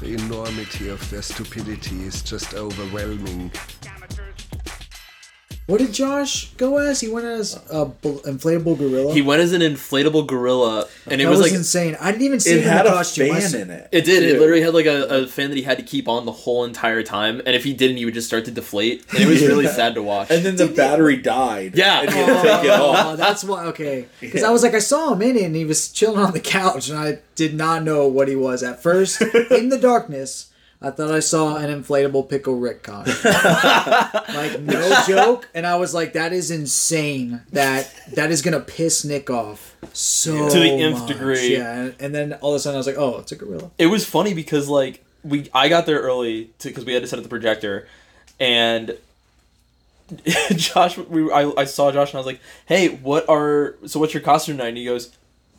The enormity of their stupidity is just overwhelming. Amateurs. What did Josh go as? He went as a bl- inflatable gorilla. He went as an inflatable gorilla, and it that was, was, like insane. I didn't even see It him in had the a costume. I fan in it. it did. It literally had like a, a fan that he had to keep on the whole entire time, and if he didn't, he would just start to deflate, and it was really sad to watch. And then the battery died. Yeah. And you had to take it oh, off. Oh, that's why. Okay, because I was like, I saw him in it, and he was chilling on the couch, and I did not know what he was at first. in the darkness, I thought I saw an inflatable pickle Rick con. like no joke, and I was like, that is insane. That that is gonna piss Nick off so To the nth much. degree. Yeah, and, and then all of a sudden I was like, oh, it's a gorilla. it was funny because like we I got there early because we had to set up the projector, and Josh we I, I saw Josh and I was like, hey, what are so what's your costume tonight? And he goes,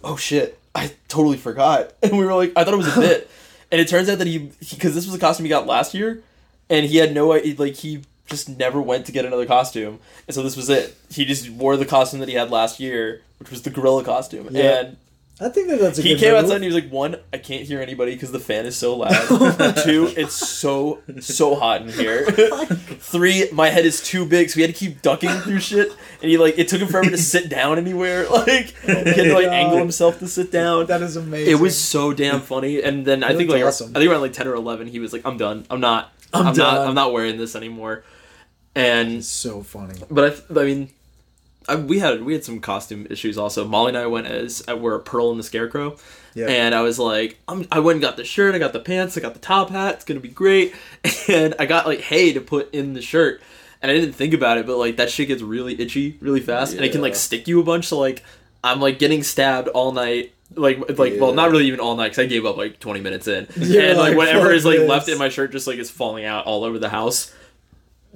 oh shit, I totally forgot, and we were like, I thought it was a bit, and it turns out that he because this was a costume he got last year, and he had no like he just never went to get another costume, and so this was it. He just wore the costume that he had last year, which was the gorilla costume, Yeah. and I think that that's a he came move. outside and he was like, one, I can't hear anybody because the fan is so loud. Oh Two, it's so so hot in here. Oh Three, my head is too big, so we had to keep ducking through shit. And he like, it took him forever to sit down anywhere. Like, oh he had to like God. angle himself to sit down. That is amazing. It was so damn funny. And then I think like awesome. I think around like ten or eleven, he was like, I'm done. I'm not. I'm I'm, not. done. I'm not wearing this anymore. And so funny. but I, I mean, I, we had we had some costume issues also. Molly and I went as uh, were a Pearl and the Scarecrow, Yeah. and I was like, I'm, I went and got the shirt, I got the pants, I got the top hat. It's gonna be great, and I got like hay to put in the shirt, and I didn't think about it, but like that shit gets really itchy really fast, and it can like stick you a bunch. So like, I'm like getting stabbed all night. Like, like, well, not really even all night because I gave up like 20 minutes in, You're and like like, whatever is like this." left in my shirt just like is falling out all over the house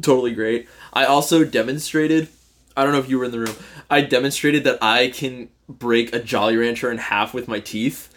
totally great. I also demonstrated. I don't know if you were in the room. I demonstrated that I can break a Jolly Rancher in half with my teeth.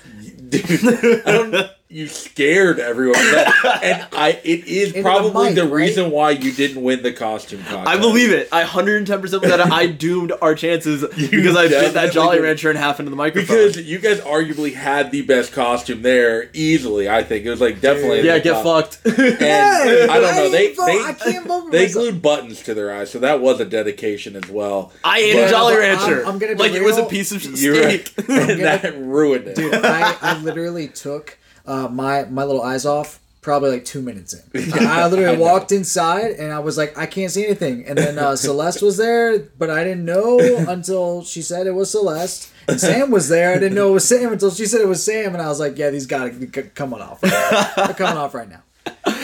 Dude, I don't. You scared everyone, that. and I. It is Into the probably mic, the, right? reason why you didn't win the costume contest. I believe it. I 110% that I doomed our chances because I bit that Jolly did. Rancher in half into the microphone. because you guys arguably had the best costume there easily. I think it was like definitely. yeah, the get top. fucked. And I don't know. They ain't vote- they I can't vote for they myself. glued buttons to their eyes, so that was a dedication as well. I ate But- a Jolly I'm- Rancher. I'm gonna be like it was a real. piece of You're steak. right. and that ruined it. Dude, I, I literally took uh, my my little eyes off probably like two minutes in. I literally walked inside and I was like, I can't see anything. And then uh, Celeste was there, but I didn't know until she said it was Celeste. And Sam was there. I didn't know it was Sam until she said it was Sam, and I was like, yeah, these gotta be c- coming off. Right. They're coming off right now.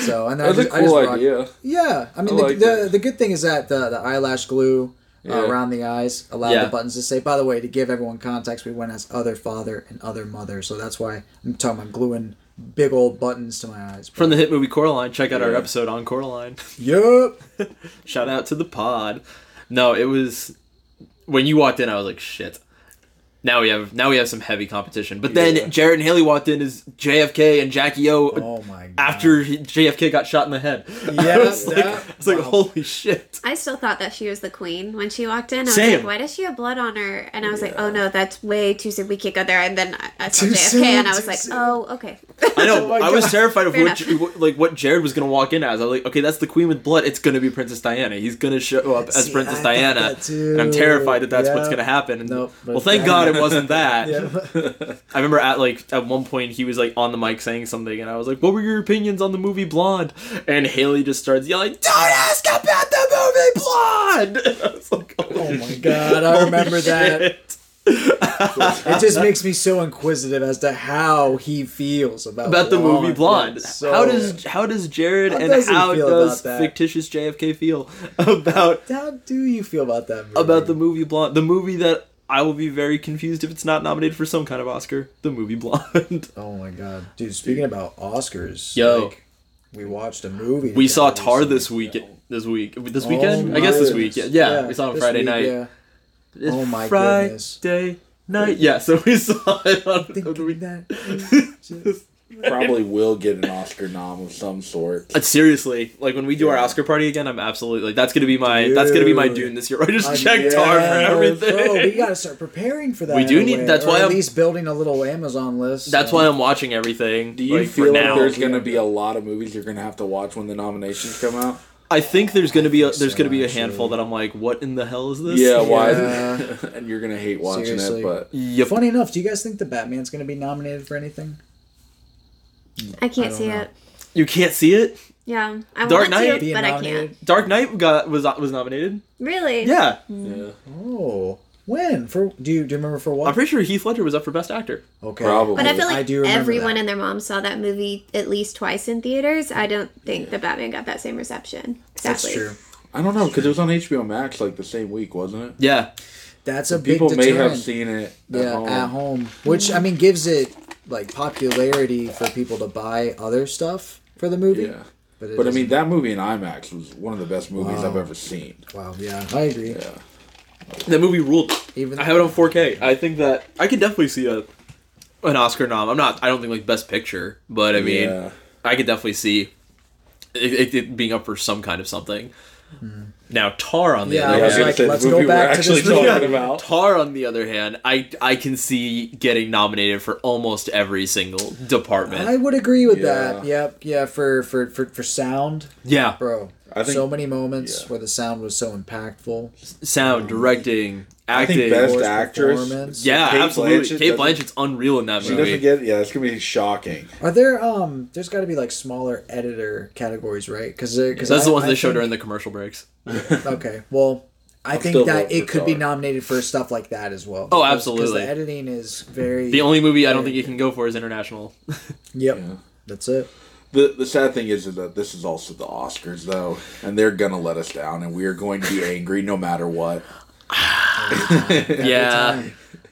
So and then I That's a just, I just idea. Yeah, I mean I the, like the, the good thing is that the, the eyelash glue uh, around the eyes allow Yeah. the buttons to say. By the way, to give everyone context, we went as other father and other mother, so that's why I'm talking about gluing big old buttons to my eyes. From the hit movie Coraline, check out our episode on Coraline. yup. Shout out to the pod. No, it was when you walked in. I was like, shit. Now we have now we have some heavy competition. But then Yeah. Jared and Haley walked in as JFK and Jackie O. Oh my god. after he, JFK got shot in the head. Yeah, I was like, I was like, holy shit. I still thought that she was the queen when she walked in. I was Same. like, why does she have blood on her? And I was like, oh no, that's way too soon. We can't go there. And then I, I saw Too JFK soon, and I was like, soon. oh, okay. I know. Oh I was terrified of what, what- like what Jared was gonna walk in as. I was like, okay, that's the queen with blood. It's gonna be Princess Diana. He's gonna show up as See, Princess I Diana, and I'm terrified that that's what's gonna happen. And, Nope, well, thank that- God it wasn't that. Yeah. I remember at like at one point he was like on the mic saying something, and I was like, "What were your opinions on the movie Blonde?" And Haley just starts yelling, "Don't ask about the movie Blonde!" I was like, Oh my God, I remember that. It just makes me so inquisitive as to how he feels about about the movie Blonde. So- how does how does Jared How and does how does fictitious JFK feel about how do you feel about that movie? about the movie Blonde? The movie that I will be very confused if it's not nominated for some kind of Oscar. The movie Blonde. Oh my god, dude! Speaking about Oscars, Yo. like, we watched a movie. we saw Tar this week. This week. This Oh weekend? my I guess this goodness. week. Yeah, yeah, we saw it on Friday week, night. Yeah. It's Oh my Friday goodness. night. Yeah, so we saw it on the Thinking week. that. Just- Probably will get an Oscar nom of some sort. Uh, seriously, like when we do our Oscar party again, I'm absolutely like that's gonna be my that's gonna be my Dune this year. I just I- checked Tar for everything. Bro, we gotta start preparing for that. We do need- that's why at I'm- at least building a little Amazon list. That's so- why I'm watching everything. Do you like, feel like now. there's to be a lot of movies you're to have to watch when the nominations come out? I think there's gonna be a, there's gonna be a handful that I'm like, what in the hell is this? Yeah, why? Yeah. and you're to hate watching Seriously. it, but Yep. Funny enough, do you guys think the Batman's gonna be nominated for anything? I can't don't see know. it. You can't see it. Yeah, I Dark want Knight to, Being but I can't. Dark Knight got was was nominated. Really? Yeah, yeah. Oh, when? For do you do you remember for what? I'm pretty sure Heath Ledger was up for Best Actor. okay, Probably. But I feel I like do everyone that. and their mom saw that movie at least twice in theaters. I don't think the Batman got that same reception. Exactly. That's true. I don't know, because it was on HBO Max like the same week, wasn't it? Yeah, That's a big People may deterrent. have seen it at yeah, home. at home, which I mm-hmm. mean gives it like popularity for people to buy other stuff for the movie. Yeah. But, But I mean, that movie in IMAX was one of the best movies Wow. I've ever seen. wow, yeah, I agree. Yeah. that movie ruled. Even I have it on 4K. I think that I could definitely see a an Oscar nom. I'm not. I don't think like Best Picture, but I mean, Yeah. I could definitely see it, it, it being up for some kind of something. Hmm. Now Tar on the Yeah, I other was hand, like, the let's movie go we're back to actually this movie. talking about. Tar, on the other hand, I I can see getting nominated for almost every single department. I would agree with Yeah. that. Yep, yeah, for for for for sound, yeah, bro. I think- so many moments yeah. where the sound was so impactful. sound, directing, I acting. think best actress. performance. yeah, Cate absolutely. Blanchett Cate doesn't- Blanchett's unreal in that She movie. doesn't get. Yeah, it's gonna be shocking. Are there um? There's got to be like smaller editor categories, right? Because because That's the ones they show during the commercial breaks. Okay, well, I I'll think that it could be nominated for stuff like that as well. Oh, absolutely. Because the editing is very. The only movie I don't think you can go for is international. Yep. Yeah. That's it. The the sad thing is that this is also the Oscars though, and they're gonna let us down, and we are going to be angry no matter what. yeah,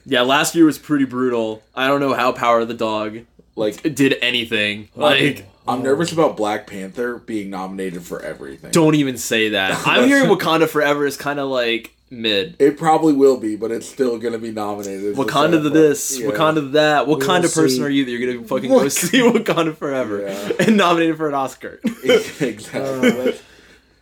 yeah. Last year was pretty brutal. I don't know how Power of the Dog Like did anything. Oh. Like, I'm nervous about Black Panther being nominated for everything. don't even say that. I'm hearing Wakanda Forever is kind of like mid. It probably will be, but it's still gonna be nominated. It's the Wakanda sad the part. this, Yeah. Wakanda the that. What We kind of person see. are you that you're gonna fucking go see Wakanda Forever Yeah. and nominated for an Oscar? exactly. Oh,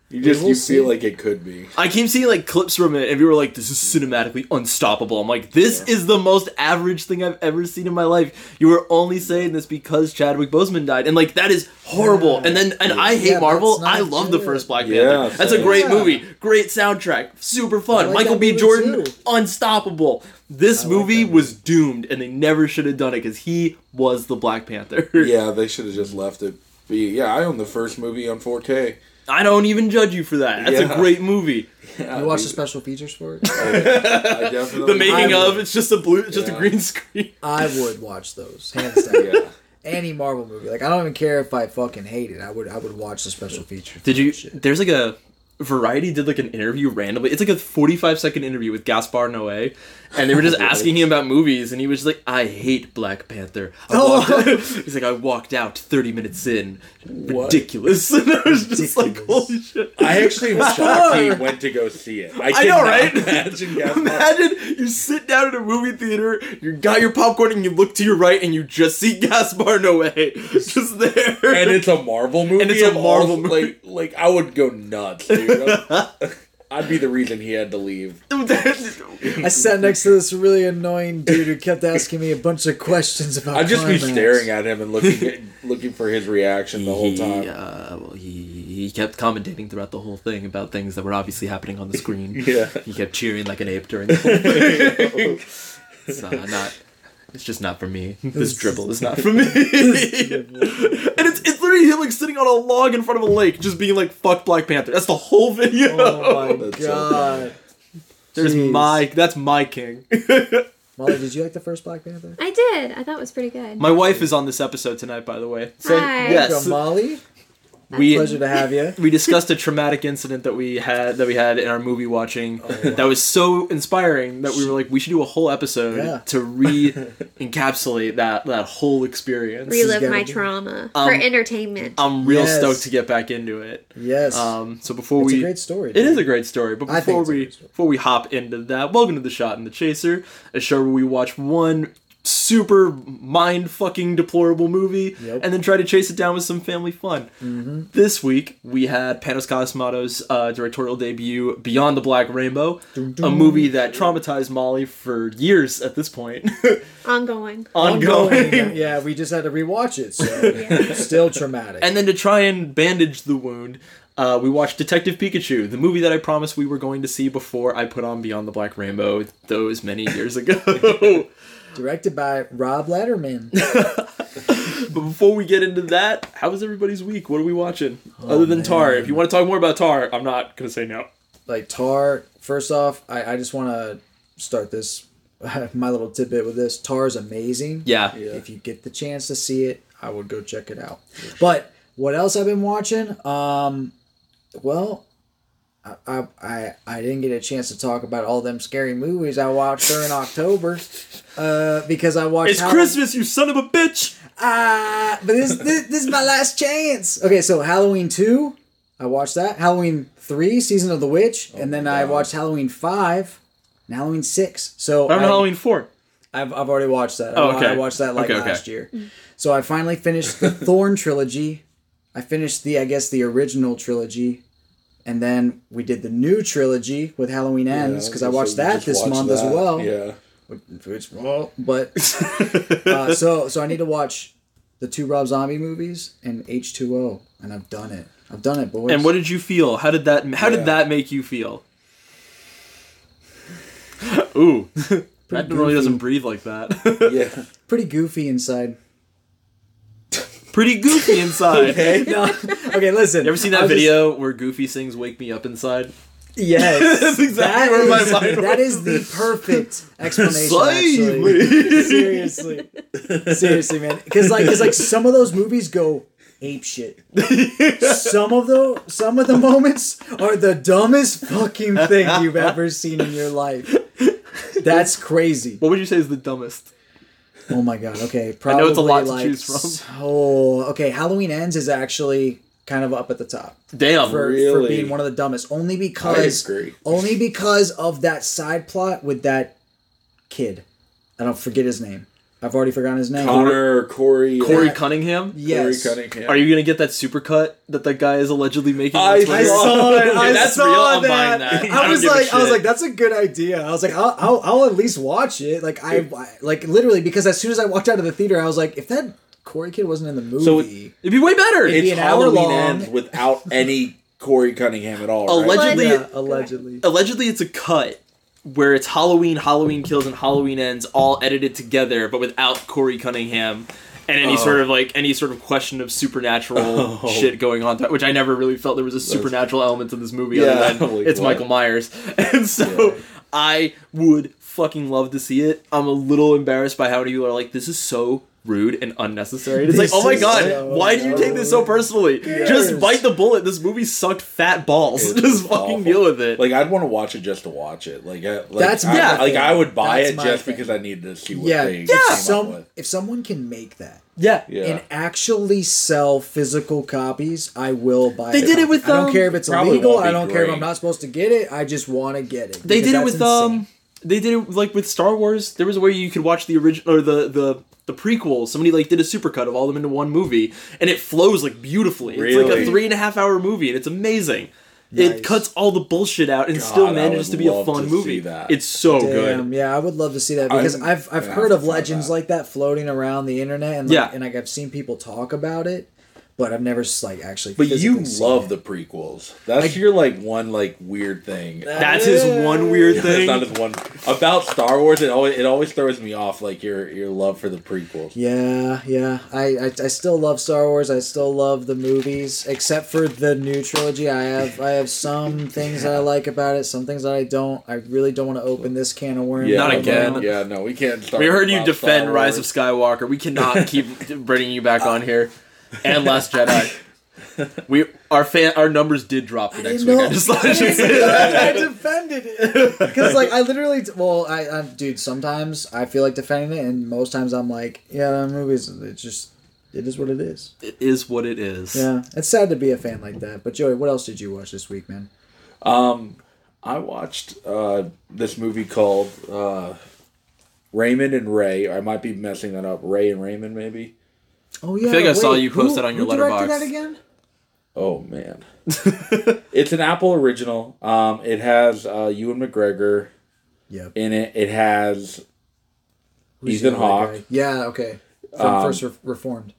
you just you see. feel like it could be. I keep seeing like clips from it, and people were like, "This is cinematically unstoppable." I'm like, "This is the most average thing I've ever seen in my life." You were only saying this because Chadwick Boseman died, and like that is horrible. And then, and I hate Yeah, Marvel. I love the first Black Yeah, Panther. That's a great Yeah. movie, great soundtrack, super fun. Like Michael B. Jordan, too. unstoppable. This like movie that was doomed, and they never should have done it because he was the Black Panther. Yeah, they should have just left it be. Yeah, I own the first movie on 4K. I don't even judge you for that. That's Yeah. a great movie. Yeah, You watch the special features for it? I definitely The making I- of it's just a blue, it's just a green screen. I would watch those hands down. Yeah. Any Marvel movie, like I don't even care if I fucking hate it. I would I would watch the special feature. Did you? Shit. There's like a Variety did like an interview randomly. It's like a 45 second interview with Gaspar Noé, and they were just asking him about movies, and he was just like, "I hate Black Panther." Oh. Walked- He's like, "I walked out 30 minutes in, ridiculous." And I was just like, "Holy shit!" I actually was shocked he went to go see it. I, I know, right? Imagine Imagine you sit down in a movie theater, you got your popcorn, and you look to your right, and you just see Gaspar Noé just there. and it's a Marvel movie. And it's a of all- Marvel movie. Like, like I would go nuts, dude. I'd be the reason he had to leave. I sat next to this really annoying dude who kept asking me a bunch of questions about. I'd just be staring at him and looking at, looking for his reaction the whole he, time. uh, well, he he kept commentating throughout the whole thing about things that were obviously happening on the screen. Yeah. he kept cheering like an ape during the whole thing. it's uh, not. It's just not for me. This dribble is not for me. and it's it's literally him like sitting on a log in front of a lake, just being like "fuck Black Panther." That's the whole video. Oh my god. There's Jeez. my that's my king. Molly, did you like the first Black Panther? I did. I thought it was pretty good. my wife is on this episode tonight, by the way. So Hi. yes, Go, Molly. We Pleasure to have you. we discussed a traumatic incident that we had that we had in our movie watching that was so inspiring that we were like we should do a whole episode Yeah. to re encapsulate that that whole experience. Relive my be- trauma Um, for entertainment. I'm real Yes. stoked to get back into it. Yes. Um, so before it's we a great story. It is a great story, but before we before we hop into that, welcome to the Shot and the Chaser, a show where we watch one super mind fucking deplorable movie Yep. and then try to chase it down with some family fun. Mm-hmm. This week we had Panos Cosmatos' uh, directorial debut, Beyond the Black Rainbow, a movie that traumatized Molly for years at this point, Ongoing. ongoing. yeah, we just had to rewatch it, so still traumatic. And then to try and bandage the wound, uh, we watched Detective Pikachu, the movie that I promised we were going to see before I put on Beyond the Black Rainbow those many years ago. Directed by Rob Letterman. but before we get into that, how was everybody's week? What are we watching? Oh, Other than Tar. If you want to talk more about Tar, I'm not going to say no. like Tar. First off, I, I just want to start this my little tidbit with this. Tar is amazing. Yeah. If you get the chance to see it, I would go check it out. But what else I've been watching? Um, well, I, I I I didn't get a chance to talk about all them scary movies I watched during October. Uh, because I watched. It's Hall- Christmas, you son of a bitch! Ah, but this, this this is my last chance. Okay, so Halloween two, I watched that. Halloween three, Season of the Witch, and then I watched Halloween five, and Halloween six. So I'm I- on Halloween 4. I've, I've already watched that. Oh, I- okay. I watched that like Okay, okay. last year. So I finally finished the Thorn trilogy. I finished the I guess the original trilogy, and then we did the new trilogy with Halloween Ends because I watched that this month as well. Yeah. Which well, but uh, so so I need to watch the two Rob Zombie movies and H two O, and I've done it. I've done it, boys. And what did you feel? How did that how Yeah. did that make you feel? Ooh. that really doesn't breathe like that. Yeah. Pretty goofy inside. Pretty goofy inside. No, okay, listen. You ever seen I that was just- video where Goofy sings "Wake Me Up Inside"? Yes, That's exactly That where my mind that went. is the perfect explanation. Actually. Seriously, seriously, man. Because like, because like, some of those movies go ape shit. some of the some of the moments are the dumbest fucking thing you've ever seen in your life. That's crazy. What would you say is the dumbest? Oh my god. Okay, I probably know it's a lot to like, choose from. So okay, Halloween Ends is actually kind of up at the top Damn. for, for being one of the dumbest. Only because only because of that side plot with that kid. I don't forget his name. I've already forgotten his name. Connor, Corey, Corey Yeah. Cunningham. Yes. Corey Cunningham. Are you gonna get that supercut that that guy is allegedly making? I I saw it. If I that's saw real, I'm that. that. I I, was like, I was like, that's a good idea. I was like, I'll, I'll, I'll at least watch it. Like I, I- like literally because as soon as I walked out of the theater, I was like, if that Corey kid wasn't in the movie, So It'd be way better. It'd be It's an hour Halloween long. ends without any Corey Cunningham at all. Allegedly, yeah, allegedly. allegedly, it's a cut where it's Halloween, Halloween kills, and Halloween ends all edited together, but without Corey Cunningham. And any oh. sort of like any sort of question of supernatural Oh. shit going on, which I never really felt there was a supernatural element to this movie. Yeah, other than it's what? Michael Myers, and so Yeah. I would fucking love to see it. I'm a little embarrassed by how many people are like, "This is so rude and unnecessary." And it's This like, oh my god, so- why do you take this so personally? Just bite the bullet. This movie sucked fat balls. It's Just fucking awful. deal with it. Like I'd want to watch it just to watch it. Like, I, like That's I, my like thing. I would buy That's it just thing. because I needed to see what yeah, they if came up with. if someone can make that yeah. Yeah. and actually sell physical copies, I will buy. They the did it copy. with, I don't um, care if it's illegal. I don't care if I'm not supposed to get it. I just want to get it. They did it with insane. um. They did it like with Star Wars. There was a way you could watch the original or the the the prequel. Somebody like did a supercut of all of them into one movie, and it flows like beautifully. It's like a three and a half hour movie, and it's amazing. Nice. It cuts all the bullshit out and still God, I manages to be a fun to movie. see that. It's so Damn, good. yeah, I would love to see that because I'm I've I've gonna heard of legends that. like that floating around the internet and like, Yeah. and like I've seen people talk about it, but I've never like actually. But you love it. the prequels. That's your like one like weird thing. That's his one weird That's thing. not his one about Star Wars. It always it always throws me off. Like your your love for the prequels. Yeah, yeah. I, I I still love Star Wars. I still love the movies, except for the new trilogy. I have I have some things that I like about it, some things that I don't. I really don't want to open this can of worms. Yeah, Not again. now. Yeah, no, we can't. Start We heard you defend Rise of Skywalker. We cannot keep bringing you back on here. And Last Jedi. We our fan our numbers did drop for I next didn't week. I just thought I I, say that. I defended it because, like, I literally, well, I, I, dude, sometimes I feel like defending it, and most times I'm like, yeah, movies, it's just, it is what it is. It is what it is. Yeah, it's sad to be a fan like that. But Joey, what else did you watch this week, man? Um, I watched uh, this movie called uh, Raymond and Ray. I might be messing that up. Ray and Raymond, maybe. Oh yeah, feel like I saw you post who- that on your who directed Letterboxd. that again? Oh man, it's an Apple original. Um, it has uh, Ewan McGregor Yep. in it. It has Who's Ethan Hawke. Yeah, okay. From Um, First Re- Reformed.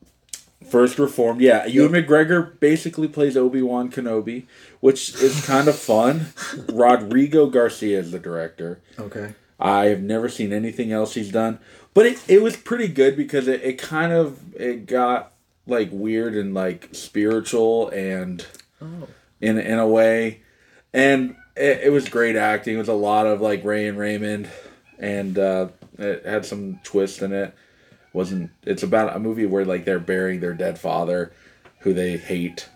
First Reformed. Yeah, Ewan McGregor basically plays Obi Wan Kenobi, which is kind of fun. Rodrigo Garcia is the director. Okay. I have never seen anything else he's done, but it, it was pretty good because it, it kind of it got like weird and like spiritual and Oh. in in a way, and it, it was great acting. It was a lot of like Ray and Raymond, and uh, it had some twist in it. wasn't It's about a movie where like they're burying their dead father, who they hate,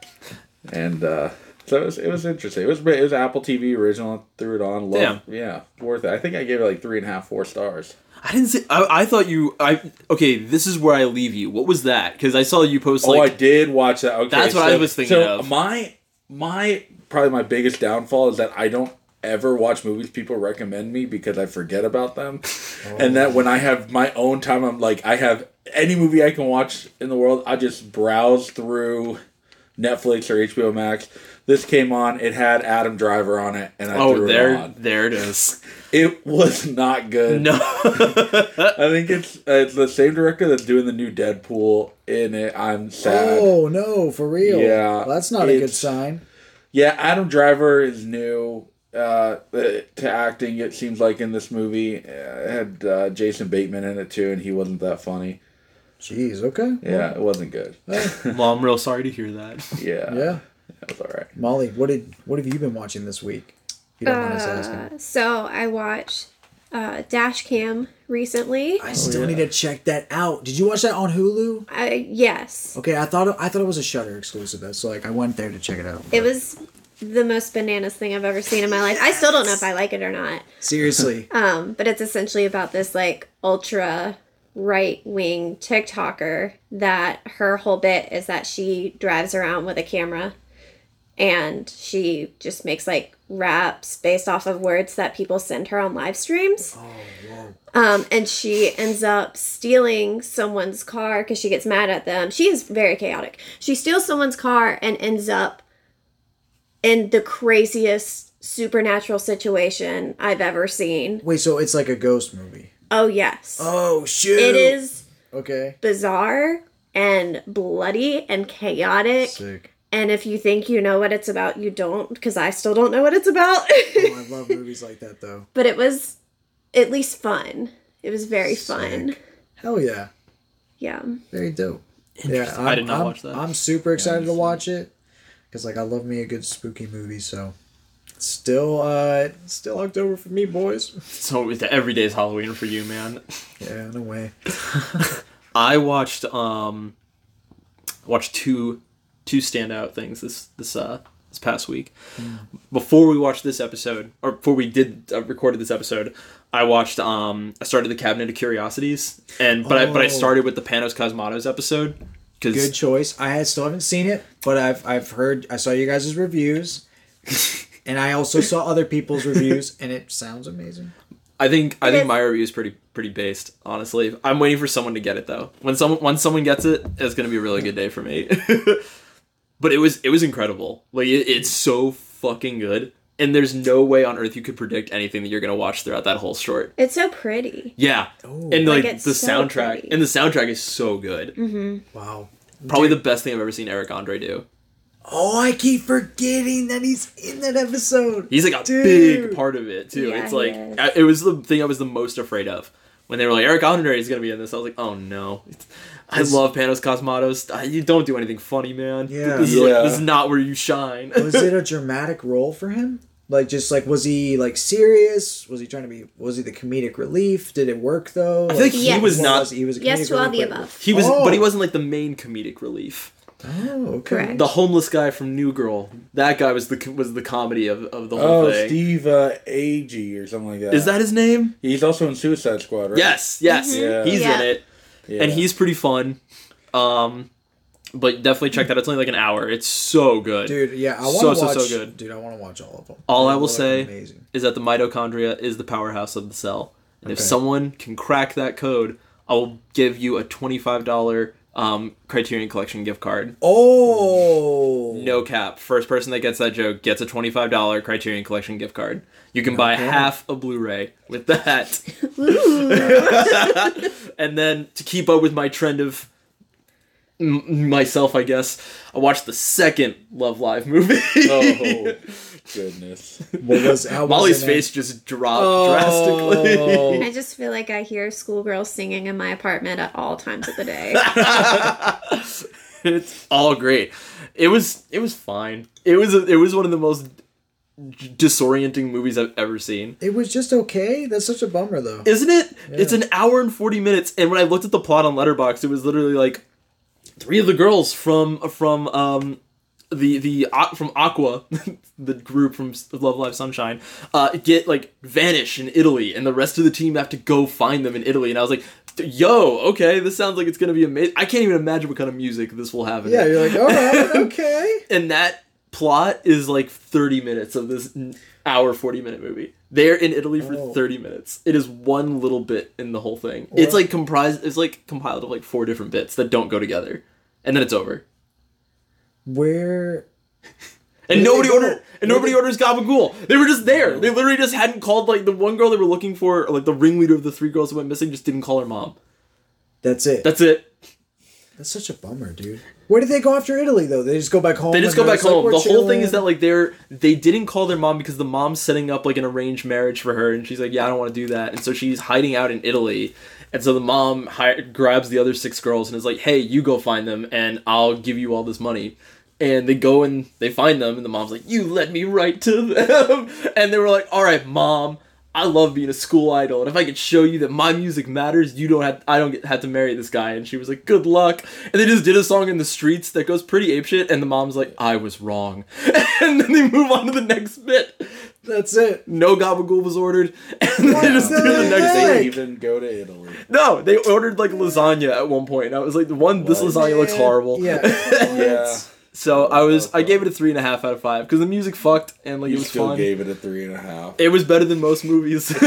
and uh, so it was, it was interesting. It was it was Apple TV original. Threw it on. Love, yeah, worth it. I think I gave it like three and a half, four stars. I didn't see. I, I thought you. I okay. This is where I leave you. What was that? Because I saw you post Like, oh, I did watch that. Okay, That's what I was thinking so of. My my probably my biggest downfall is that I don't ever watch movies people recommend me because I forget about them, and that when I have my own time, I'm like I have any movie I can watch in the world. I just browse through Netflix or HBO Max. This came on. It had Adam Driver on it, and I oh, threw it there, on. there it is. It was not good. No. I think it's uh, it's the same director that's doing the new Deadpool in it. I'm sad. Oh no, for real. Yeah, Well, that's not a good sign. Yeah, Adam Driver is new uh, to acting. It seems like in this movie, uh, it had uh, Jason Bateman in it too, and he wasn't that funny. Jeez. Okay. Yeah, it wasn't good. well, I'm real sorry to hear that. Yeah, Yeah. that was all right. Molly, what did what have you been watching this week? If you don't mind us asking. Uh, so I watched uh, Dash Cam recently. I still need to check that out. Did you watch that on Hulu? I yes, Okay, I thought I thought it was a Shudder exclusive, so like I went there to check it out. it was the most bananas thing I've ever seen in my life. I still don't know if I like it or not. Seriously. Um, but it's essentially about this like ultra right wing TikToker that her whole bit is that she drives around with a camera and she just makes like raps based off of words that people send her on live streams. Um, and she ends up stealing someone's car because she gets mad at them. She is very chaotic. She steals someone's car and ends up in the craziest supernatural situation I've ever seen. Wait, so it's like a ghost movie. Oh, yes. Oh shoot. It is Okay. bizarre and bloody and chaotic. Sick. And if you think you know what it's about, you don't, because I still don't know what it's about. Oh, I love movies like that though. but it was at least fun. It was very fun. Hell yeah. Yeah. Very dope. Yeah, Interesting. I did not I'm, watch that. I'm super excited to watch it because like I love me a good spooky movie. So still, uh, still October for me, boys. So it's every day's Halloween for you, man. Yeah, in a way. I watched um watched two two standout things this this uh this past week. Before we watched this episode, or before we did uh, recorded this episode, I watched um I started the Cabinet of Curiosities, and but I but I Oh. started with the Panos Cosmatos episode Good choice. I had, still haven't seen it, but I've I've heard. I saw you guys' reviews, and I also saw other people's reviews, and it sounds amazing. I think I think my review is pretty pretty based. Honestly, I'm waiting for someone to get it though. When someone once someone gets it, it's gonna be a really good day for me. but it was it was incredible. Like it, it's so fucking good, and there's no way on earth you could predict anything that you're gonna watch throughout that whole short. It's so pretty. Yeah, and Like, like, it's the so soundtrack, pretty. and the soundtrack is so good. Mm-hmm. Wow. Probably the best thing I've ever seen Eric Andre do. Oh, I keep forgetting that he's in that episode. He's like a Dude. big part of it too. Yeah, it's like. I- it was the thing I was the most afraid of when they were like Eric Andre is gonna be in this. I was like, oh no. I love Panos Cosmatos. You don't do anything funny, man. Yeah. this is, like, Yeah. this is not where you shine. Was it a dramatic role for him? Like just like was he like serious? Was he trying to be? Was he the comedic relief? Did it work though? I feel like he Yes. was not. was he? he was a Yes comedic to all relief, the above. He was, Oh. but he oh. wasn't like the main comedic relief. Oh, okay. Correct. The homeless guy from New Girl. That guy was the was the comedy of, of the whole Oh, thing. Steve uh, Agee or something like that. Is that his name? He's also in Suicide Squad, right? Yes, yes. Yeah. He's Yeah. in it. Yeah. And he's pretty fun. Um but definitely check that. It's only like an hour. It's so good. Dude, yeah, I want to So, so, watch. so good. Dude, I want to watch all of them. All They I will say amazing. is that the mitochondria is the powerhouse of the cell. And if someone can crack that code, I will give you a $25 um, Criterion Collection gift card. Oh No cap. First person that gets that joke gets a $25 Criterion Collection gift card. You can buy Okay. half a Blu-ray with that. and then to keep up with my trend of m- myself, I guess, I watched the second Love Live movie. Oh goodness. What was how was Molly's it, face just dropped Oh. drastically. I just feel like I hear schoolgirls singing in my apartment at all times of the day. it's all great. It was it was fine. It was it was one of the most disorienting movies I've ever seen. It was just okay. That's such a bummer though. Isn't it? It's an hour and 40 minutes and when I looked at the plot on Letterboxd, it was literally like three of the girls from from um the the from Aqours, the group from Love Live Sunshine, uh, get like vanish in Italy, and the rest of the team have to go find them in Italy. And I was like, "Yo, okay, this sounds like it's gonna be amazing." I can't even imagine what kind of music this will have. In Yeah, it. you're like, all right, okay. and that plot is like 30 minutes of this hour 40 minute movie they're in italy for Oh. 30 minutes it is one little bit in the whole thing it's like comprised it's like compiled of like four different bits that don't go together and then it's over Where and nobody ordered and nobody orders gabagool they were just there they literally just hadn't called like the one girl they were looking for like the ringleader of the three girls who went missing just didn't call her mom that's it. that's it That's such a bummer, dude. Where did they go after Italy though? They just go back home. They just go back like, home. "We're the whole thing is that like they're they didn't call their mom because the mom's setting up like an arranged marriage for her, and she's like, yeah, I don't want to do that, and so she's hiding out in Italy, and so the mom hi- grabs the other six girls and is like, hey, you go find them, and I'll give you all this money. And they go and they find them, and the mom's like, "You led me right to them." And they were like, "All right, mom, I love being a school idol, and if I could show you that my music matters, you don't have I don't get, have to marry this guy." And she was like, "Good luck." And they just did a song in the streets that goes pretty apeshit, and the mom's like, "I was wrong," and then they move on to the next bit. That's it. No gabagool was ordered, and they just do the the next heck? thing. They even go to Italy. No, they ordered like lasagna at one point, and I was like, "The one, this What? lasagna looks horrible." Yeah. Yeah. So I was, I gave it a three and a half out of five because the music fucked and like You it was still fun. gave it a three and a half. It was better than most movies.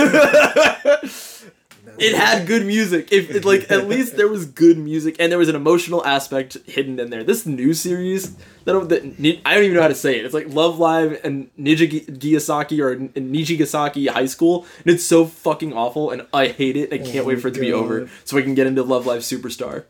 it had good music. If it, like at least there was good music and there was an emotional aspect hidden in there. This new series that, that I don't even know how to say it. It's like Love Live and Nijigasaki or Nijigasaki High School, and it's so fucking awful, and I hate it. I can't Oh wait for it to be over so I can get into Love Live Superstar,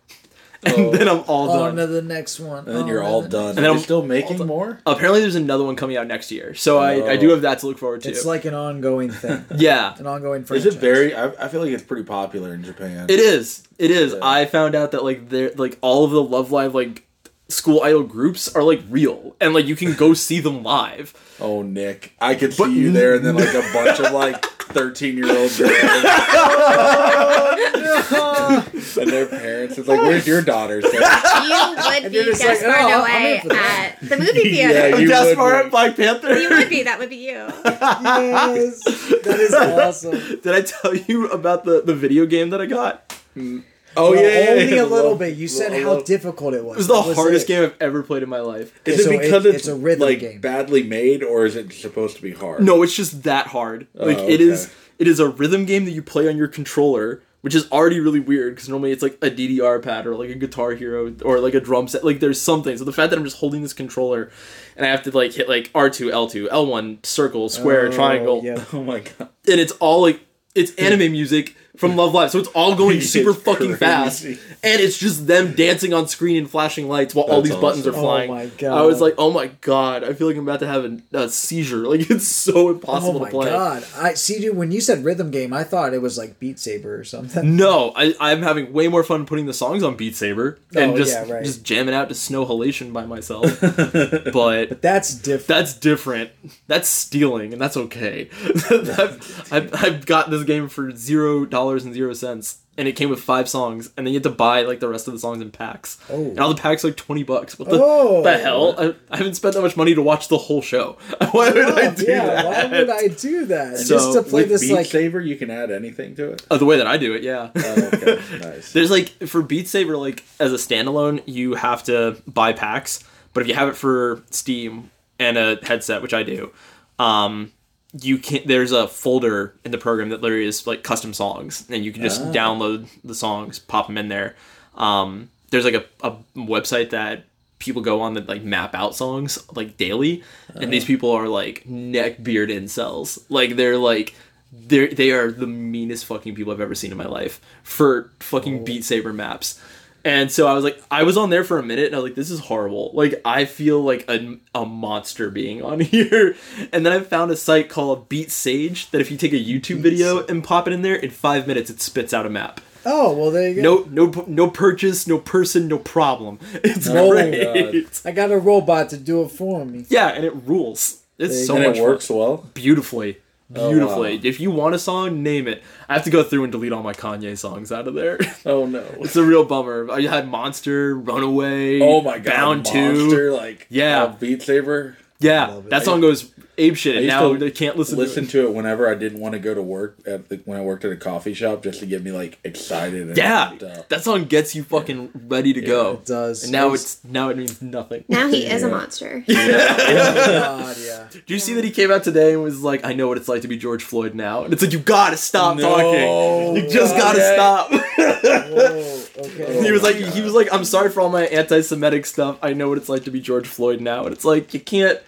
and Oh. then I'm all On done. to the next one. And then On you're all the- done. then And I'm still making done. more? Apparently, there's another one coming out next year, so I, I do Oh. have that to look forward to. It's like an ongoing thing. yeah, An ongoing Franchise. Is it very I, I feel like it's pretty popular in Japan. It is. It is. Yeah. I found out that like they're like all of the Love Live like school idol groups are like real and like you can go see them live. Oh Nick. I could But- see you there and then like a bunch of like thirteen year old girls and their parents. It's like, where's your daughter? Sarah?" You would be just like, Gaspar "Oh, Noé in for that." at the movie Yeah, theater. you Gaspar would at be. Black Panther. You would be. That would be you. yes, that is awesome. Did I tell you about the the video game that I got? Mm. Oh Well, yeah, yeah, only yeah, a little love- bit. You said love- how love- difficult it was. It was the That hardest it. game I've ever played in my life. Is So it it- because it's, it's a rhythm like game. badly made, or is it supposed to be hard? No, it's just that hard. Oh, like Oh, it is. okay. It is a rhythm game that you play on your controller, which is already really weird because normally it's like a DDR pad or like a Guitar Hero or like a drum set. Like there's something. So the fact that I'm just holding this controller and I have to like hit like R two, L two, L one, circle, square, Oh, triangle, yeah. Oh my god. and it's all like it's anime music from Love Live. So it's all going super fucking fast, and it's just them dancing on screen and flashing lights while all That's these buttons are awesome. Oh flying. my God. I was like, oh my god, I feel like I'm about to have a, a seizure. Like it's so Oh impossible my to play. Oh my god! I see, dude. When you said rhythm game, I thought it was like Beat Saber or something. No, I, I'm having way more fun putting the songs on Beat Saber and Oh, just yeah, right. just jamming out to Snow Halation by myself. but That's different. that's different. That's stealing, and that's okay. I've, I've, I've got this game for zero dollars and zero cents, and it came with five songs, and then you had to buy like the rest of the songs in packs. Oh. And all the packs are like twenty bucks. What the, Oh. the hell? I, I haven't spent that much money to watch the whole show. Why would I Oh, do yeah, that? why would I do that? So, Just to play With this Beat like Saber, you can add anything to it. Oh, the way that I do it, yeah. Oh, okay, nice. There's like for Beat Saber, like as a standalone, you have to buy packs. But if you have it for Steam and a headset, which I do, um, you can. There's a folder in the program that literally is like custom songs, and you can just download the songs, pop them in there. Um, there's like a, a website that people go on that like map out songs like daily, and these people are like neck beard incels. Like they're like they're they are the meanest fucking people I've ever seen in my life for fucking Beat Saber maps. And so I was like, I was on there for a minute, and I was like, this is horrible. Like, I feel like a, a monster being on here. And then I found a site called Beat Sage that if you take a YouTube video and pop it in there, in five minutes it spits out a map. oh well, there you go. No, no, no purchase, no person, no problem. It's Oh, great. I got a robot to do it for me. Yeah, and it rules. It's There so and much it fun. works well. beautifully beautifully wow. if you want a song name it i have to go through and delete all my kanye songs out of there Oh no. it's a real bummer i had monster runaway Oh my god. bound Monster, to like Yeah. uh, Beat Saber. yeah that song goes ape shit I and now to they can't listen, Listen to it to it whenever I didn't want to go to work at the, when I worked at a coffee shop just to get me like excited. And yeah up. that song gets you fucking ready to go It does. and now It's- it's now it means nothing Now he is a monster. Oh, God, yeah. Did you see that he came out today and was like, "I know what it's like to be George Floyd now," and it's like you gotta stop No talking. You just gotta way. stop. Whoa. Okay. he was my like, he was like, "I'm sorry for all my anti-Semitic stuff. I know what it's like to be George Floyd now," and it's like you can't,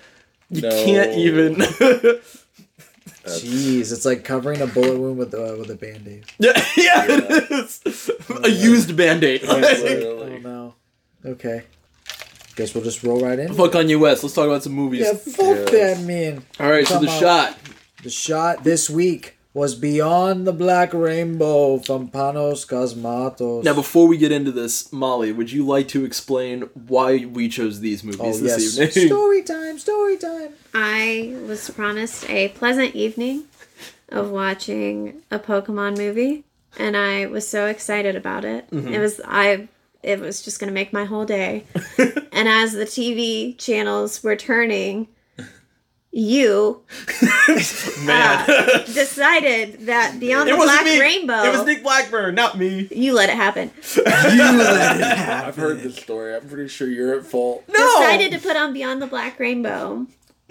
you No. can't even. Jeez, it's like covering a bullet wound with uh, with a band aid. yeah, yeah, it is a used band-aid. Oh no. Okay. Guess we'll just roll right in. Fuck on US. Let's talk about some movies. Yeah, fuck Yes. that man. All right, so the on. shot. The shot this week was Beyond the Black Rainbow from Panos Cosmatos. Now, before we get into this, Molly, would you like to explain why we chose these movies oh this yes, evening? story time, story time. I was promised a pleasant evening of watching a Pokemon movie, and I was so excited about it. Mm-hmm. It was I. It was just gonna make my whole day. and as the TV channels were turning, you Man, uh, decided that Beyond it the Black me. Rainbow, It was Nick Blackburn, not me. you let it happen you let it happen. I've heard this story. I'm pretty sure you're at fault. No. decided to put on Beyond the Black Rainbow,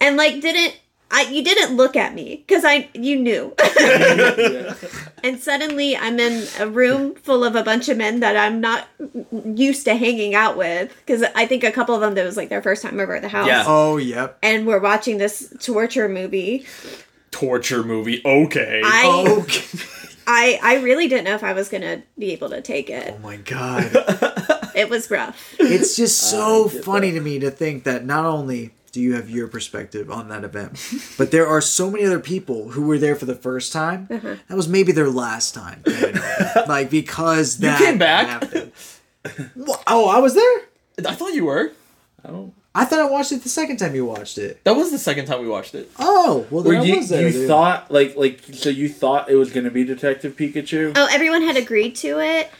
and like didn't I? You didn't look at me because I you knew. And suddenly I'm in a room full of a bunch of men that I'm not used to hanging out with because I think a couple of them that was like their first time over at the house. Yeah. Oh yep. And we're watching this torture movie. torture movie. Okay. I Okay. Oh. I I really didn't know if I was gonna be able to take it. Oh my god. It was rough. It's just so get funny to me to think that not only do you have your perspective on that event, but there are so many other people who were there for the first time. Uh-huh. That was maybe their last time. like because that came back? happened. Wha- Oh, I was there. I thought you were. I don't. I thought I watched it the second time you watched it. That was the second time we watched it. Oh, well then I you, was there. you dude. thought like like so you thought it was gonna be Detective Pikachu? Oh, everyone had agreed to it.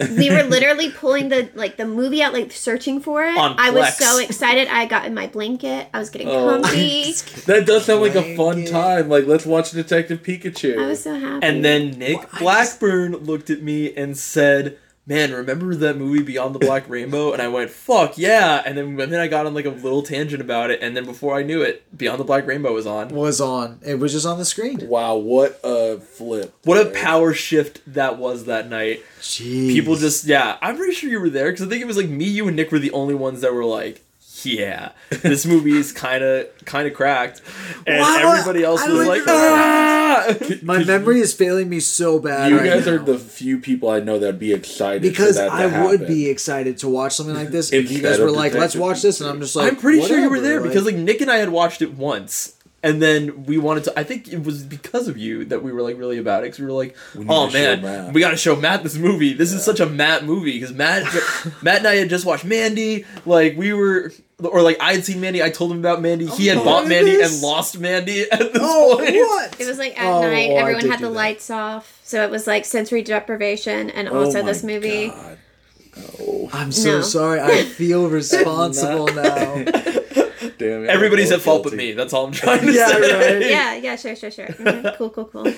We were literally pulling the like the movie out, like searching for it. On I was Plex. so excited. I got in my blanket. I was getting Oh. comfy. That does sound like a fun Blanket. time. Like let's watch Detective Pikachu. I was so happy. And then Nick Well, I Blackburn looked at me and said, "Man, remember that movie Beyond the Black Rainbow?" And I went, "Fuck yeah!" And then and then I got on like a little tangent about it, and then before I knew it, Beyond the Black Rainbow was on. was on. It was just on the screen. Wow, what a flip! What a power shift that was that night. Jeez. People just yeah, I'm pretty sure you were there because I think it was like me, you, and Nick were the only ones that were like, yeah, this movie is kind of kind of cracked, and Why- everybody else I was like like, ah! My memory is failing me so bad. You right guys now. are the few people I know that'd be excited because for that to I would be excited to watch something like this. If you guys were like, "Let's watch this," and I'm just like, I'm pretty sure you were whatever, there because like Nick and I had watched it once. And then we wanted to. I think it was because of you that we were like really about it. Because we were like, need "Oh man, we got to show Matt this movie. This is such a Matt movie." Because Matt, Matt and I had just watched Mandy. Like we were, or like I had seen Mandy. I told him about Mandy. He had Oh, bought Mandy this? and lost Mandy at this Oh, point. what? It was like at Oh, night, oh, everyone had the that. lights off. So it was like sensory deprivation and Oh also my this movie. God. Oh, I'm so No. sorry. I feel responsible now. damn it. Everybody's at fault but me. That's all I'm trying to Yeah, say. right. Yeah, yeah, sure, sure, sure. Mhm, Cool, cool, cool.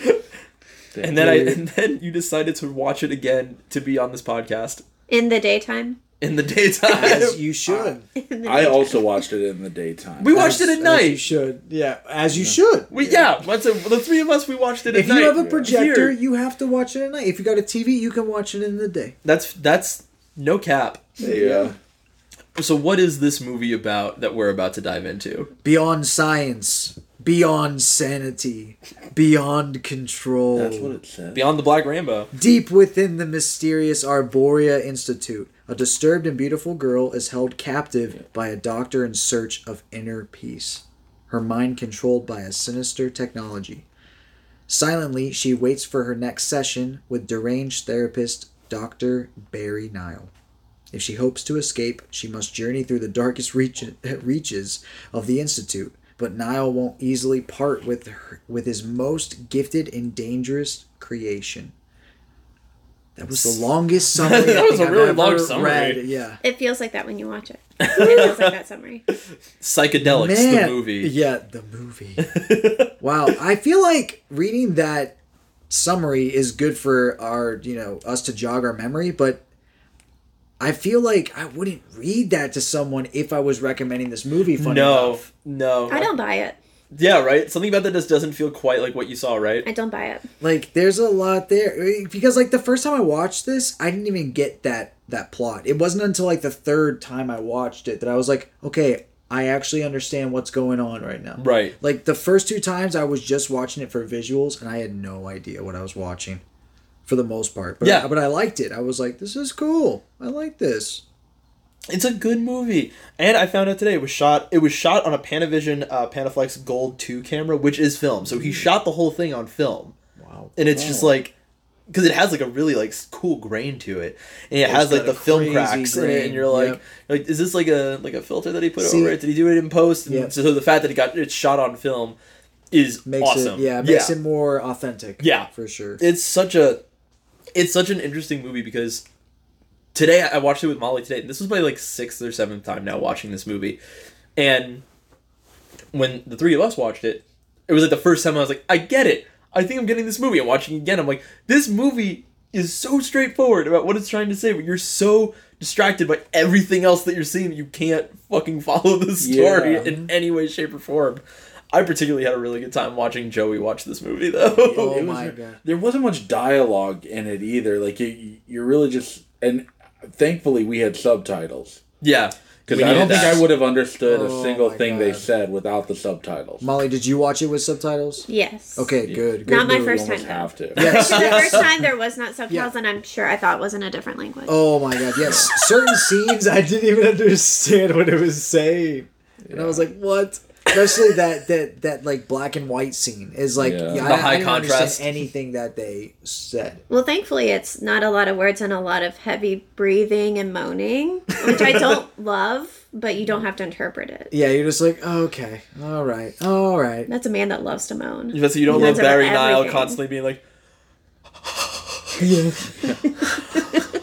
And then I, and then you decided to watch it again to be on this podcast In the daytime. In the daytime. As you should. I also watched it in the daytime. we watched As- it at As you night. should. Yeah, as you should. We yeah, what's a, the three of us we watched it at If night. you have a projector, Here. you have to watch it at night. If you got a TV, you can watch it in the day. That's that's no cap. yeah. So what is this movie about that we're about to dive into? Beyond science, beyond sanity, beyond control. That's what it said. Beyond the Black Rainbow. Deep within the mysterious Arborea Institute, a disturbed and beautiful girl is held captive by a doctor in search of inner peace, her mind controlled by a sinister technology. Silently, she waits for her next session with deranged therapist Dr. Barry Nyle. If she hopes to escape, she must journey through the darkest reach- reaches of the Institute, but Nyle won't easily part with, her, with his most gifted and dangerous creation. That was the longest summary That I was think a I've really long summary. read. Yeah. It feels like that when you watch it. It feels like that summary. Psychedelics, Man, the movie. Yeah, the movie. wow, I feel like reading that summary is good for our, you know, us to jog our memory, but I feel like I wouldn't read that to someone if I was recommending this movie. Funny No, enough. no. I don't buy it. Yeah, right. Something about that just doesn't feel quite like what you saw, right? I don't buy it. like there's a lot there eh, because like the first time I watched this, I didn't even get that that plot. It wasn't until like the third time I watched it that I was like, okay, I actually understand what's going on right now. Right. Like the first two times I was just watching it for visuals and I had no idea what I was watching for the most part. But Yeah. but I liked it. I was like, this is cool. I like this. It's a good movie, and I found out today it was shot. It was shot on a Panavision uh, Panaflex Gold Two camera, which is film. So he shot the whole thing on film, Wow. and it's just like because it has like a really like cool grain to it, and it has like the film cracks in it, grain, and you're like, yep. like, is this like a like a filter that he put See- over it? Did he do it in post? And Yep. so the fact that it got it's shot on film is Makes awesome. it yeah, makes it more authentic. Yeah. For sure. it's such a it's such an interesting movie because today I watched it with Molly today. And this was my like sixth or seventh time now watching this movie, and when the three of us watched it, it was like the first time I was like, I get it. I think I'm getting this movie. I'm watching it again. I'm like, this movie is so straightforward about what it's trying to say, but you're so distracted by everything else that you're seeing that you can't fucking follow the story Yeah. in any way, shape, or form. I particularly had a really good time watching Joey watch this movie, though. Oh was- my god. There wasn't much dialogue in it either. Like you, you're really just and thankfully we had subtitles Yeah, because I don't needed think that. I would have understood Oh a single my thing they said without the subtitles. Molly, did you watch it with subtitles? Yes. Okay, good. good Not my first You time, though. have to. Yes. The first time there was not subtitles, Yeah. and I'm sure I thought it was in a different language. Oh my god, yes. Certain scenes I didn't even understand what it was saying. And I was like, what? Especially that that that like black and white scene is like Yeah. yeah, The I, high I didn't contrast. anything that they said. Well, thankfully, it's not a lot of words and a lot of heavy breathing and moaning, which I don't love, but you don't have to interpret it. Yeah, you're just like, okay, all right, all right. That's a man that loves to moan. But so you don't love Barry Nyle constantly being like,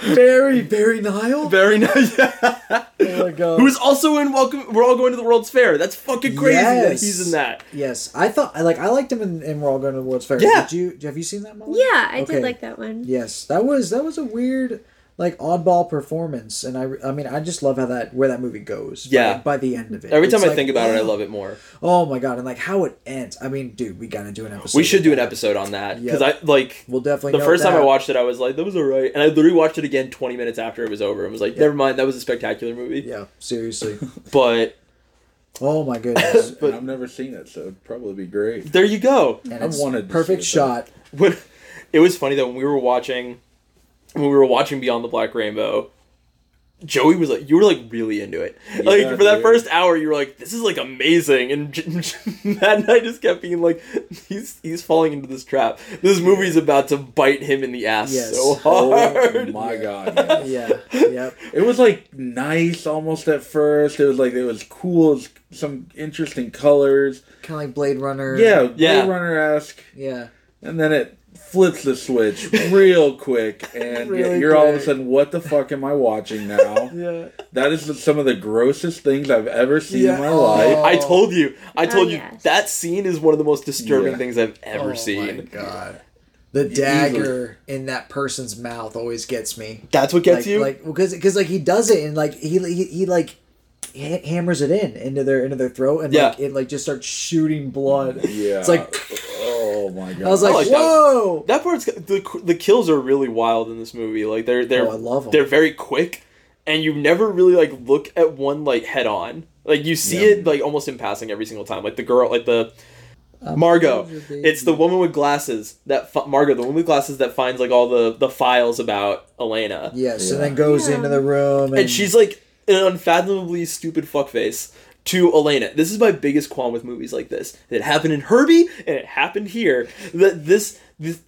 Barry, Barry Nyle. Barry Nyle, yeah. Oh my god. who's also in Welcome. We're all going to the World's Fair. That's fucking crazy that Yes. he's in that. Yes, I thought I like I liked him in, in We're All Going to the World's Fair. Yeah. Did you have you seen that? Molly? Yeah, I Okay. did like that one. Yes, that was that was a weird like oddball performance, and I I mean I just love how that where that movie goes. Yeah. by, by the end of it. Every It's time I like, think about it, I oh. love it more. Oh my god, and like how it ends. I mean, dude, we gotta do an episode. We should of do an that. episode on that because Yep. I like We'll definitely. the note first time I watched it, I was like, "That was alright," and I literally watched it again twenty minutes after it was over, and was like, "Never mind, that was a spectacular movie." Yeah, seriously. But oh my goodness. But I've never seen it, so it'd probably be great. there you go. And I it's wanted to perfect see it, shot. when it was funny though when we were watching when we were watching Beyond the Black Rainbow, Joey was like, you were like really into it. like for that dude. first hour, you were like, this is like amazing, and Matt and I just kept being like, he's he's falling into this trap. This movie's about to bite him in the ass Yes. so Oh hard. my god. yeah. Yeah. yep. It was like nice almost at first. It was like it was cool, it was some interesting colors. Kind of like Blade Runner. Yeah, Blade Yeah. Runner esque. Yeah. And then it flips the switch real quick, and Really you're all of a sudden, what the fuck am I watching now? Yeah. That is some of the grossest things I've ever seen Yeah. in my Oh. life. I told you. I oh. told oh, you yes. that scene is one of the most disturbing Yeah. things I've ever oh, seen. Oh my god. The dagger in that person's mouth always gets me. That's what gets like, you. like because because like he does it and like he he, he like ha- hammers it in into their into their throat and like it like just starts shooting blood. Yeah. It's like oh my god. I was like, like whoa. That part's the the kills are really wild in this movie. Like they're they're Oh, I love 'em. they're very quick, and you never really like look at one like head on. Like you see Yeah. it like almost in passing every single time. Like the girl, like the um, Margo. It's the woman with glasses that fi- Margo, the woman with glasses that finds like all the the files about Elena, Yes, Yeah. and then goes Yeah. into the room and, and she's like an unfathomably stupid fuckface. To Elena, this is my biggest qualm with movies like this. It happened in Herbie, and it happened here. That this, this,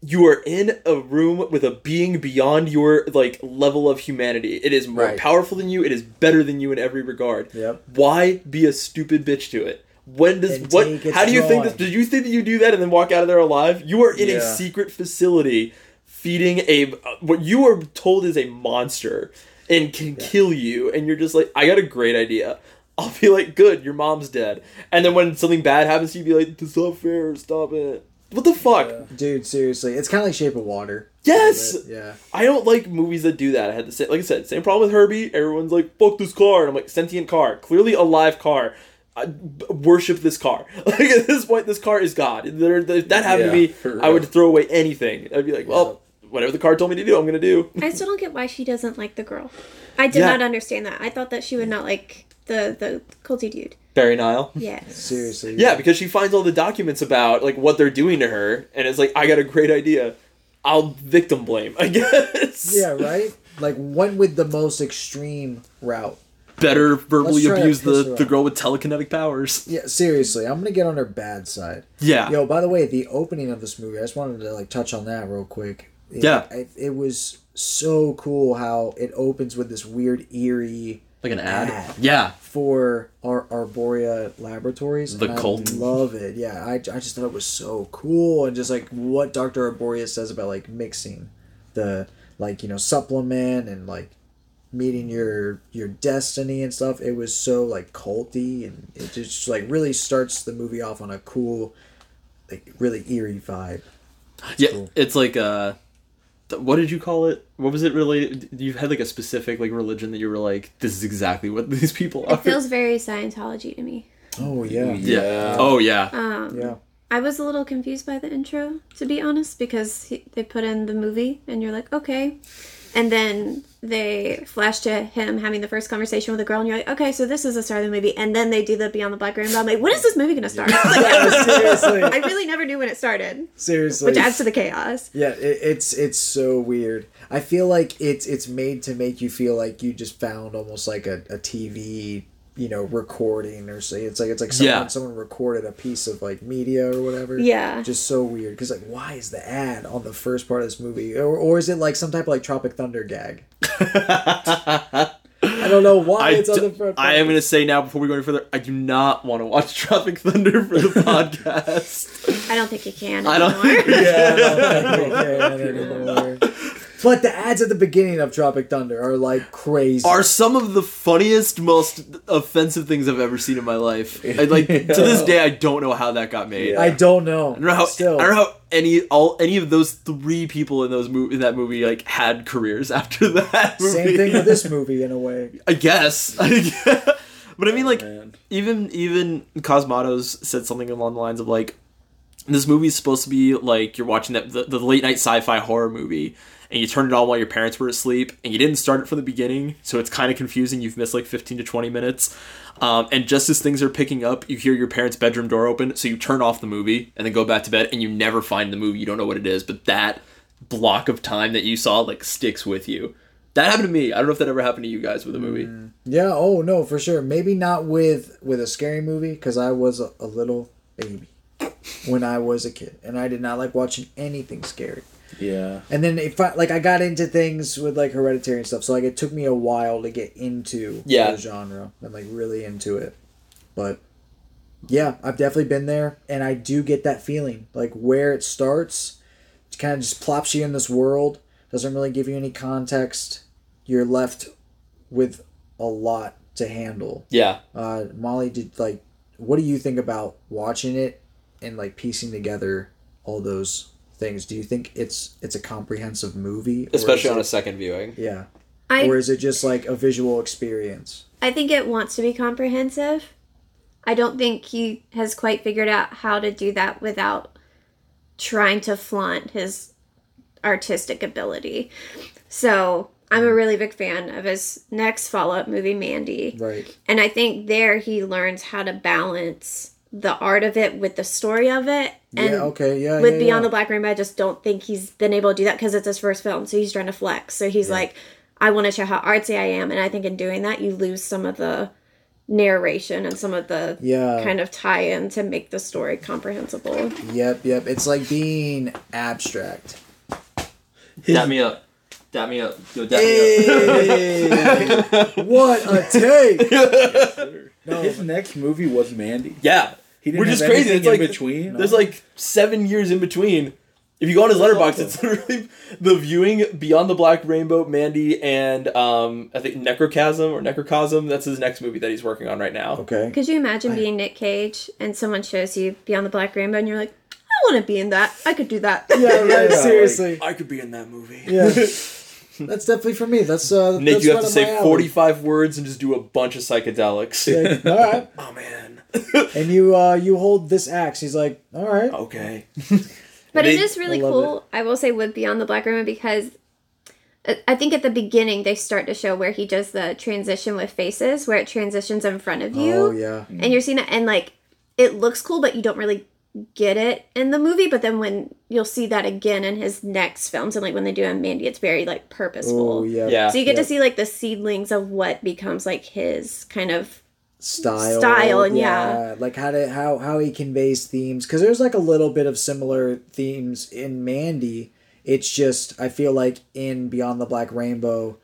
you are in a room with a being beyond your like level of humanity. It is more Right. powerful than you. It is better than you in every regard. Yep. Why be a stupid bitch to it? When does And what? How do you think this? Did you think that you do that and then walk out of there alive? You are in a secret facility feeding a what you are told is a monster and can kill you, and you're just like, I got a great idea. I'll be like, good, your mom's dead. And then when something bad happens to you, be like, this is not fair, stop it. What the fuck? dude, seriously, it's kind of like Shape of Water. Yes! Yeah. I don't like movies that do that. I had the same, like I said, same problem with Herbie. Everyone's like, "Fuck this car," and I'm like, "Sentient car, clearly a live car. I worship this car." Like at this point, this car is God. There- that happened Yeah, to me, I would throw away anything. I'd be like, "Well, whatever the card told me to do, I'm gonna do." I still don't get why she doesn't like the girl. I did Yeah. not understand that. I thought that she would not like the the culty dude. Barry Nyle. Yes. Seriously. Yeah, because she finds all the documents about like what they're doing to her, and it's like, I got a great idea. I'll victim blame, I guess. Yeah, right? Like went with the most extreme route. Better verbally Let's try to abuse the, the girl with telekinetic powers. Yeah, seriously, I'm gonna get on her bad side. Yeah. Yo, by the way, the opening of this movie, I just wanted to like touch on that real quick. It- Yeah. it, it was so cool how it opens with this weird eerie Like an ad. ad. Yeah. for our Arboria Laboratories. The cult. I love it. Yeah, I, I just thought it was so cool and just like what Dr. Arboria says about like mixing the like you know supplement and like meeting your your destiny and stuff. It was so like culty and it just like really starts the movie off on a cool, like really eerie vibe. yeah, cool. it's like uh what did you call it? What was it related? You had like a specific like religion that you were like, this is exactly what these people are. It feels very Scientology to me. Oh yeah, yeah. Oh yeah. Um, yeah. I was a little confused by the intro, to be honest, because he, they put in the movie, and you're like, okay. And then they flash to him having the first conversation with a girl, and you're like, okay, so this is the start of the movie. And then they do the Beyond the Black Rainbow. I'm like, when is this movie gonna start? Like, seriously, I really never knew when it started, seriously. which adds to the chaos. Yeah, it, it's it's so weird. I feel like it's it's made to make you feel like you just found almost like a, a TV, you know, recording or say it's like it's like someone Yeah. someone recorded a piece of like media or whatever. Yeah. Just so weird because like why is the ad on the first part of this movie or or is it like some type of like Tropic Thunder gag? I don't know why I, it's on the front. I am going to say now before we go any further, I do not want to watch Tropic Thunder for the podcast. I don't think you can. I don't anymore. think Yeah, I don't think they can anymore. But the ads at the beginning of Tropic Thunder are like crazy. are some of the funniest, most offensive things I've ever seen in my life. I, like to this day, I don't know how that got made. I don't know. I don't know how. Still, I don't know how any all any of those three people in those movie in that movie like had careers after that. Movie. Same thing with this movie in a way. I guess. but I mean, oh, like, Man. even even Cosmatos said something along the lines of like, this movie is supposed to be like you're watching that the, the late night sci-fi horror movie, and you turned it on while your parents were asleep, and you didn't start it from the beginning, so it's kind of confusing. You've missed like 15 to 20 minutes. Um, and just as things are picking up, you hear your parents' bedroom door open, so you turn off the movie and then go back to bed, and you never find the movie. You don't know what it is, but that block of time that you saw like sticks with you. That happened to me. I don't know if that ever happened to you guys with a movie. Yeah. Oh no, for sure. Maybe not with with a scary movie because I was a, a little baby when I was a kid, and I did not like watching anything scary. Yeah. And then if I like I got into things with like hereditary and stuff, so like it took me a while to get into Yeah. the genre and like really into it. But yeah, I've definitely been there and I do get that feeling. Like where it starts, it kind of just plops you in this world, doesn't really give you any context. You're left with a lot to handle. Yeah. Uh Molly did like what do you think about watching it and like piecing together all those things? Do you think it's it's a comprehensive movie? especially is on a second viewing. yeah. I or is it just like a visual experience? I think it wants to be comprehensive. I don't think he has quite figured out how to do that without trying to flaunt his artistic ability. So I'm a mm. really big fan of his next follow up movie, Mandy. Right. And I think there he learns how to balance the art of it with the story of it. And yeah, okay, yeah. with yeah, Beyond yeah. the Black Rainbow, I just don't think he's been able to do that because it's his first film. So he's trying to flex. So he's like, I want to show how artsy I am. And I think in doing that, you lose some of the narration and some of the Yeah. kind of tie in to make the story comprehensible. Yep, yep. It's like being abstract. Dap me up. Dap me up. Yo, dap me up. What a take! No, His next movie was Mandy. Yeah. He didn't Which is have crazy. anything It's in like between? There's like seven years in between. If you go on his Letterboxd, it's literally the viewing Beyond the Black Rainbow, Mandy, and um, I think Necrochasm or Necrocosm. That's his next movie that he's working on right now. okay. Could you imagine being Nick Cage and someone shows you Beyond the Black Rainbow and you're like, I want to be in that. I could do that. Yeah, right. Yeah, seriously. I could be in that movie. yeah. That's definitely for me. That's uh. Nick, that's you have to say 45 words and just do a bunch of psychedelics. Like, all right. oh, man. And you uh you hold this axe. He's like, all right. okay. But They- it is really I love cool, I will say, with Beyond the Black Rainbow because I- I think at the beginning they start to show where he does the transition with faces, where it transitions in front of you. Oh yeah. And you're seeing it, and like it looks cool, but you don't really get it in the movie. But then when you'll see that again in his next films, and like when they do in Mandy, it's very like purposeful. Oh yeah. Yeah. So you get Yeah. to see like the seedlings of what becomes like his kind of style Style, and yeah. like how to how how he conveys themes. Because there's like a little bit of similar themes in mandy. It's just i feel like in beyond the black rainbow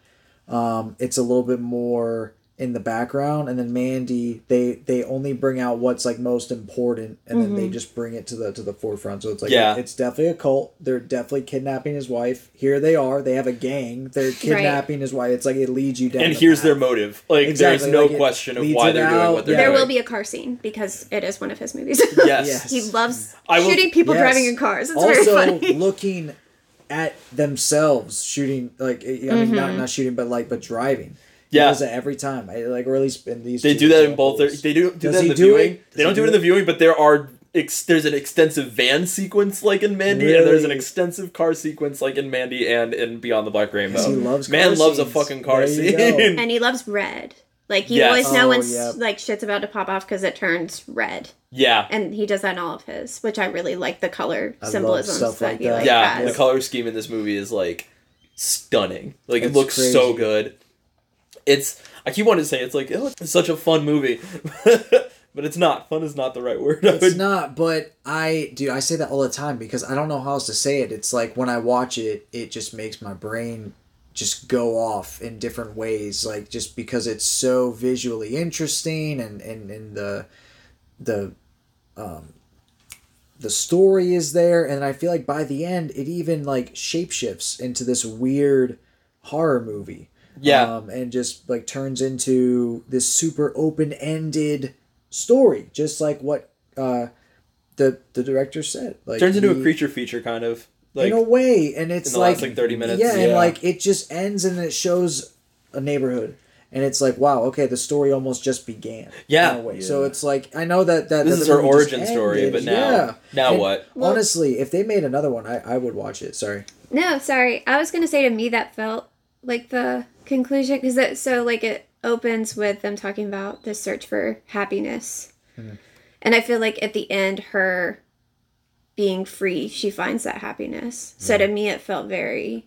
um it's a little bit more in the background and then mandy they they only bring out what's like most important and then they just bring it to the to the forefront so it's like Yeah. it's definitely a cult they're definitely kidnapping his wife here they are they have a gang they're kidnapping his wife it's like it leads you down And the here's their motive. Like, Exactly, there's no like, it question of why they're doing what they're yeah. there doing. will be a car scene because it is one of his movies. Yes. Yes. he loves I will- shooting people Yes. driving in cars. It's very also funny. looking at themselves shooting like i mean Mm-hmm. not not shooting but like but driving Yeah. he does that every time I, like or at least in these They two do that in both. Their, they do do Does that in he the do viewing. it? They don't he do it in the viewing, but there are ex- there's an extensive van sequence like in Mandy, and there's an extensive car sequence like in Mandy and in Beyond the Black Rainbow. he loves Man car loves a fucking car There go. scene. and he loves red. Like you Yes. always know Oh, when yeah. like shit's about to pop off because it turns red, yeah, and he does that in all of his, which I really like the color love symbolisms stuff that like he that. like yeah. has. The color scheme in this movie is like stunning. Like it It's looks so good. It's I keep wanting to say it's like oh, it's such a fun movie, but it's not. Fun is not the right word. It's would- not but i do. i say that all the time because i don't know how else to say it it's like when i watch it it just makes my brain just go off in different ways like just because it's so visually interesting and and, and the the um the story is there and i feel like by the end it even like shapeshifts into this weird horror movie Yeah. um, and just like turns into this super open-ended story just like what uh the the director said. Like Turns into a creature feature kind of. Like in a way, and it's in the like, last, like, 30 minutes. Yeah, and like it just ends and it shows a neighborhood, and it's like wow, okay, the story almost just began. Yeah. in a way. So it's like I know that that This that is the her origin story, ended, but now- yeah. now And what? honestly, if they made another one, I I would watch it. Sorry. No, sorry. I was gonna say to me that felt like the conclusion because it so like it opens with them talking about the search for happiness, mm-hmm. and I feel like at the end her being free, she finds that happiness. So to mm-hmm. me, it felt very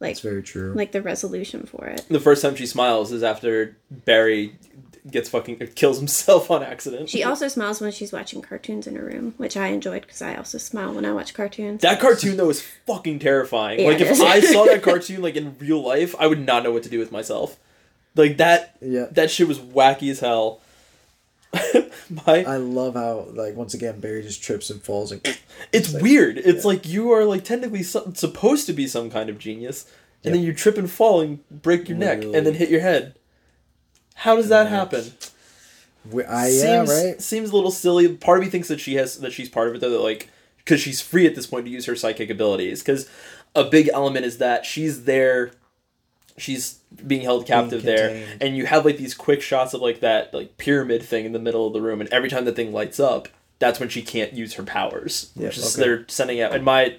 like That's very true. like the resolution for it. the first time she smiles is after Barry gets fucking kills himself on accident. She also smiles when she's watching cartoons in her room, which I enjoyed because I also smile when I watch cartoons. That cartoon though is fucking terrifying. Yeah, like if. I saw that cartoon like in real life, I would not know what to do with myself. Like that Yeah. that shit was wacky as hell. My I love how like once again Barry just trips and falls and it's weird. It's like you are like technically some, supposed to be some kind of genius, and then you trip and fall and break your neck and then hit your head. How does that happen? we, I yeah seems, right. Seems a little silly. Part of me thinks that she has that she's part of it though. That like because she's free at this point to use her psychic abilities. Because a big element is that she's there. She's being held captive there, and you have like these quick shots of like that like pyramid thing in the middle of the room, and every time the thing lights up, that's when she can't use her powers. Yeah, which is okay. they're sending out. And my,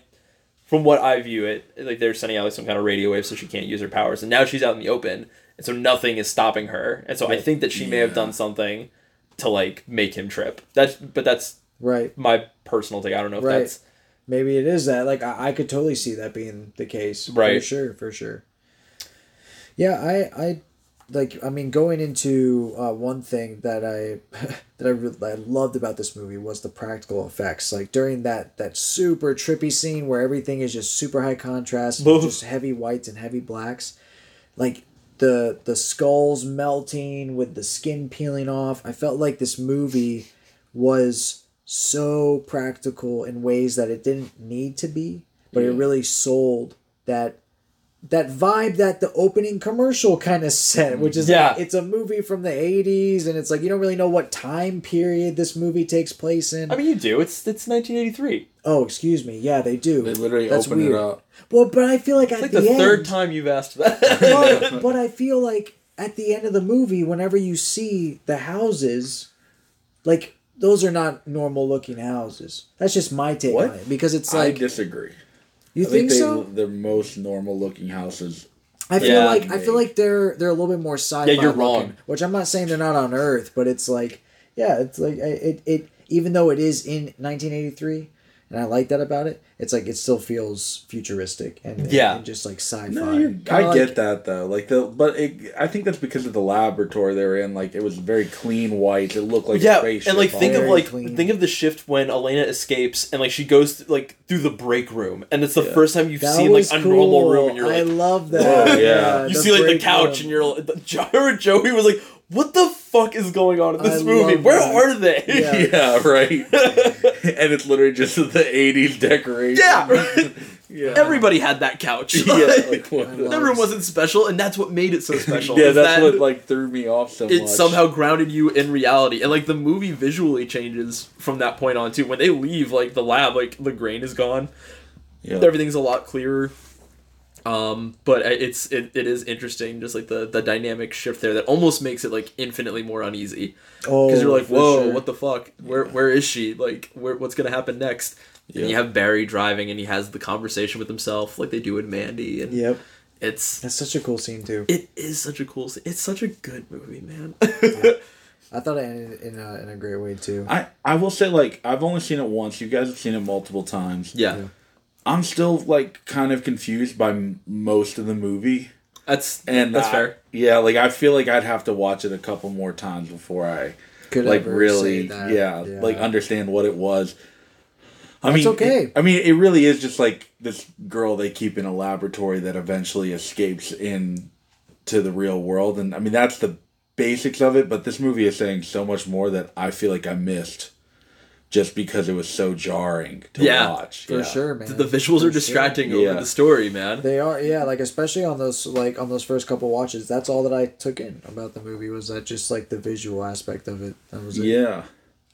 from what I view it, like they're sending out like some kind of radio wave so she can't use her powers, and now she's out in the open, and so nothing is stopping her, and so I think that she may have done something to like make him trip. That's but that's Right. my personal take. I don't know if Right. that's Maybe it is that. Like I, I could totally see that being the case. Right. For Right. sure, for sure. Yeah, I I like I mean going into uh, one thing that I that I, really, I loved about this movie was the practical effects. Like during that that super trippy scene where everything is just super high contrast, just heavy whites and heavy blacks. Like the the skulls melting with the skin peeling off. I felt like this movie was so practical in ways that it didn't need to be, but it really sold that that vibe that the opening commercial kind of set, which is Yeah. like, it's a movie from the 80s and it's like you don't really know what time period this movie takes place in. I mean, you do. It's it's 1983. oh, excuse me. Yeah, they do. They literally That's open weird. it up. Well, but I feel like at like the, the, third end, time you've asked that. but, but I feel like at the end of the movie, whenever you see the houses, like those are not normal looking houses. That's just my take What? on it because it's like I disagree. you I think, they, so. They're most normal looking houses. I feel Yeah. like I feel like they're they're a little bit more sci-fi. Yeah, you're looking, wrong. Which I'm not saying they're not on Earth, but it's like yeah, it's like it it even though it is in 1983, and I like that about it. It's like it still feels futuristic and and- Yeah. and just like sci-fi. No, you're, I like- get that though. Like the, but it, I think that's because of the laboratory they were in. Like it was very clean white. It looked like a yeah, spaceship and like think of like clean. think of the shift when Elena escapes and like she goes like through the break room, and it's the Yeah. first time you've That seen like was a normal room, and cool. you're I love that. Whoa, yeah. you see like the couch, room. and you're like, Joey, Joey was like, what the fuck is going on in this I movie? Where that. are they? Yeah. yeah, right. and it's literally just the '80s decoration. Yeah. yeah. Everybody had that couch. yeah, like what? The- that room wasn't special, and that's what made it so special. yeah, that's that what like threw me off so it much. somehow grounded you in reality, and like the movie visually changes from that point on too. When they leave, like the lab, like the grain is gone, yeah. everything's a lot clearer. Um, but it's it, it is interesting, just like the the dynamic shift there that almost makes it like infinitely more uneasy Oh, because you're like, whoa, sure. what the fuck? Where where is she? Like, where what's gonna happen next? Yeah. And you have Barry driving, and he has the conversation with himself, like they do in Mandy, and Yep, it's that's such a cool scene too. it is such a cool. scene. It's such a good movie, man. I thought it ended in a in a great way too. I I will say like I've only seen it once. You guys have seen it multiple times. yeah, I'm still like kind of confused by m- most of the movie. that's And that's I- fair. Yeah, like I feel like I'd have to watch it a couple more times before I Could like really say that. yeah, like understand what it was. I That's mean, okay. it- I mean, it really is just like this girl they keep in a laboratory that eventually escapes in to the real world, and I mean that's the basics of it. But this movie is saying so much more that I feel like I missed, just because it was so jarring to Yeah, watch. for yeah. sure, man. The visuals For are distracting Yeah. over the story, man. They are, yeah, like especially on those like on those first couple watches. That's all that I took in about the movie was that just like the visual aspect of it. That was it. Yeah.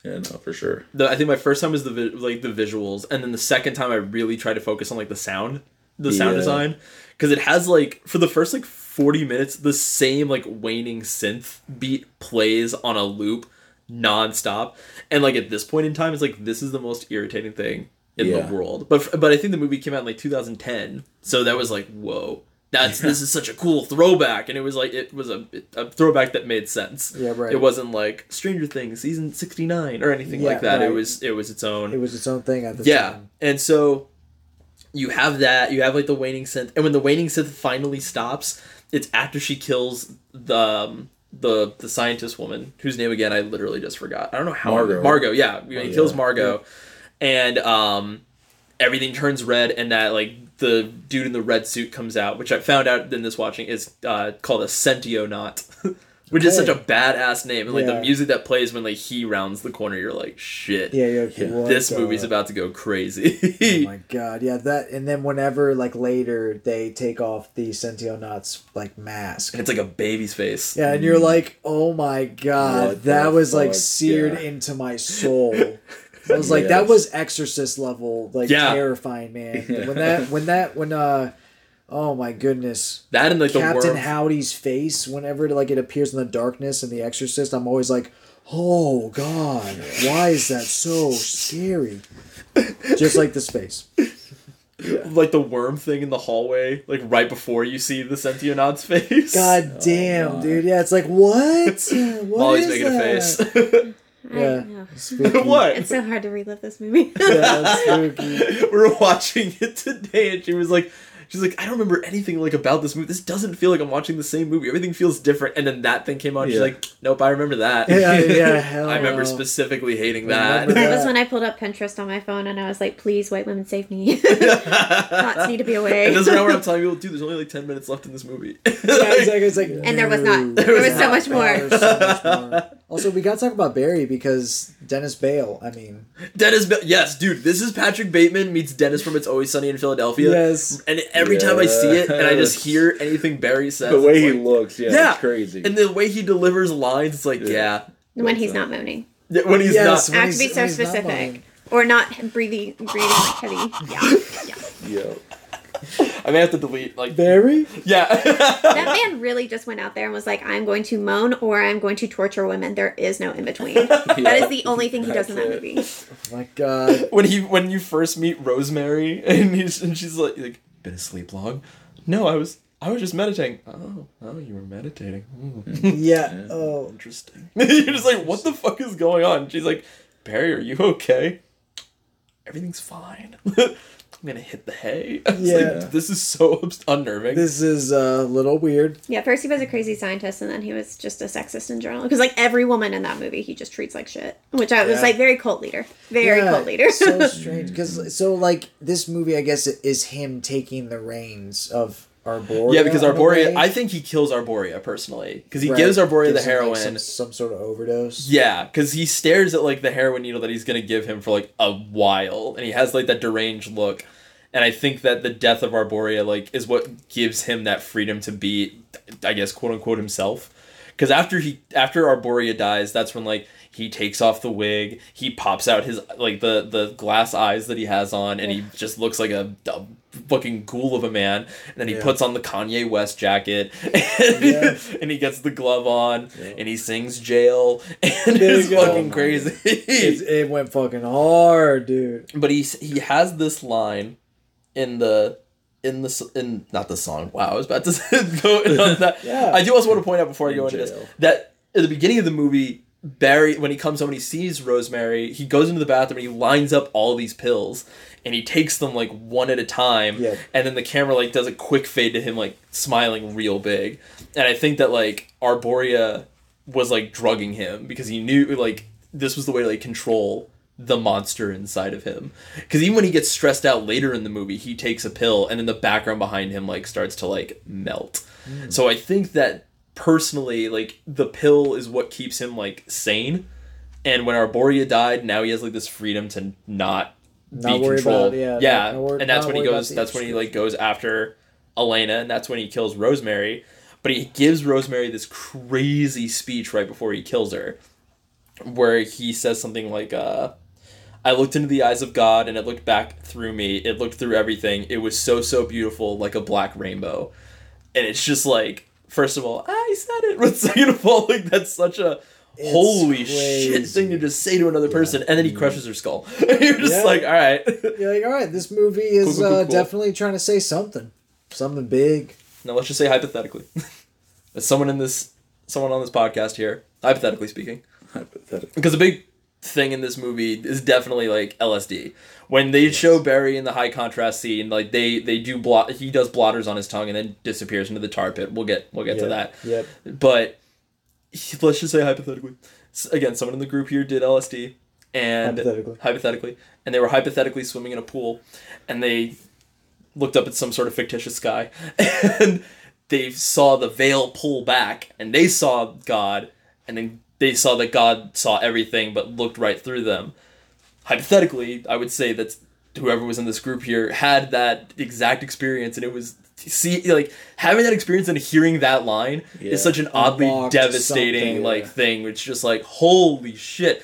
Yeah, no, for sure. the I think my first time was the vi- like the visuals, and then the second time I really tried to focus on like the sound, the sound Yeah. design, because it has like for the first like forty minutes the same like waning synth beat plays on a loop nonstop, and like at this point in time, it's like this is the most irritating thing in Yeah. the world. But but I think the movie came out in like 2010, so that was like whoa. That's this is such a cool throwback, and it was like it was a, a throwback that made sense. Yeah, right. It wasn't like Stranger Things season sixty nine or anything Yeah, like that. It was it was its own. It was its own thing at the yeah, time. and so you have that. You have like the waning synth, and when the waning synth finally stops, it's after she kills the um, the the scientist woman whose name again I literally just forgot. I don't know how Margo. Margo, yeah, he yeah. kills Margo, and um, everything turns red, and that like the dude in the red suit comes out, which I found out in this watching is uh, called a Sentionaut. Which is such a badass name, and like the music that plays when like he rounds the corner, you're like, shit. Yeah, yeah. okay, This the- movie's about to go crazy. Oh my god, yeah, that and then whenever like later they take off the Sentinel's like mask. and it's like a baby's face. Yeah, and you're like, oh my god, What that the was like seared Yeah. into my soul. I was like, that was Exorcist level, like Yeah. terrifying, man. When that, when that, when uh, oh my goodness, That and like the Captain worm. Howdy's face, whenever like it appears in the darkness in the Exorcist, I'm always like, oh god, why is that so scary? Just like this face. like the worm thing in the hallway, like right before you see the Sentionaut's face. God oh damn, dude. Yeah, it's like what? What Always is making that? a face. Yeah. what? It's so hard to relive this movie. Yeah, spooky. we were watching it today, and she was like, "She's like, I don't remember anything like about this movie. This doesn't feel like I'm watching the same movie. Everything feels different." And then that thing came on. She's Yeah. like, "Nope, I remember that. Yeah, yeah, hell I remember no. specifically hating that." Remember That was when I pulled up Pinterest on my phone and I was like, please, white women, save me. Thoughts need to be away. And that's what I'm telling people, dude, there's only like ten minutes left in this movie. Yeah, exactly. It's like, And there was not. no. There was so much No, more. there's so much more. Also, we gotta talk about Barry because Dennis Bale. I mean, Dennis, Ba- yes, dude, this is Patrick Bateman meets Dennis from It's Always Sunny in Philadelphia. Yes. and every time I see it, and I just hear anything Barry says, The way he like- looks, yeah, yeah, it's crazy. and the way he delivers lines, it's like, yeah, when he's not moaning. Yeah, when he's Yes. I not. have to be so when he's not specific. Or not breathing, breathing like heavy. Yeah. yeah. I may have to delete like, Barry. yeah, That man really just went out there and was like, I'm going to moan or I'm going to torture women. There is no in between. That is the only thing he does in that That's movie. Oh my God. when he when you first meet Rosemary, and he's and she's like, like, been asleep long? No, I was. I was just meditating. Oh, oh, you were meditating. Hmm. Yeah. Oh. Interesting. You're just like, what the fuck is going on? She's like, Barry, are you okay? Everything's fine. I'm gonna hit the hay. I was Yeah. like, this is so obs- unnerving. This is uh, a little weird. Yeah, first he was a crazy scientist and then he was just a sexist in general. Because, like, every woman in that movie he just treats like shit. Which I was Yeah. like, very cult leader. Very Yeah, cult leader. so strange because so like this movie, I guess, is him taking the reins of Arboria. yeah, because in a Arboria. I think he kills Arboria personally. Because he Right. gives Arboria the Gives him, like, heroin. some, some sort of overdose. Yeah, because he stares at like the heroin needle that he's gonna give him for like a while, and he has like that deranged look. And I think that the death of Arboria like is what gives him that freedom to be, I guess, quote unquote himself. Because after he after Arboria dies, that's when like he takes off the wig, he pops out his like the the glass eyes that he has on, and he just looks like a, a fucking ghoul of a man. And then he Yeah. puts on the Kanye West jacket, and, Yeah. and he gets the glove on, and he sings "Jail," and There it's fucking crazy. It, it went fucking hard, dude. but he he has this line in the in the in not the song. Wow, I was about to go in on that. Yeah. I do also want to point out before I go into jail. this that at the beginning of the movie, Barry when he comes home and he sees Rosemary, he goes into the bathroom and he lines up all these pills and he takes them like one at a time. Yeah. And then the camera like does a quick fade to him like smiling real big. And I think that like Arboria was like drugging him because he knew like this was the way to like control the monster inside of him. Because even when he gets stressed out later in the movie, he takes a pill and then the background behind him like starts to like melt. So I think that personally, like the pill is what keeps him like sane. And when Arboria died, now he has like this freedom to not, Not be controlled. about- yeah, yeah, not wor- and that's when he goes. That's when he like goes after Elena, and that's when he kills Rosemary. But he gives Rosemary this crazy speech right before he kills her, where he says something like, uh, I looked into the eyes of God and it looked back through me. It looked through everything. It was so, so beautiful, like a black rainbow. And it's just like, first of all, I said it. But second of all, like, that's such a It's holy shit thing to just say to another person. And then he crushes her skull. You're just Yeah. like, all right. You're like, all right, this movie is Cool, cool, cool, uh, cool. definitely trying to say something, something big. now let's just say hypothetically. As someone in this, someone on this podcast here, hypothetically speaking, Hypothetical. because a big thing in this movie is definitely like LSD. When they show Barry in the high contrast scene, like they they do blot, he does blotters on his tongue and then disappears into the tar pit. We'll get we'll get to that. Yep. But let's just say hypothetically, again, someone in the group here did LSD, and Hypothetically. hypothetically, and they were hypothetically swimming in a pool, and they looked up at some sort of fictitious sky, and they saw the veil pull back, and they saw God, and then they saw that God saw everything but looked right through them. Hypothetically, I would say that whoever was in this group here had that exact experience, and it was see like having that experience and hearing that line Yeah. is such an oddly Unlocked devastating something, like thing. It's just like holy shit.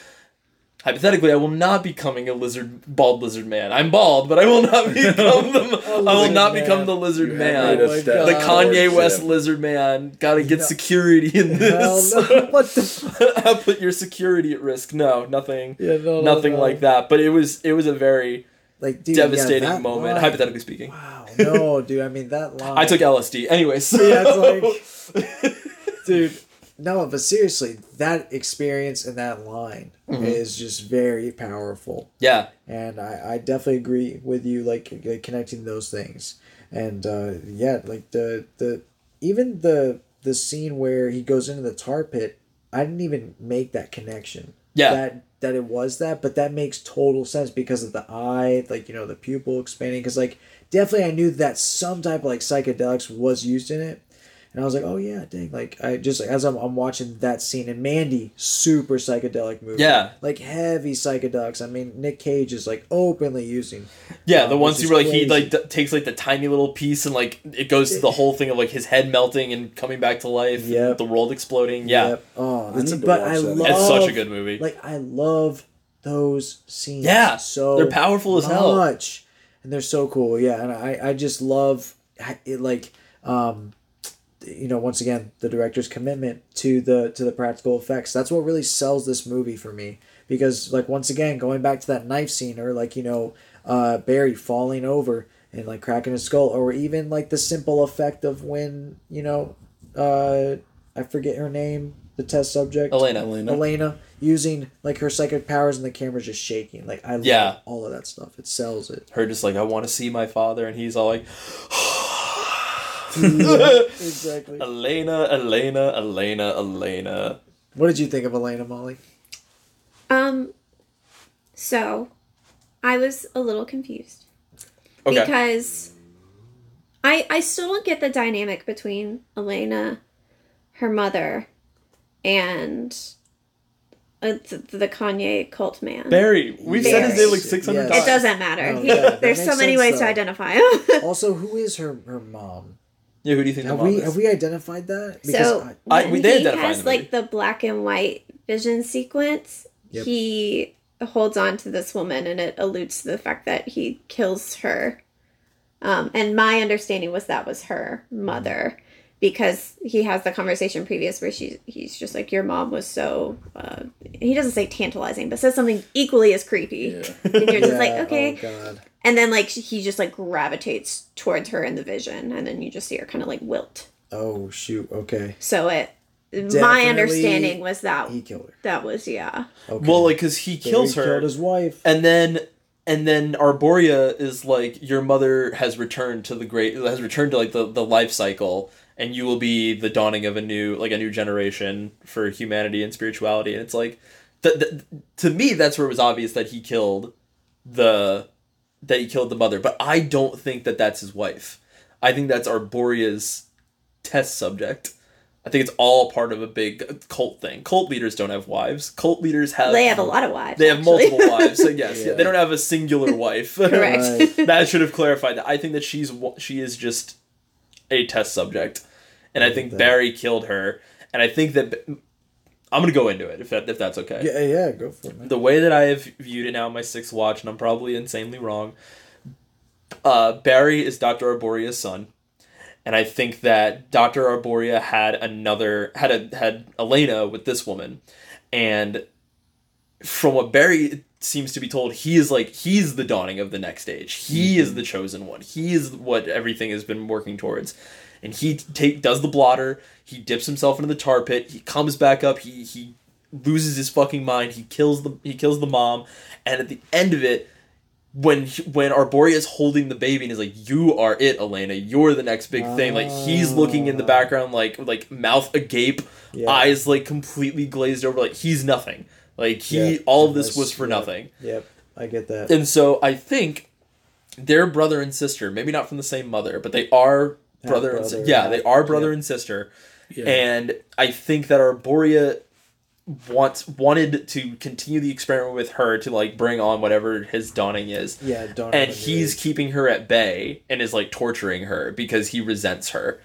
Hypothetically, I will not becoming a lizard, bald lizard man. I'm bald, but I will not oh become the. I will lizard not man. become the lizard You man. have Oh my to step God. The Kanye West lizard man. Gotta get No. security in this. no. What the? Put your security at risk. No, nothing. Yeah, no, no, nothing no. like that. But it was it was a very Like, dude, devastating that moment, line- hypothetically speaking. Wow, no, dude. I mean, that line. I took LSD. Anyways. Yeah, it's like, dude. No, but seriously, that experience and that line Mm-hmm. is just very powerful. yeah. and I, I definitely agree with you like, like connecting those things and uh, yeah like the the even the the scene where he goes into the tar pit i didn't even make that connection Yeah. that that it was that but that makes total sense because of the eye like you know the pupil expanding because like definitely i knew that some type of like psychedelics was used in it and I was like, oh yeah, dang! Like I just as I'm, I'm watching that scene and Mandy, super psychedelic movie. Yeah. like heavy psychedelics. I mean, Nick Cage is like openly using. Yeah, um, the ones which where is like he like d- takes like the tiny little piece and like it goes to the whole thing of like his head melting and coming back to life, Yeah, the world exploding. Yeah, Yep. Oh, I that's, need to but I that. love. it's such a good movie. Like I love those scenes. Yeah, so they're powerful as hell. Much, and they're so cool. Yeah, and I I just love it. Like um, you know, once again, the director's commitment to the to the practical effects. That's what really sells this movie for me. Because like once again, going back to that knife scene, or like you know, uh, Barry falling over and like cracking his skull, or even like the simple effect of when you know, uh, I forget her name, the test subject, Elena. Elena. Elena using like her psychic powers and the camera's just shaking. Like I love Yeah. all of that stuff. It sells it. Her just like I want to see my father, and he's all like, exactly. Elena, Elena, Elena, Elena. What did you think of Elena Molly? Um, so I was a little confused Okay, because I I still don't get the dynamic between Elena, her mother, and uh, the, the Kanye cult man. Barry. We've said his name like six hundred Yes. times. It doesn't matter. Oh, He- yeah, that there's so many sense, ways to identify him. Also, who is her her mom? Yeah, who do you think the Have mom we is? have we identified that? so I- when we- they he has the like the black and white vision sequence. Yep. He holds on to this woman, and it alludes to the fact that he kills her. Um, and my understanding was that was her mother, because he has the conversation previous where she he's just like your mom was so. Uh, he doesn't say tantalizing, but says something equally as creepy. And you're just like okay, Oh God. And then like he just like gravitates towards her in the vision, and then you just see her kind of like wilt. Oh shoot. Okay. So it, my understanding was that He killed her. that was yeah. Okay. Well, like because he So kills he her, Killed his wife. and then and then Arboria is like your mother has returned to the great has returned to like the the life cycle and you will be the dawning of a new like a new generation for humanity and spirituality and it's like th- th- to me that's where it was obvious that he killed the that he killed the mother but I don't think that that's his wife I think that's Arboria's test subject I think it's all part of a big cult thing. Cult leaders don't have wives. Cult leaders have They have a lot of wives. they have actually. multiple wives. So yes, Yeah. they don't have a singular wife. Correct. That should have clarified that. I think that she's wa- she is just a test subject, and I think that. Barry killed her, and I think that I'm gonna go into it if that if that's okay. Yeah, yeah, go for it, man. The way that I have viewed it now my sixth watch, and I'm probably insanely wrong. Uh, Barry is Doctor Arboria's son, and I think that Doctor Arboria had another had a had Elena with this woman, and from what Barry seems to be told, he is like he's the dawning of the next age. He mm-hmm. is the chosen one. He is what everything has been working towards. And he take does the blotter. He dips himself into the tar pit. He comes back up. He he loses his fucking mind. He kills the he kills the mom. And at the end of it, when he- when Arboria is holding the baby and is like, "You are it, Elena. You're the next big thing." Like he's looking in the ah. background, like like mouth agape, Yeah. eyes like completely glazed over. Like he's nothing. Like he Yeah, all of this was for yeah. nothing. Yep, I get that. And so I think they're brother and sister, maybe not from the same mother, but they are brother and si- yeah, they are brother yeah. and sister. And I think that Arboria wants wanted to continue the experiment with her to like bring on whatever his dawning is. Yeah, dawning And he's keeping her at bay and is like torturing her because he resents her.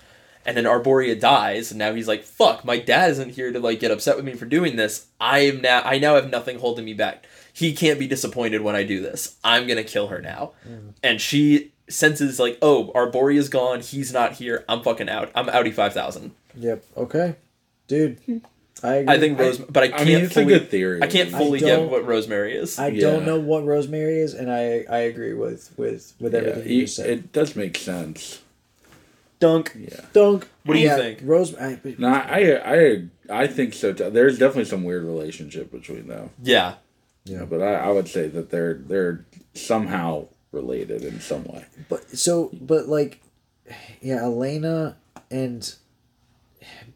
And then Arboria dies, and now he's like, "Fuck, my dad isn't here to like get upset with me for doing this. I am now. I now have nothing holding me back. He can't be disappointed when I do this. I'm gonna kill her now." Mm. And she senses like, "Oh, Arboria's gone. He's not here. I'm fucking out. I'm outie five thousand. Yep. Okay, dude. I agree. I think Rose, but I can't. mean, it's a fully, good theory. I can't fully don't- get what Rosemary is. I Yeah. don't know what rosemary is, and I I agree with with with Yeah, everything he- you said. it does make sense. Dunk. Yeah. Dunk. What do you Yeah, think? Rose. I, No, I I I think so. Too. There's definitely some weird relationship between them. Yeah. Yeah. But I, I would say that they're they're somehow related in some way. But so, but like, yeah, Elena and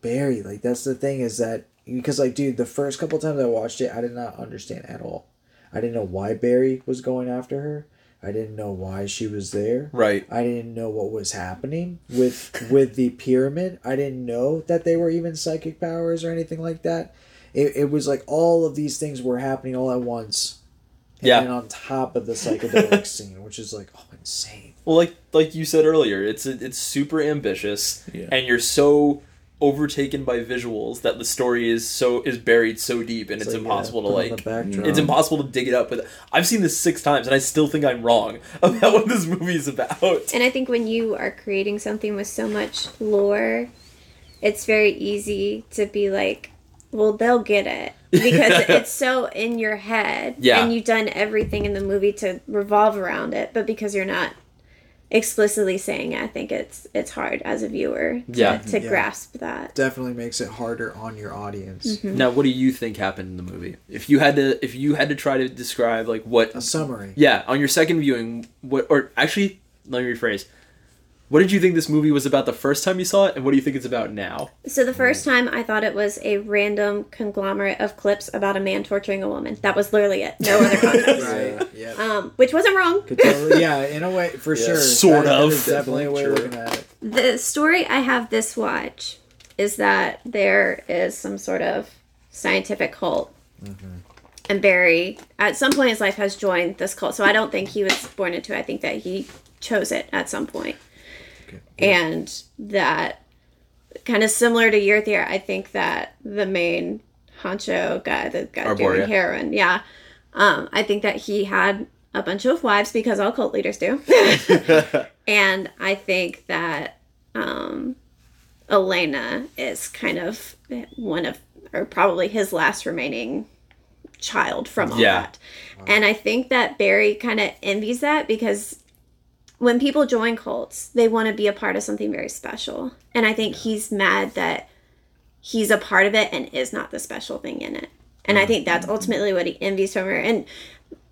Barry. Like that's the thing is that because like, dude, the first couple times I watched it, I did not understand at all. I didn't know why Barry was going after her. I didn't know why she was there. Right. I didn't know what was happening with with the pyramid. I didn't know that they were even psychic powers or anything like that. It, it was like all of these things were happening all at once. And Yeah. then on top of the psychedelic scene, which is like, oh, insane. Well, like like you said earlier, it's it's super ambitious, Yeah. and you're so overtaken by visuals that the story is so is buried so deep, and it's, like, impossible put to like. It's impossible to dig it up. But I've seen this six times, and I still think I'm wrong about what this movie is about. And I think when you are creating something with so much lore, it's very easy to be like, well, they'll get it. Because it's so in your head. Yeah. And you've done everything in the movie to revolve around it. But because you're not explicitly saying it, I think it's it's hard as a viewer to, Yeah. to Yeah. grasp that. Definitely makes it harder on your audience. Mm-hmm. Now, what do you think happened in the movie? If you had to, if you had to try to describe like what, A summary. yeah, on your second viewing, what, or actually, let me rephrase. What did you think this movie was about the first time you saw it, and what do you think it's about now? So the first time I thought it was a random conglomerate of clips about a man torturing a woman. That was literally it. No other context. Right. Yeah. Um, which wasn't wrong. Totally, yeah, in a way, for sure. sort That- that of. is definitely a way of Definitely looking at it. The story I have this watch is that there is some sort of scientific cult. And Barry, at some point in his life, has joined this cult. So I don't think he was born into it. I think that he chose it at some point. And that, kind of similar to your theory, I think that the main honcho guy, the guy Arboria. doing heroin, yeah, um, I think that he had a bunch of wives because all cult leaders do. and I think that um, Elena is kind of one of, or probably his last remaining child from all Yeah. that. And I think that Barry kind of envies that because when people join cults, they want to be a part of something very special. And I think he's mad that he's a part of it and is not the special thing in it. And I mm-hmm. think that's mm-hmm. ultimately what he envies from her. And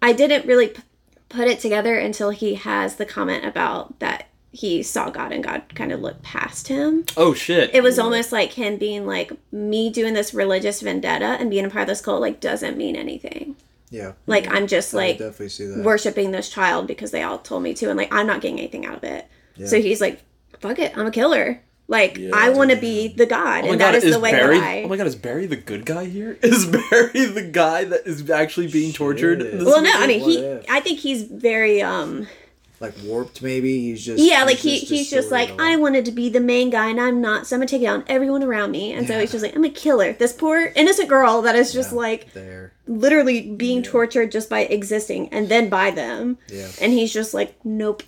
I didn't really p- put it together until he has the comment about that he saw God and God kind of looked past him. Oh shit! It was almost like him being like, me doing this religious vendetta and being a part of this cult, like, doesn't mean anything. Yeah. Like, I'm just I like definitely see that. worshiping this child because they all told me to, and like, I'm not getting anything out of it. Yeah. So he's like, fuck it, I'm a killer. Like, Yeah. I want to be the God, Oh and god, that is, is the way Barry? that I. Oh my god, is Barry the good guy here? Is Barry the guy that is actually being tortured? well, no. I mean, What he. if? I think he's very um like warped. Maybe he's just Yeah, like he just he's just like distorted a lot. I wanted to be the main guy and I'm not, so I'm gonna take down everyone around me. And so he's just like I'm a killer. This poor innocent girl that is just like there. literally being tortured just by existing and then by them. Yeah. And he's just like, nope.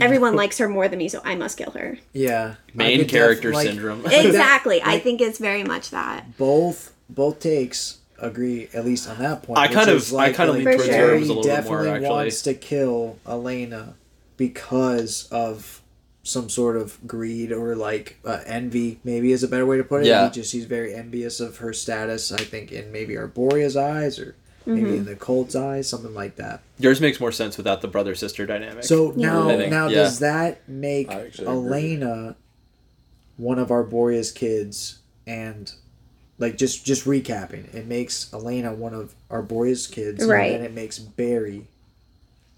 Everyone likes her more than me, so I must kill her. Yeah, Main could def- character like, syndrome. Exactly. I think it's very much that. Both both takes agree at least on that point. I kind of- is I kind of lean towards Barry Rose a little bit more, definitely actually. wants to kill Elena because of some sort of greed or like uh, envy. Maybe is a better way to put it. Yeah. He just he's very envious of her status. I think in maybe Arboria's eyes or maybe Mm-hmm. in the cult's eyes, something like that. Yours makes more sense without the brother sister dynamic. So now, now yeah. does that make I actually agree. Elena one of Arboria's kids? And like just just recapping, it makes Elena one of Arboria's kids, Right. And then it makes Barry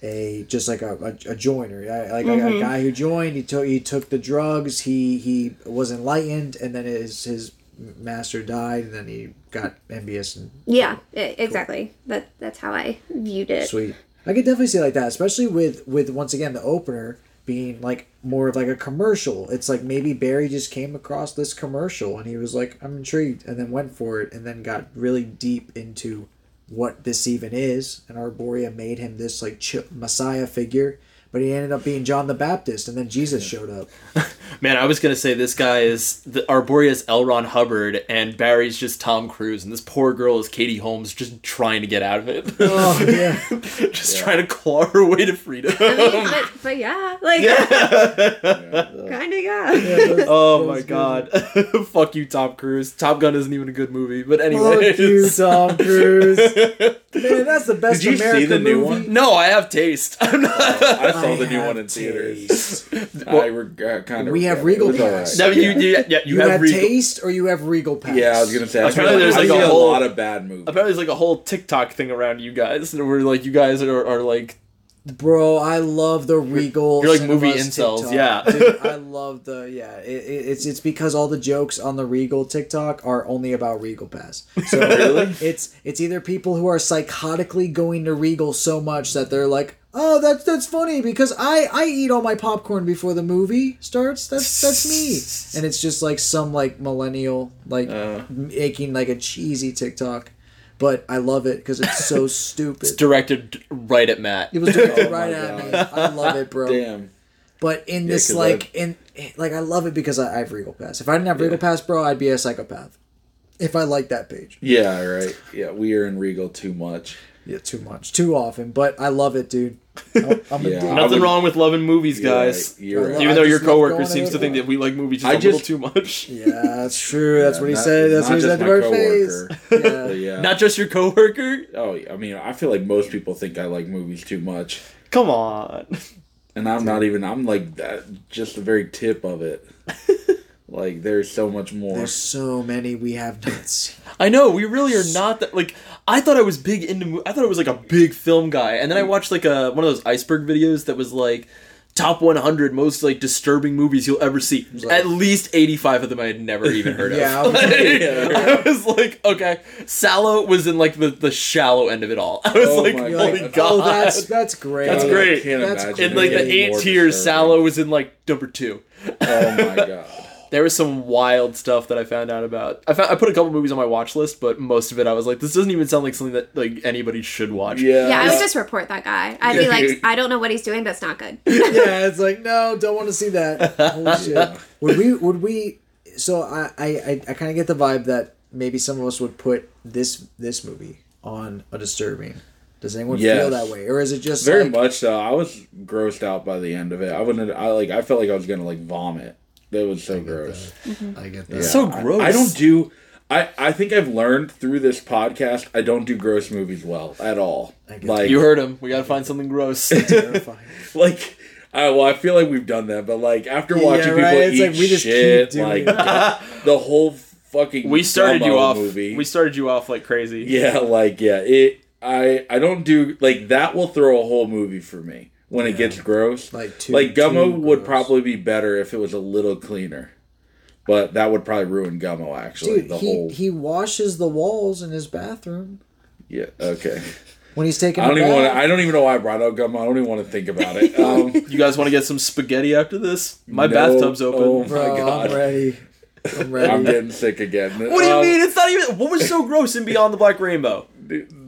a just like a, a, a joiner, like a, a mm-hmm. guy who joined. He took he took the drugs. He he was enlightened, and then his his master died, and then he got envious and Yeah, e- exactly. That that's how I viewed it. Sweet. I could definitely see like that, especially with with once again the opener being like more of like a commercial. It's like maybe Barry just came across this commercial and he was like, I'm intrigued, and then went for it, and then got really deep into what this even is. And Arboria made him this like ch- messiah figure, but he ended up being John the Baptist, and then Jesus showed up. Man, I was gonna say this guy is the Arboria's L. Ron Hubbard, and Barry's just Tom Cruise, and this poor girl is Katie Holmes, just trying to get out of it, Oh yeah, just trying to claw her way to freedom. I mean, but, but yeah, like kind of yeah. oh my god, fuck you, Tom Cruise. Top Gun isn't even a good movie, but anyway. fuck you, Tom Cruise. Man, that's the best Did you see American the new movie. one? No, I have taste. I'm not. Oh, I saw I the new one in theaters. taste. I reg- uh, kind of. We have Regal Pass. No, you, you, yeah, you, You, have have Regal. taste or you have Regal Pass. Yeah, I was gonna say. I Apparently there's like see a a whole- lot of bad movies. Apparently, there's like a whole TikTok thing around you guys, where like you guys are, are like Bro, I love the Regal. You're like movie Cinemas incels, TikTok. yeah. Dude, I love the yeah. It, it, it's it's because all the jokes on the Regal TikTok are only about Regal Pass. So really? it's it's either people who are psychotically going to Regal so much that they're like, oh, that's that's funny because I I eat all my popcorn before the movie starts. That's that's me. And it's just like some like millennial like Uh. making like a cheesy TikTok, but I love it because it's so stupid. it's directed right at Matt. It was directed Oh right at me. I love it, bro. Damn. But in this like, in like, I love it because I, I have Regal Pass. If I didn't have Regal Pass, bro, I'd be a psychopath. If I liked that page, Yeah, right. Yeah, we are in Regal too much. Yeah, too much, too often. But I love it, dude. I'm, I'm Yeah. a dude. Nothing would- wong with loving movies, You're guys. right, You're right. Even though your coworker seems to to think that we like movies just I a little too much. Yeah, that's true. That's Yeah, what he not- said. That's what he said to my our face. coworker. Yeah. Yeah. Not just your coworker. oh, I mean, I feel like most people think I like movies too much, Come on. and I'm not even. I'm like that, just the very tip of it. like, there's so much more. There's so many we have not seen. I know we really are not that like. I thought I was big into. I thought I was like a big film guy, and then I watched like a one of those iceberg videos that was like top 100 most like disturbing movies you'll ever see. At least 85 of them I had never even heard of. Yeah, I was- Like, I was like, okay, Salò was in like the the shallow end of it all. I was Oh like, my holy like, god. oh, that's that's great. That's I great. can't That's imagine in like the eight more tiers, disturbing. Salò was in like number two. Oh my god. There was some wild stuff that I found out about. I found I put a couple movies on my watch list, but most of it I was like, this doesn't even sound like something that like anybody should watch. Yeah. Yeah, I would just report that guy. I'd be like, I don't know what he's doing, but it's not good. yeah, it's like no, don't want to see that. Holy shit. Would we? Would we? So I, I, I, I kind of get the vibe that maybe some of us would put this this movie on a disturbing. Does anyone Yes. feel that way, or is it just Very like, much so. I was grossed out by the end of it. I wouldn't. I like. I felt like I was gonna like vomit. That was so gross. I get that. Yeah. So gross. I, don't do. I I think I've learned through this podcast. I don't do gross movies well at all. Like You heard him. We gotta find something gross. terrifying. like. I, well, I feel like we've done that, but like after watching people right, it's eat like we just keep shit, doing like the whole fucking we started you off. movie. We started you off like crazy. Yeah, like yeah, it. I I don't do like that. Will throw a whole movie for me when it gets gross. Like too- like Gummo too would gross. probably be better if it was a little cleaner, but that would probably ruin Gummo. Actually, Dude, the he whole he washes the walls in his bathroom. yeah. Okay, when he's taking. I don't a even want to. I don't even know why I brought it up. Gum. I don't even want to think about it. Um, You guys want to get some spaghetti after this? My No. bathtub's open. Oh my Bro, God. I'm ready. I'm ready. I'm getting sick again. What do you Um, mean? It's not even. What was so gross in Beyond the Black Rainbow?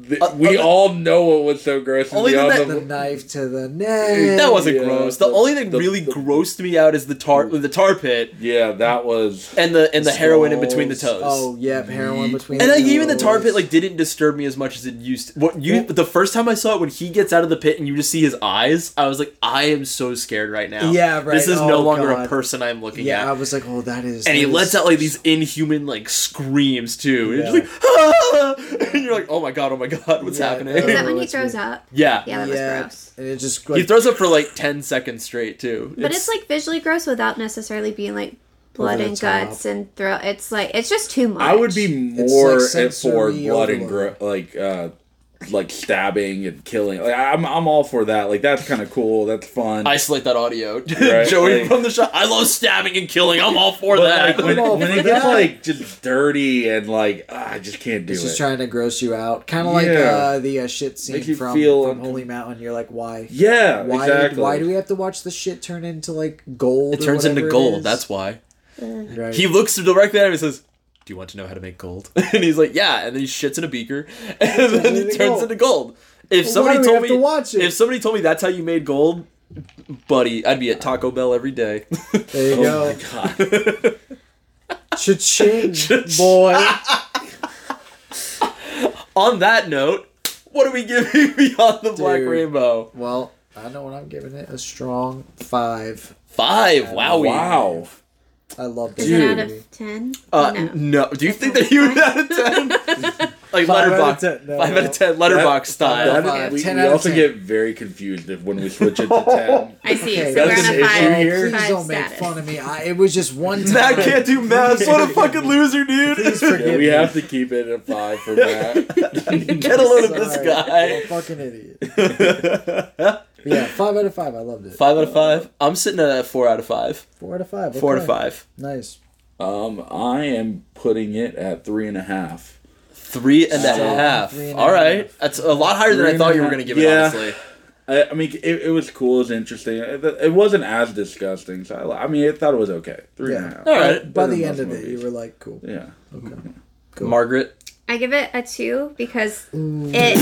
Th- we uh, all know what was so gross. Only Only the the, the knife to the neck. That wasn't Yeah, gross. The, the- only thing the- really the- grossed me out is the tar the tar pit yeah, that was. and the and the heroin in between the toes. Oh, yeah, heroin between. And the like even the tar pit like didn't disturb me as much as it used. To. What you the first time I saw it when he gets out of the pit and you just see his eyes, I was like, I am so scared right now. Yeah, right. This is no Oh, longer a person I'm looking at. Yeah, I was like, oh, that is. and he that lets out like these inhuman like screams too. And Yeah. you're just like, ah! and you're like, oh my god, oh my god, what's Yeah. happening? Is that when he throws up? yeah. Yeah, that was gross. and it just He throws up for like ten seconds straight too. But it's, like visually gross without necessarily being like blood Over the and guts and throat. It's like it's just too much. I would be more like at for sensory blood and overload. gro- like uh like stabbing and killing. Like I'm I'm all for that. Like that's kind of cool. That's fun. isolate that audio. Right, Joey like- from the shot. I love stabbing and killing. I'm all for that. like when, when it gets like just dirty and like ah, I just can't do It's it. just trying to gross you out, kind of like Yeah. uh, the uh, shit scene you from, feel from uncom- Holy Mountain. You're like, why? yeah, Why? exactly. Why do we have to watch the shit turn into like gold? it turns into gold. That's why. right. He looks directly at him and says, "Do you want to know how to make gold?" and he's like, "Yeah." And then he shits in a beaker, and then into it turns gold. into gold. If Well, somebody why do we told have me, to watch it? if somebody told me that's how you made gold, buddy, I'd be at Taco Bell every day. there you Oh go. my god. Cha-ching, boy. On that note, what are we giving Beyond the Black Rainbow? well, I know what I'm giving it. A strong five. Five. Wow. wow. I love this Is it out of ten? Uh, no. no. Do you think that he would out of ten? like Five out of Letterboxd. 10, no, five no. out of ten. Letterboxd That- style. that- Five. we 10 we out of also 10. get very confused if when we switch it to ten. I see. Okay, so we're that's on a an issue five, here. Please five don't make fun of me. I, it was just one time. Matt can't do math. What a fucking loser, dude. Please Yeah, we me. have to keep it at five for that. Get a load of this guy. I'm a fucking idiot. But yeah, five out of five. I loved it. Five out of five. I'm sitting at a four out of five. Four out of five. Four out of five. Nice. um, I am putting it at three and a half. Three and a Strong half. three and a All right. half. That's a lot higher than I thought you were going to give it, Yeah. honestly. I, I mean, it, it was cool. It was interesting. It, it wasn't as disgusting. So I, I mean, I thought it was okay. Three and a Yeah. half. All right. By Better the end most of it, movies. you were like, cool. Yeah. Okay. Margaret. I give it a two because it.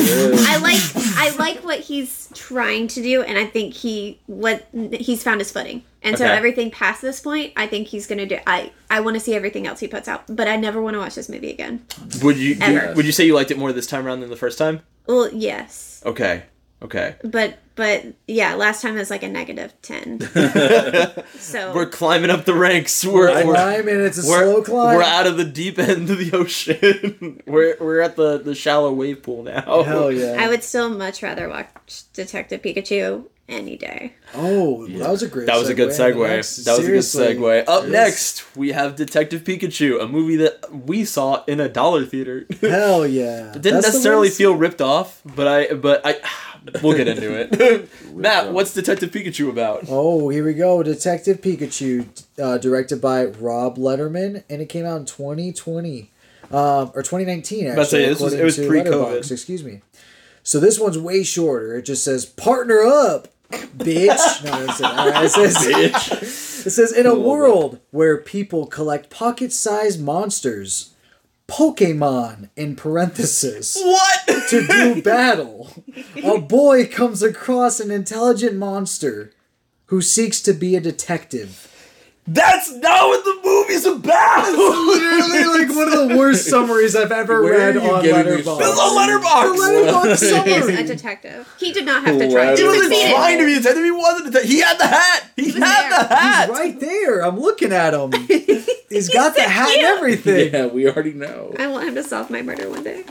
I like I like what he's trying to do, and I think he what he's found his footing. And so Okay. everything past this point, I think he's gonna do. I I want to see everything else he puts out, but I never want to watch this movie again. Would you Ever. would you say you liked it more this time around than the first time? Well, yes, Okay. Okay. but but yeah, last time was like a negative ten. so We're climbing up the ranks. We're we're, Climb it's a we're, slow climb. we're out of the deep end of the ocean. we're we're at the the shallow wave pool now. Hell yeah. I would still much rather watch Detective Pikachu any day. oh, that was a great. That was a good segue. segue. Next, that was a good segue. Up Yes. next, we have Detective Pikachu, a movie that we saw in a dollar theater. Hell yeah. it didn't That's necessarily feel ripped off, but I but I we'll get into it. Matt, what's Detective Pikachu about? Oh, here we go. Detective Pikachu, uh, directed by Rob Letterman, and it came out in 2020. Um, or 2019, actually. say, this was- it was pre-COVID. Letterboxd, Excuse me. So this one's way shorter. It just says, partner up, bitch. no, that's it. Right, it says, It says, in a world where people collect pocket-sized monsters, Pokemon, in parenthesis, What? to do battle, a boy comes across an intelligent monster who seeks to be a detective. That's not what the movie's about. Literally, like one of the worst summaries I've ever Where read on getting these Letterboxd. This is a Letterboxd. The Letterboxd He is a detective. He did not have to oh, try. He He He wasn't trying to be a detective. He wasn't a detective. He had the hat. He was had there. the hat. He's right there. I'm looking at him. He's got the hat and everything. Yeah, we already know. I want him to solve my murder one day.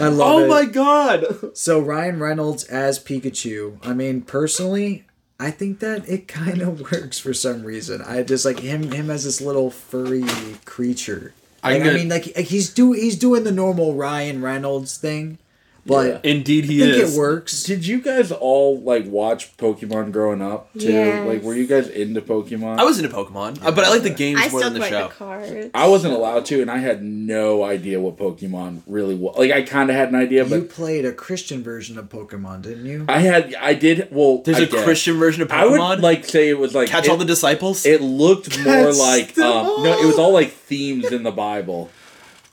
I love Oh it. my god. So Ryan Reynolds as Pikachu. I mean, personally, I think that it kind of works for some reason. I just like him him as this little furry creature. Like, gonna- mean, like he's do he's doing the normal Ryan Reynolds thing but Indeed, he I think is. it works. Did you guys all like watch Pokemon growing up too? Yes. Like, were you guys into Pokemon? I was into Pokemon, uh, but I like the games I more still than the show. the cards. I wasn't allowed to, and I had no idea what Pokemon really was. Like, I kind of had an idea, but You played a Christian version of Pokemon, didn't you? I had, I did. Well, There's a a Christian version of Pokemon. I Pokemon. would like say it was like catch it, all the disciples. It looked more like um, no, it was all like themes in the Bible,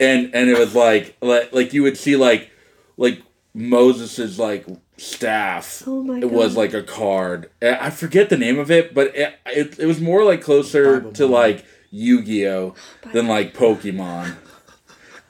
and and it was like like, like you would see like like Moses's like staff. Oh my It was like a card. Uh, I forget the name of it, but it it, it was more like closer Bible to Mom. like Yu Gi Oh than like Pokemon.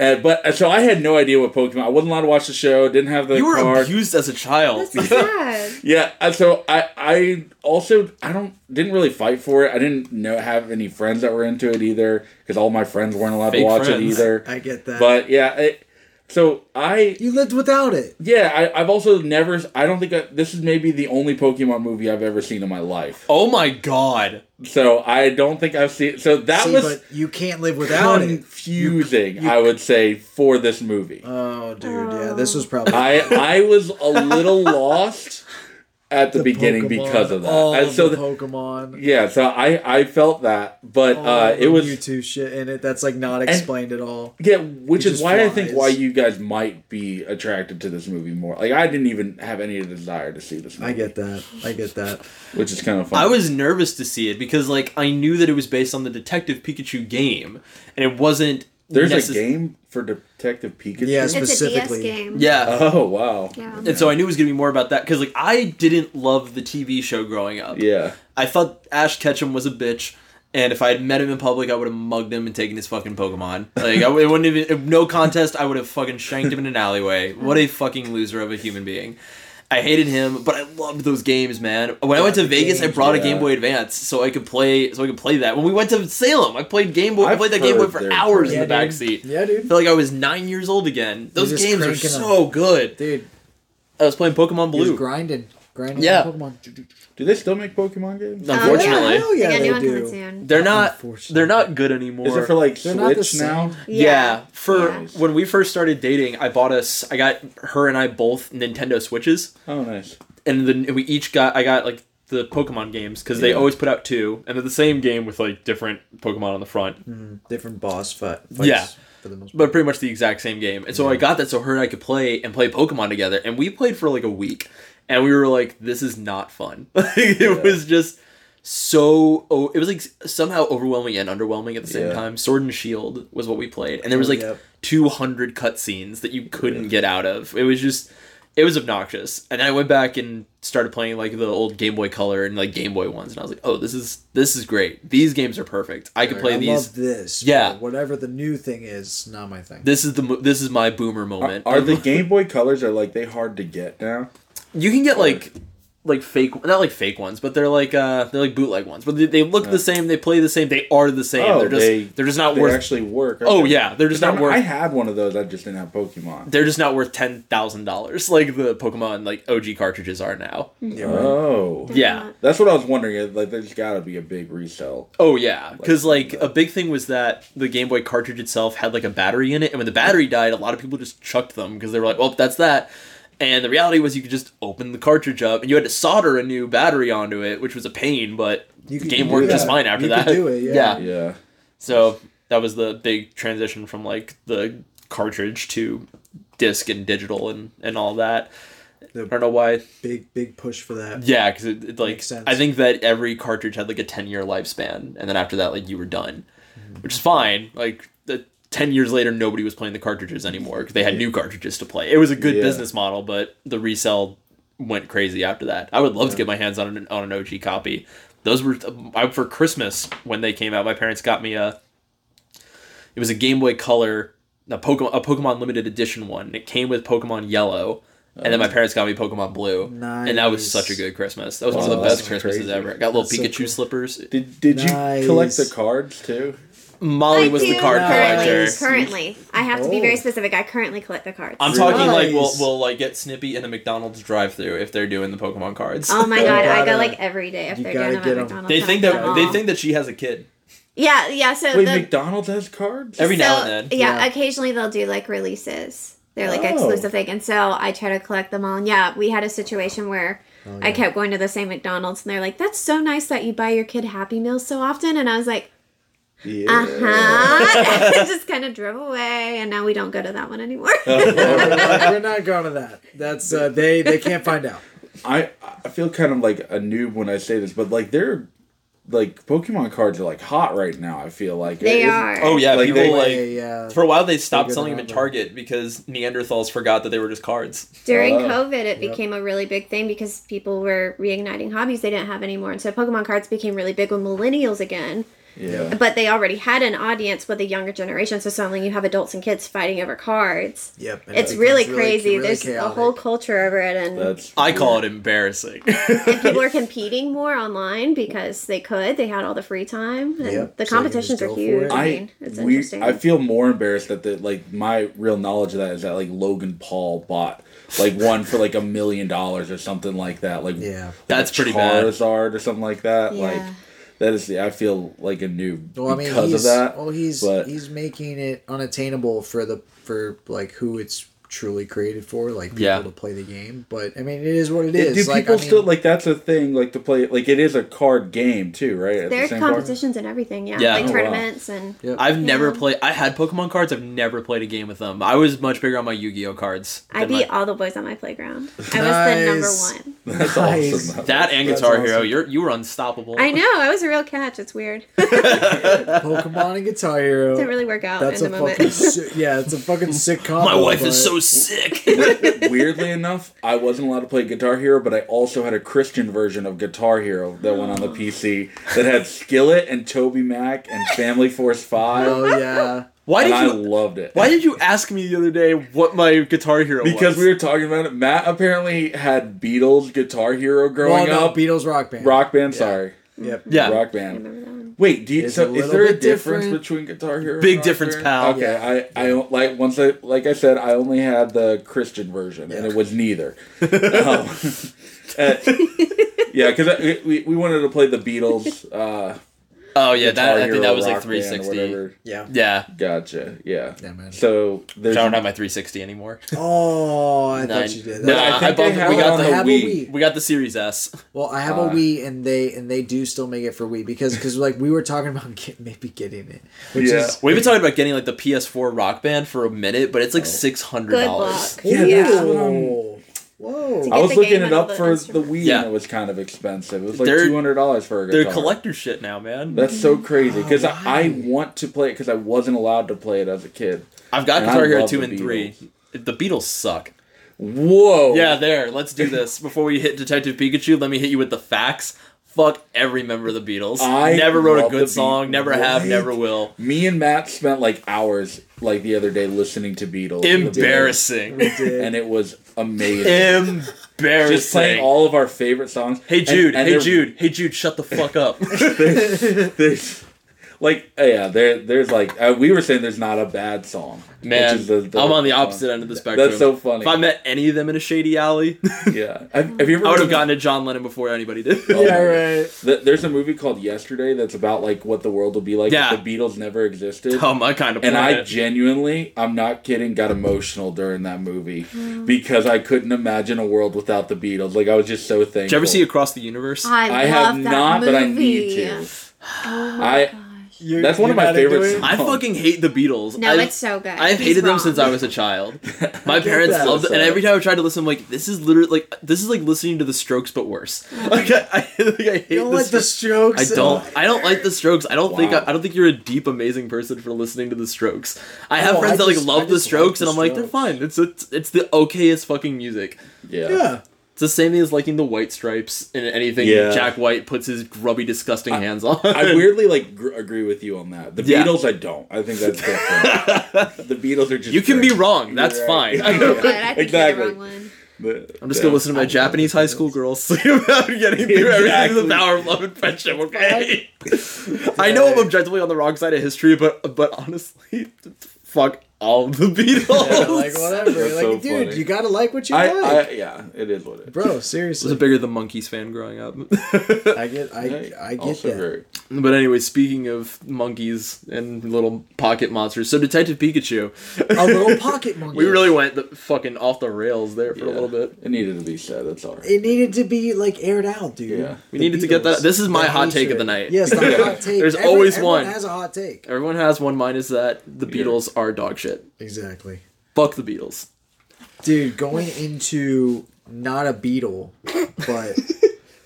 And, but so I had no idea what Pokemon. I wasn't allowed to watch the show. Didn't have the you were card. abused as a child. That's so sad. Yeah, and so I I also I don't didn't really fight for it. I didn't know have any friends that were into it either because all my friends weren't allowed Fake to watch it either. I get that. But yeah, it, so I you lived without it. yeah I I've also never I don't think I, this is maybe the only Pokemon movie I've ever seen in my life. oh my god. So I don't think I've seen so that See, was but you can't live without it. confusing. I would say for this movie. Oh, dude, yeah, this was probably I I was a little lost at the, the beginning Pokemon, because of that. All And so the the- Pokemon. yeah, so I I felt that, but all uh, it was YouTube shit in it that's like not explained at all. yeah, which It is just why I think why you guys might be attracted to this movie more. Like I didn't even have any desire to see this movie. I get that. I get that. which is kind of fun. I was nervous to see it because like I knew that it was based on the Detective Pikachu game, and it wasn't. There's necess- a game for Detective Pikachu. Yeah, It's a DS specifically. game. Yeah. Oh wow. Yeah. And so I knew it was gonna be more about that because like I didn't love the TV show growing up. Yeah. I thought Ash Ketchum was a bitch, and if I had met him in public, I would have mugged him and taken his fucking Pokemon. Like I it wouldn't even no contest. I would have fucking shanked him in an alleyway. What a fucking loser of a human being. I hated him, but I loved those games, man. When I went to Vegas, I games, brought a. Game Boy Advance so I could play so I could play that. When we went to Salem, I played Game Boy. I I've played that Game Boy for hours Yeah, in the back dude. seat. Yeah, I dude. felt like I was nine years old again. Those games are so good. Dude, I was playing Pokemon Blue. grinding. Grinding Yeah. Pokemon. Do they still make Pokemon games? Uh, unfortunately, hell oh, yeah, They they new one coming do. soon. they're not. They're not good anymore. Is it for like They're Switch now? same. Yeah, for Yeah. when we first started dating, I bought us. I got her and I both Nintendo Switches, Oh nice. and then we each got. I got like the Pokemon games because they always put out two, and they're the same game with like different Pokemon on the front, hmm, Different boss fight. Yeah. For the most part. but pretty much the exact same game. And so I got that so her and I could play and play Pokemon together, and we played for like a week, and we were like, "This is not fun." it was just so. Oh, it was like somehow overwhelming and underwhelming at the same Yeah. time. Sword and Shield was what we played, and there was Oh, like yep. 200 cutscenes that you couldn't get out of. It was just, it was obnoxious. And then I went back and started playing like the old Game Boy Color and like Game Boy ones, and I was like, oh, this is this is great. These games are perfect. I could play I these. love this. Yeah. Whatever the new thing is, not my thing. This is the this is my boomer moment. Are the Game Boy Colors are like they hard to get now? You can get like like fake not like fake ones but they're like uh they're like bootleg ones but they, they look the same they play the same they are the same Oh, they're just they- they, are just not They worth actually work. Oh, okay. yeah, they're just not I'm- worth- I had one of those. I just didn't have Pokemon. they're just not worth ten thousand dollars like the Pokemon like OG cartridges are now. Oh, Yeah. that's what I was wondering. Like, there's got to be a big resell. Oh yeah, because Like, like a big thing was that the Game Boy cartridge itself had like a battery in it, and when the battery died, a lot of people just chucked them because they were like, "Well, that's that." And the reality was, you could just open the cartridge up, and you had to solder a new battery onto it, which was a pain, but You the game worked that. just fine after You could that. do it, yeah. Yeah. So that was the big transition from like the cartridge to disc and digital and and all that. The- I don't know why. Big big push for that. Yeah, because it, it like I think that every cartridge had like a ten year lifespan, and then after that, like you were done, Mm-hmm. which is fine. Like the ten years later, nobody was playing the cartridges anymore because they had new cartridges to play. It was a good Yeah. business model, but the resell went crazy after that. I would love to get my hands on an on an OG copy. Those were I, for Christmas when they came out. My parents got me a. It was a Game Boy Color, a Pokemon a Pokemon limited edition one. It came with Pokemon Yellow. And then my oh. parents got me Pokemon Blue, and that was such a good Christmas. That was one of the best Christmases crazy. ever. I got little That's so Pikachu cool. slippers. Did Did Nice. you collect the cards too? Molly I was the card currently, collector. Currently, I have to be very Oh. specific. I currently collect the cards. I'm talking like we'll we'll like get Snippy in a McDonald's drive-through if they're doing the Pokemon cards. oh my You god, I gotta- go like every day if you they're gotta doing them get at 'em. McDonald's. they I think that them they all. think that she has a kid. Yeah, yeah. So Wait, the, McDonald's has cards. Every now so, and then. Yeah, Yeah. occasionally they'll do like releases. They're like Oh. exclusive thing, and so I try to collect them all. And yeah, we had a situation where Oh, I kept going to the same McDonald's, and they're like, "That's so nice that you buy your kid Happy Meals so often," and I was like, Yeah. "Uh huh," just kind of drove away, and now we don't go to that one anymore. we're, not, we're not going to that. That's uh, they they can't find out. I I feel kind of like a noob when I say this, but like they're like Pokemon cards are like hot right now. I feel like they It- are. Oh yeah, Like, people they- like They, uh, for a while they stopped selling them at Target because Neanderthals forgot that they were just cards. During Oh. COVID, it became a really big thing because people were reigniting hobbies they didn't have anymore, and so Pokemon cards became really big with millennials again. Yeah. But they already had an audience with a younger generation, so suddenly you have adults and kids fighting over cards. Yep. and It's it really crazy. really There's a whole culture over it, and, That's I call it embarrassing. and people are competing more online because they could. They had all the free time, and Yep, the so you can competitions just are go huge. I, I mean, it's we, interesting. I feel more embarrassed that the like my real knowledge of that is that like Logan Paul bought like one for like a million dollars or something like that. Like Yeah. That's pretty bad. Charizard or something like that. Like Yeah. That is the I feel like a noob Well, I mean, because of that. Well, he's but- he's making it unattainable for the for like who it's truly created for, like people Yeah. to play the game. But I mean, it is what it Do like, people I mean, still like that's a thing like to play like it is a card game too, right? At the there are competitions and everything, yeah, Yeah. like Oh, wow. tournaments and. Yep. I've never Yeah. played. I had Pokemon cards. I've never played a game with them. I was much bigger on my Yu-Gi-Oh cards. I beat my- all the boys on my playground. I was the number one. That's Nice. awesome. that and Guitar awesome. Hero. You're you were unstoppable. I know. I was a real catch. It's weird. Pokemon and Guitar Hero. Didn't really work out That's in a the fucking moment. si- yeah, it's a fucking sick combo. My wife but- is so sick. Weirdly enough, I wasn't allowed to play Guitar Hero, but I also had a Christian version of Guitar Hero that went on the PC that had Skillet and TobyMac and Family Force Five, Oh yeah. Why and did I you? loved it. Why did you ask me the other day what my Guitar Hero was? Because we were talking about it. Matt apparently had Beatles Guitar Hero Well, growing no, up. Beatles rock band. Rock band, Yeah. sorry. Yep. yeah, Rock band. remember that one. Wait, do you, It's so is there a difference different. between Guitar Hero? Big and Rock difference, Band? pal. Okay, I, I like once I like I said I only had the Christian version and it was neither. um, uh, yeah, because we, we wanted to play the Beatles. Uh, Oh yeah, that I think that was like 360. Yeah. Yeah, Gotcha. Yeah. Yeah, man. So there's I don't have my 360 anymore. Oh, I Nine. thought you did. No, I That- think bought they the- have we it got on the the have a Wii. Wii. We got the Series S. Well, I have Uh, a Wii, and they and they do still make it for Wii because because like we were talking about get, maybe getting it, which Yeah. is We've been talking about getting like the PS4 Rock Band for a minute, but it's Oh. like six hundred dollars. Yeah, yeah. That's what I'm- Whoa. Whoa. I was looking it up the for the instruments. Wii Yeah. and it was kind of expensive. It was like two hundred dollars for a They're collector shit now, man. That's so crazy because Oh, I, I want to play it because I wasn't allowed to play it as a kid. I've got And Guitar Hero love two and three. The Beatles suck. Whoa! Yeah, there. Let's do this before we hit Detective Pikachu. Let me hit you with the facts. Fuck every member of the Beatles. I never wrote a love the good song. Beat- Never have. Never will. Me and Matt spent like hours like the other day listening to Beatles. Embarrassing. and it was amazing. Embarrassing. Just playing all of our favorite songs. Hey And- Jude. and hey there- Jude. Hey Jude. Shut the fuck up. like uh, yeah, there there's like uh, we were saying there's not a bad song. Man, which is the- the- I'm on the opposite end of the spectrum. That's so funny. If I met any of them in a shady alley, Yeah, have, have you ever? I would have gotten to John Lennon before anybody did. Oh yeah, right. Th- There's a movie called Yesterday that's about like what the world will be like Yeah. if the Beatles never existed. oh my kind of And I planet. genuinely, I'm not kidding, got emotional during that movie Hmm. because I couldn't imagine a world without the Beatles. Like I was just so thankful. Did you ever see Across the Universe? I, I love have that not, movie. but I need to. Oh my I gosh. You're- that's one of my not into favorite it? I fucking hate the Beatles. No, I've, it's so good. I've He's hated them since I was a child. My parents that. loved it, and every time I tried to listen, I'm like, this is literally like this is like listening to the Strokes, but worse. Like I, I, like, I hate You don't the like the Strokes. Strokes? I don't. I don't like the Strokes. I don't think. I, I don't think you're a deep, amazing person for listening to the Strokes. I have Oh, friends I that like just- I love the just like Strokes, the and I'm like, they're fine. It's it's it's the okayest fucking music. Yeah. Yeah. It's the same thing as liking the White Stripes and anything Yeah. Jack White puts his grubby, disgusting hands on. I weirdly like gr- agree with you on that. The Yeah. Beatles, I don't. I think that's different. the Beatles are just. You can be wrong. That's You're fine. right. But I think Exactly. you're the. The- I'm just yeah. gonna listen to my Japanese high school girls sing about getting through everything Exactly. the power of love and friendship. Okay. I know I'm objectively on the wrong side of history, but but honestly, fuck all the Beatles. Yeah, like whatever. That's like, so dude, funny. you gotta like what you I, like, I yeah, it is what it is. bro. I was Seriously, a bigger the Monkees fan growing up. I get, I, Hey, I get also that. very- but anyway, speaking of monkeys and little pocket monsters, so Detective Pikachu, A little pocket monkey. we really went the, fucking off the rails there for a little bit. It needed to be said. That's all right. It needed to be like aired out, dude. Yeah. We The needed to get that- this is my the hot take of the night. Yes, the hot take. There's Every- always everyone one. has a hot take. Everyone has one Mine is that the Beatles are dog shit. Exactly, Fuck the Beatles. dude. Going into not a beetle, but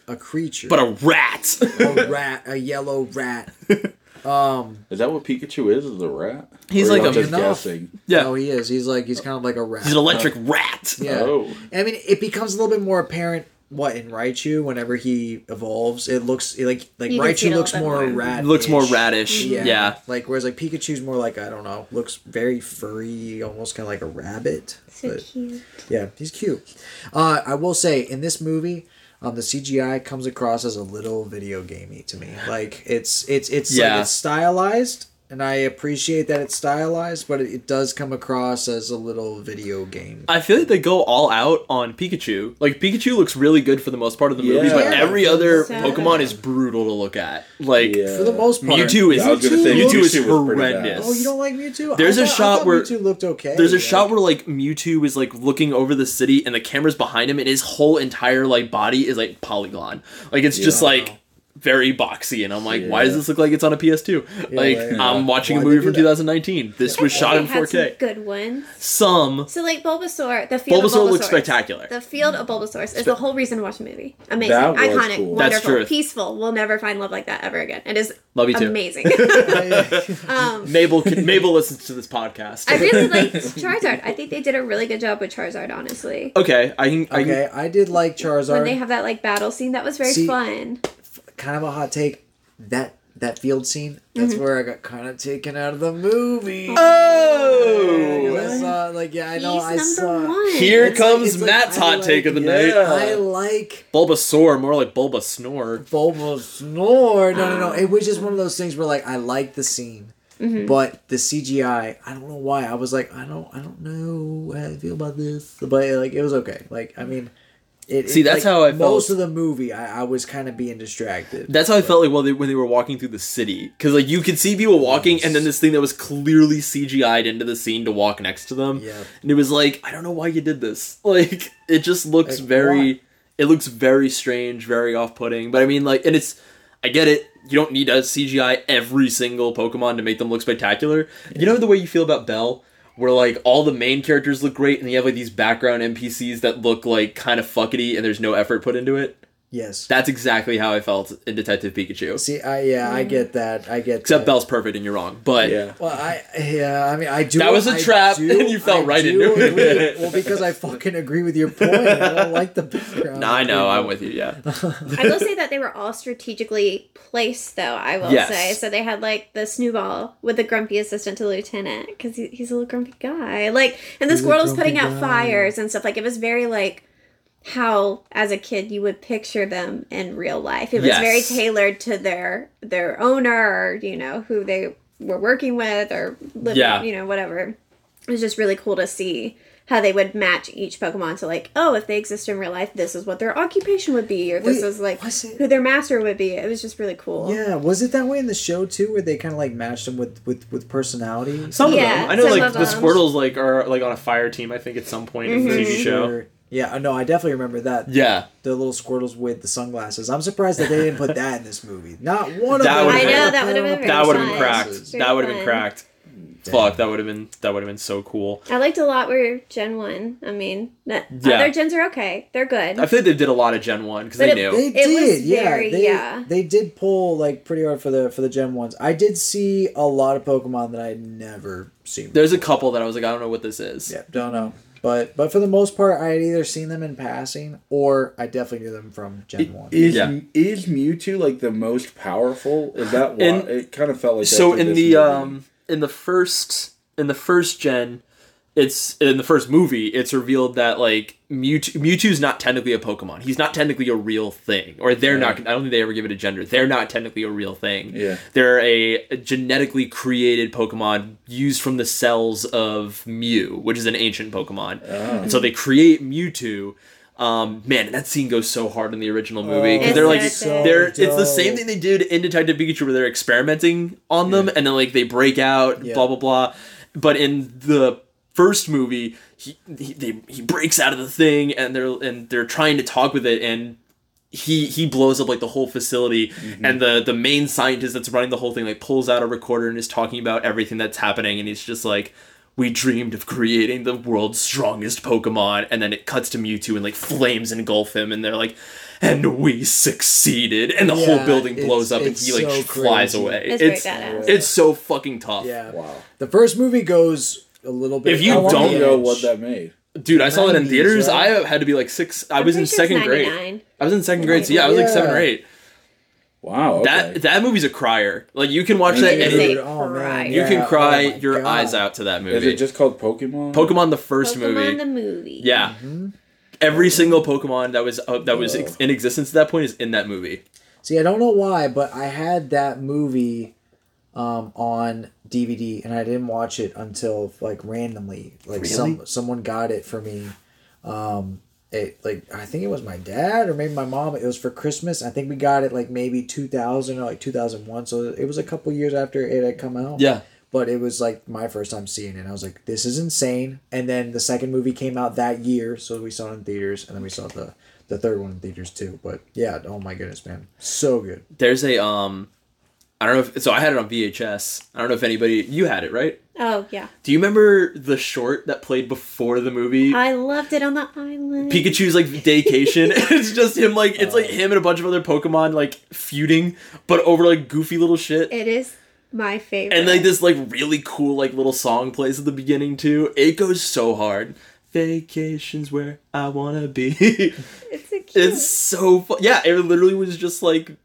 a creature, But a rat. a rat, a yellow rat. Um, Is that what Pikachu is? Is a rat? He's like y'all a- just Enough. guessing. yeah. no, he is. He's like he's kind of like a rat. He's an electric rat. Yeah. Oh. I mean, it becomes a little bit more apparent what in Raichu whenever he evolves. It looks like like You can see it Raichu looks more more. rat. Looks more radish. Yeah. Yeah. Like whereas like Pikachu's more like I don't know, looks very furry, almost kind of like a rabbit. So but cute. yeah, he's cute. Uh, I will say in this movie. Um, the CGI comes across as a little video gamey to me. Like it's it's it's Yeah. like it's stylized, and I appreciate that it's stylized, but it, it does come across as a little video game. I feel like they go all out on Pikachu. Like Pikachu looks really good for the most part of the movie, but Yeah, every other the- Pokemon is brutal to look at. Like Yeah. For the most part, Mewtwo is Yeah, I was say, Mewtwo is Mewtwo was horrendous. Oh, you don't like Mewtwo? There's I a thought- I shot thought where- Mewtwo looked okay. There's a Like, shot where like Mewtwo is like looking over the city and the camera's behind him and his whole entire like body is like polygon. Like it's just like very boxy and I'm like, why does this look like it's on a PS2? like like, I'm watching why'd a movie from that? 2019. This was shot in They had some 4K. good ones. Some So like Bulbasaur, the field Bulbasaur of looks spectacular. The field of Bulbasaur is the whole reason to watch the movie. Amazing, That was iconic, cool. That's wonderful, peaceful. We'll never find love like that ever again. It is Love you too. amazing. um, Mabel can, Mabel listens to this podcast. I really like Charizard. I think they did a really good job with Charizard. Honestly, okay, I can. I can Okay, I did like Charizard. when they have that like battle scene, that was very See- fun. Kind of a hot take. That that field scene. Mm-hmm. That's where I got kind of taken out of the movie. Oh! I saw, like yeah, I know. He's I saw. one. Here It's comes like Matt's I hot like- take of the yeah. night. I like Bulbasaur, more like Bulbasnor. Bulbasaur. No, no, no. It was just one of those things where like I like the scene, Mm-hmm. but the CGI. I don't know why. I was like, I don't, I don't know how I feel about this, but like it was okay. Like I mean. It, See, that's like, how I most felt. of the movie. I, I was kind of being distracted. That's how I felt like while they, when they were walking through the city, because like you could see people walking, and then this thing that was clearly CGI'd into the scene to walk next to them, Yeah. and it was like I don't know why you did this. Like it just looks Like, very, why? it looks very strange, very off-putting. But I mean, like, and it's, I get it. You don't need to CGI every single Pokemon to make them look spectacular. You know the way you feel about Belle. Where like all the main characters look great, and you have like these background NPCs that look like kind of fuckety, and there's no effort put into it. Yes. That's exactly how I felt in Detective Pikachu. See, I yeah, I mm-hmm. get that. I get that. Except that. Belle's perfect and you're wrong. But Yeah. Well, I yeah, I mean, I do. That was a I trap, do- and you fell I right do into it. Well, because I fucking agree with your point. I don't like the background. Nah, I know, I'm with you, yeah. I will say that they were all strategically placed, though. I will Yes. say. So they had like the Snubbull with the grumpy assistant to the lieutenant because he, he's a little grumpy guy. Like, and the He's a squirrel's grumpy putting out fires and stuff. Like, it was very like how as a kid you would picture them in real life. It was Yes. very tailored to their their owner or you know who they were working with or living, Yeah. you know whatever. It was just really cool to see how they would match each Pokemon to like, oh, if they exist in real life, this is what their occupation would be, or this Wait, is like was it- who their master would be. It was just really cool. Yeah, was it that way in the show too, where they kind of like matched them with with with personality? Some Yeah, of them. I know like the. Squirtles like are like on a fire team, I think, at some point in the mm-hmm. TV show. Sure. Yeah, no, I definitely remember that. Yeah. The little Squirtles with the sunglasses. I'm surprised that they didn't put that in this movie. Not one of That them. would've I been- know that would have been very That would have been cracked. That would have been fun. cracked. Fuck, that would have been that would have been so cool. I liked a lot where Gen One. I mean, that, Yeah. other gens are okay. They're good. I feel like they did a lot of Gen 1 because they it- knew. They It was did, yeah. very- they, yeah. They did pull like pretty hard for the for the Gen ones. I did see a lot of Pokemon that I'd never seen. There's a couple that I was like, I don't know what this is. Yeah, don't know. But but for the most part, I had either seen them in passing or I definitely knew them from Gen One. Is Yeah. is Mewtwo like the most powerful? Is that why? In- it kind of felt like so through in the movie. um in the first in the first gen it's in the first movie. It's revealed that like Mewtwo, Mewtwo's not technically a Pokemon. He's not technically a real thing, or they're not. I don't think they ever give it a gender. They're not technically a real thing. Yeah. they're a, a genetically created Pokemon used from the cells of Mew, which is an ancient Pokemon. Oh. And so they create Mewtwo. Um, man, that scene goes so hard in the original movie because It's they're like so they're it's the same thing they did in Detective Pikachu where they're experimenting on them and then like they break out, Yeah. blah blah blah. But in the first movie, he he, they, he breaks out of the thing and they're and they're trying to talk with it and he he blows up like the whole facility mm-hmm. and the the main scientist that's running the whole thing like pulls out a recorder and is talking about everything that's happening and he's just like we dreamed of creating the world's strongest Pokemon, and then it cuts to Mewtwo and like flames engulf him, and they're like, and we succeeded, and the whole building blows up, and he like so flies crazy. away. It's It's it's so fucking tough. Yeah. Wow. The first movie goes a little bit. If you don't I don't know what that made. Dude, I saw that in theaters. right? I had to be like six. I I'm was in pretty sure it's second grade. I was in second grade, so yeah, I was like seven or eight. Wow. Okay. That that movie's a crier. Like you can watch Is that. it? and you- oh man, you can cry oh your God. eyes out to that movie. Is it just called Pokemon? Pokemon the first Pokemon movie? the movie. yeah. Mm-hmm. Every single Pokemon that was uh, that was ex- in existence at that point is in that movie. See, I don't know why, but I had that movie um, on DVD, and I didn't watch it until like randomly. Like some someone got it for me. Um, it like I think it was my dad or maybe my mom. It was for Christmas. I think we got it like maybe two thousand or like two thousand one. So it was a couple years after it had come out. Yeah. But it was like my first time seeing it. I was like, this is insane. And then the second movie came out that year, so we saw it in theaters, and then we saw the the third one in theaters too. But yeah, oh my goodness, man, so good. There's a um, I don't know if so. I had it on VHS. I don't know if anybody you had it right. Oh yeah. Do you remember the short that played before the movie? I loved it on the island. Pikachu's like vacation. it's just him like it's like uh. him and a bunch of other Pokemon like feuding, but over like goofy little shit. It is my favorite. And like this like really cool like little song plays at the beginning too. It goes so hard. Vacations where I wanna be. It's so cute. it's so fun. Yeah, it literally was just like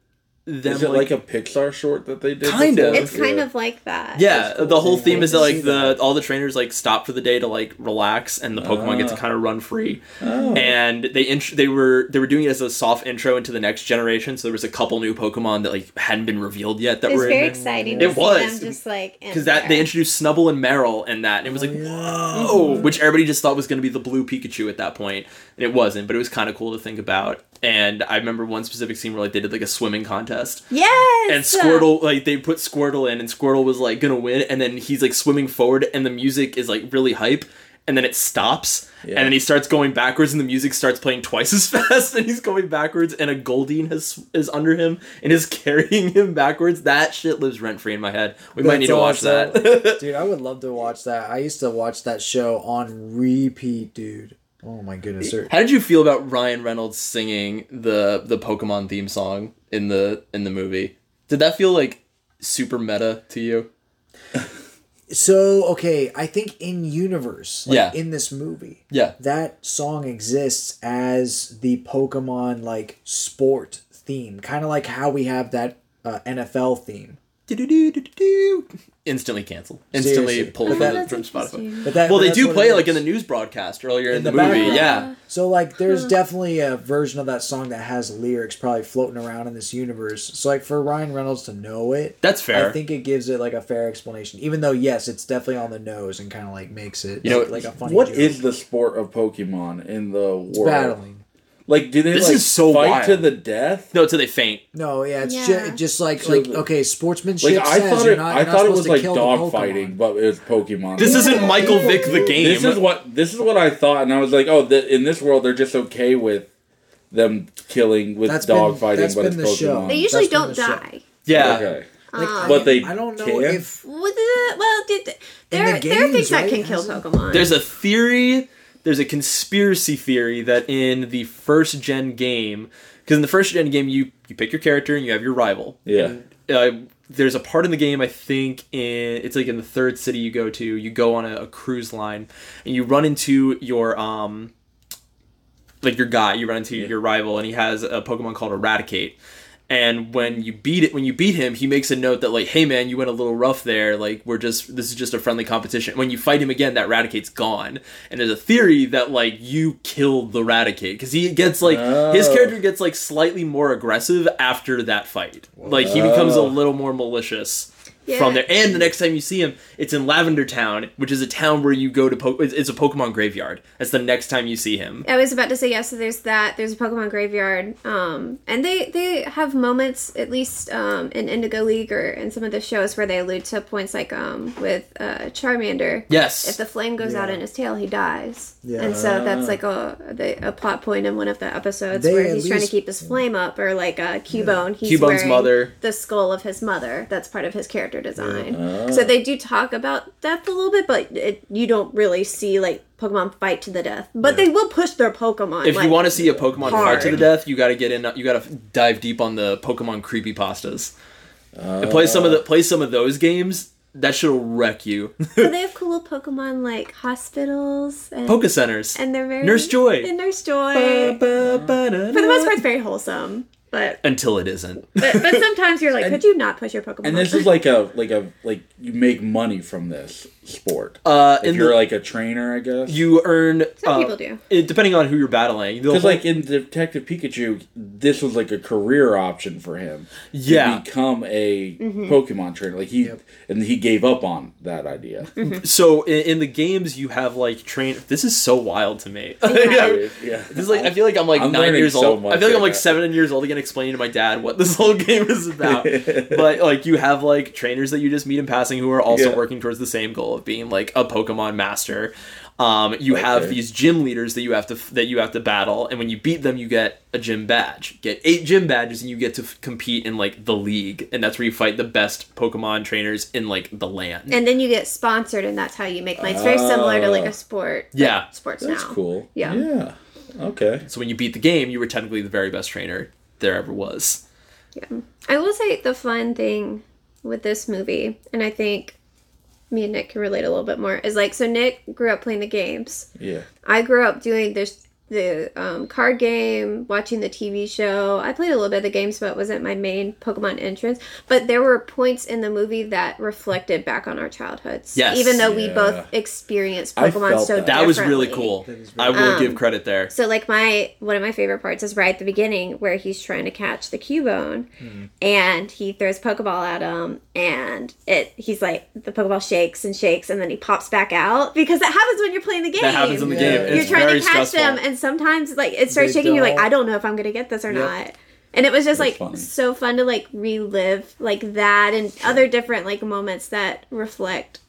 them Is it like, a Pixar short that they did? Kind before? of. It's kind of like that. Yeah, the whole Yeah, theme is that like see the that. all the trainers like stop for the day to like relax, and the Pokemon get to Ah. kind of run free. Oh. And they int- they were they were doing it as a soft intro into the next generation. So there was a couple new Pokemon that like hadn't been revealed yet that It was were very in exciting. It to see was. them just like because that they introduced Snubbull and Marill and that, and it was like whoa, which everybody just thought was going to be the blue Pikachu at that point, and it wasn't. But it was kind of cool to think about. And I remember one specific scene where like they did like a swimming contest, Yes. and Squirtle like they put Squirtle in, and Squirtle was like gonna win, and then he's like swimming forward, and the music is like really hype. And then it stops, Yeah. and then he starts going backwards, and the music starts playing twice as fast, and he's going backwards, and a Goldeen has is under him and is carrying him backwards. That shit lives rent free in my head. We might need to watch That's that. dude, I would love to watch that. I used to watch that show on repeat, dude. Oh my goodness, sir. How did you feel about Ryan Reynolds singing the the Pokemon theme song in the in the movie? Did that feel like super meta to you? So okay, I think in universe, like Yeah. in this movie, Yeah. that song exists as the Pokemon like sport theme, kind of like how we have that uh, NFL theme. Instantly canceled. Instantly Seriously. pulled But from, that- the, from Spotify. But that, Well, but they do play it it like in the news broadcast earlier in, In the, the movie. background. Yeah. So like, there's definitely a version of that song that has lyrics probably floating around in this universe. So like, for Ryan Reynolds to know it, That's fair. I think it gives it like a fair explanation. Even though yes, it's definitely on the nose and kind of like makes it You know, like a funny. What joke. is the sport of Pokemon in the world? Battling? Like, do they This like is so fight wild. to the death? No, till they faint. No, yeah, it's Yeah. Ju- just like So like okay, sportsmanship. Like, I says thought you're it. not- I you're not thought it supposed was to like kill dog Pokemon. fighting, but it was Pokemon. This isn't Michael Vick the game. This is what this is what I thought, and I was like, oh, th- in this world, they're just okay with them killing with That's dog been- fighting, that's but been it's the show. Pokemon. They usually That's don't the show. die. Yeah. Okay, Like, um, but they I don't know can? if Well, the- well, dude, th- there, the there are things games, that can kill Pokemon. There's a theory, there's a conspiracy theory that in the first gen game, because in the first gen game you you pick your character and you have your rival. Yeah. And, uh, there's a part in the game I think in it's like in the third city you go to. You go on a, a cruise line and you run into your um like your guy. You run into your rival and he has a Pokemon called Eradicate. And when you beat it, when you beat him, he makes a note that like, "Hey man, you went a little rough there. Like, we're just this is just a friendly competition." When you fight him again, that Raticate's gone, and there's a theory that like you killed the radicate because he gets like his Oh. character gets like slightly more aggressive after that fight. Like he becomes a little more malicious from there. And the next time you see him, it's in Lavender Town, which is a town where you go to. Po- it's, it's a Pokemon graveyard. That's the next time you see him. I was about to say yes. so there's that. There's a Pokemon graveyard, um, and they they have moments, at least um, in Indigo League or in some of the shows, where they allude to points like um, with uh, Charmander. Yes. If the flame goes out in his tail, he dies. Yeah. And so that's like a the, a plot point in one of the episodes They where at he's trying to keep his flame up, or like uh, Cubone. He's Cubone's wearing mother. the skull of his mother. That's part of his character design. Uh-huh. So they do talk about death a little bit, but it, you don't really see like Pokemon fight to the death. But they will push their Pokemon. If like, you want to see a Pokemon fight to the death, you got to get in. You got to dive deep on the Pokemon creepy pastas. and play some of the play some of those games. That shit'll wreck you. So they have cool Pokemon like hospitals and Poke centers. and they're very Nurse Joy. and Nurse Joy. For the For the most part, it's very wholesome. But Until it isn't. but, but sometimes you're like, could you not push your Pokemon? And this is like a like a like you make money from this sport. Uh, if you're the- like a trainer, I guess. You earn. Some uh, people do. It, depending on who you're battling. Because like in Detective Pikachu, this was like a career option for him. to Yeah. become a Mm-hmm. Pokemon trainer. Like he and he gave up on that idea. Mm-hmm. so in, in the games, you have like train. This is so wild to me. Yeah. yeah. This is like I feel like I'm like I'm nine years so old. I feel like I'm like now. seven years old again, explaining to my dad what this whole game is about. but like you have like trainers that you just meet in passing who are also Yeah. working towards the same goal of being like a Pokemon master. Um, you have these gym leaders that you have to that you have to battle, and when you beat them, you get a gym badge. Get eight gym badges, and you get to f- compete in like the league, and that's where you fight the best Pokemon trainers in like the land. and then you get sponsored, and that's how you make money. It's very similar to like a sport. like, Yeah. sports That's now. cool. Yeah. Yeah. Okay. so when you beat the game, you were technically the very best trainer there ever was. Yeah. I will say the fun thing with this movie, and I think me and Nick can relate a little bit more, is like so Nick grew up playing the games. Yeah. I grew up doing this the um, card game, watching the TV show. I played a little bit of the games, but it wasn't my main Pokemon entrance. But there were points in the movie that reflected back on our childhoods. Yes. Even though we both experienced I Pokemon felt so that. That was really differently. cool. That is I will Um, give credit there. So like my one of my favorite parts is right at the beginning where he's trying to catch the Cubone and he throws Pokeball at him and it he's like the Pokeball shakes and shakes and then he pops back out because that happens when you're playing the game. That happens in the Yeah. game. You're you're It's trying very to catch stressful. them and sometimes like it starts They shaking you're like. I don't know if I'm gonna get this or Yep. not. And it was just That's like funny. so fun to like relive like that and other different like moments that reflect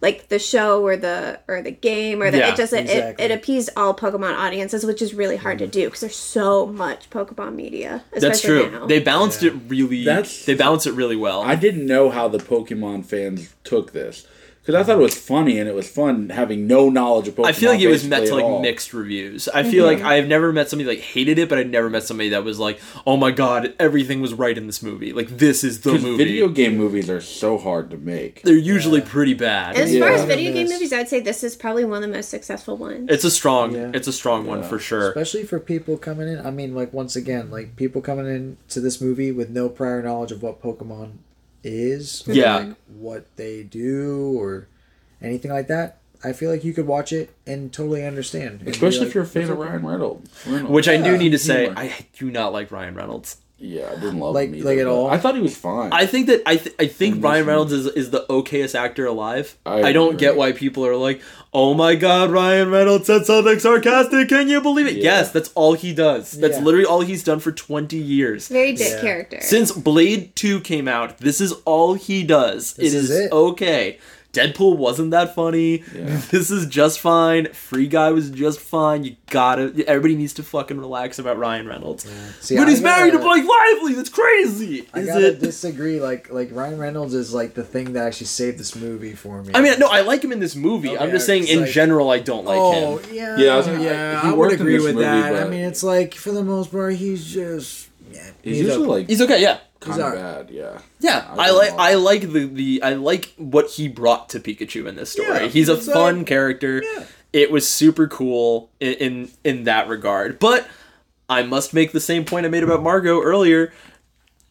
like the show or the or the game or the Yeah, it just it, exactly. it, it appeased all Pokemon audiences, which is really hard to mm. do because there's so much Pokemon media. That's true. now. They balanced it really. That's- they balanced it really well. I didn't know how the Pokemon fans took this because I thought it was funny and it was fun having no knowledge of Pokemon. I feel like it was met to like all. mixed reviews. I feel like I've never met somebody that hated it, but I've never met somebody that was like, "Oh my god, everything was right in this movie. Like this is the movie." video game movies are so hard to make. They're usually pretty bad. as far as video game movies, I'd say this is probably one of the most successful ones. It's a strong. Yeah. It's a strong one for sure. especially for people coming in. I mean, like once again, like people coming in to this movie with no prior knowledge of what Pokemon is, Yeah. like, what they do, or anything like that. I feel like you could watch it and totally understand, and Especially like, if you're a fan of Ryan Reynolds. Reynolds. Which I do need to say, humor. I do not like Ryan Reynolds. Yeah, I didn't love Like- him like at all? I thought he was fine. I think that I th- I think In Ryan Reynolds is is the okayest actor alive. I I, don't agree. get why people are like, "Oh my god, Ryan Reynolds said something sarcastic. Can you believe it?" Yeah. Yes, that's all he does. That's Yeah. literally all he's done for 20 years. Very dick Yeah. character. Since Blade 2 came out, this is all he does. This it is is, it. okay. Deadpool wasn't that funny. Yeah. This is just fine. Free Guy was just fine. You gotta. Everybody needs to fucking relax about Ryan Reynolds. See, but I he's married to gotta- Blake Lively. That's crazy. I Is gotta it? disagree. Like, like Ryan Reynolds is like the thing that actually saved this movie for me. I mean, no, I like him in this movie. I'm just saying, in like- general, I don't like oh him. yeah, Yeah, I was- yeah. he I would agree with movie, that. I mean, it's like for the most part, he's just yeah. he's usually a- like He's okay. Yeah, kind of bad. Yeah. yeah. I I, like. know. I like the the. I like what he brought to Pikachu in this story. Yeah, he's a fun character. yeah. It was super cool in, in in that regard. But I must make the same point I made about Margo earlier.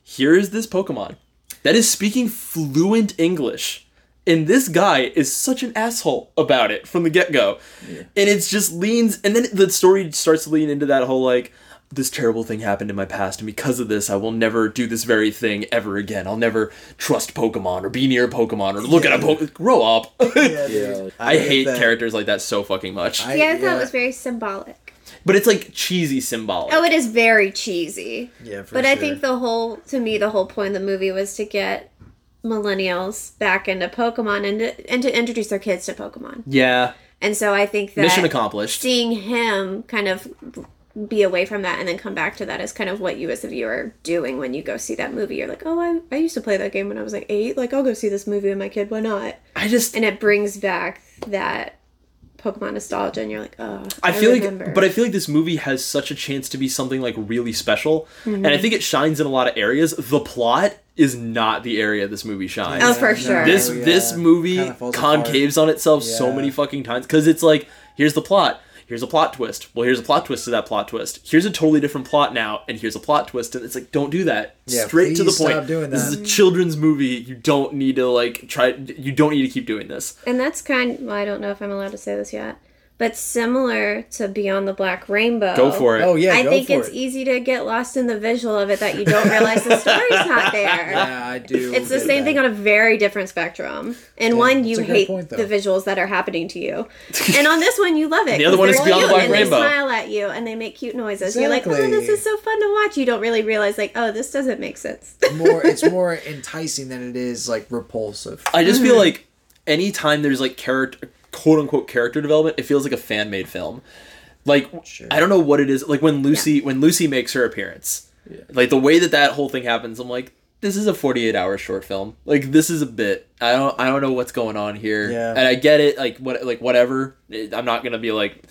here is this Pokemon that is speaking fluent English. And this guy is such an asshole about it from the get go. And it's just leans, and then the story starts to lean into that whole like, this terrible thing happened in my past, and because of this, I will never do this very thing ever again. I'll never trust Pokemon or be near Pokemon or look at a Pokemon. Grow up. Yeah, Yeah. I get hate that. characters like that so fucking much. I- Yeah, I thought yeah. it was very symbolic. but it's like cheesy symbolic. Oh, it is very cheesy. Yeah, for But I think the whole, to me, the whole point of the movie was to get millennials back into Pokemon and to, and to introduce their kids to Pokemon. yeah. And so I think that Mission accomplished. seeing him kind of be away from that and then come back to that is kind of what you as a viewer are doing when you go see that movie. You're like, oh, I, I used to play that game when I was like eight. Like, I'll go see this movie with my kid. Why not? I just And it brings back that Pokemon nostalgia, and you're like, oh, I feel remember. like, but I feel like this movie has such a chance to be something like really special, and Mm-hmm. I think it shines in a lot of areas. The plot is not the area this movie shines. Oh, for sure. This yeah. this movie Kinda falls apart. concaves on itself so many fucking times because it's like, here's the plot. Here's a plot twist. Well, here's a plot twist to that plot twist. Here's a totally different plot now, and here's a plot twist, and it's like, don't do that. Yeah, Straight to the please point. stop doing This is a children's movie. You don't need to like try. You don't need to keep doing this. And that's kind. Well, I don't know if I'm allowed to say this yet, but similar to Beyond the Black Rainbow. Go for it. Oh yeah, I go think for it's it. easy to get lost in the visual of it that you don't realize the story's not there. Yeah, I do. It's the same that. thing on a very different spectrum. And one, you hate point, the visuals that are happening to you, and on this one, you love it. The other 'cause one is Beyond the Black and Rainbow. They smile at you and they make cute noises. You're like, oh, this is so fun to watch. You don't really realize, like, oh, this doesn't make sense. more. It's more enticing than it is like repulsive. I just feel mm-hmm. like anytime there's like character quote unquote character development, it feels like a fan made film. Like Sure. I don't know what it is. Like when Lucy when Lucy makes her appearance, like the way that that whole thing happens, I'm like, this is a 48 hour short film. Like this is a bit. I don't I don't know what's going on here. Yeah. And I get it. Like what like whatever. I'm not gonna be like.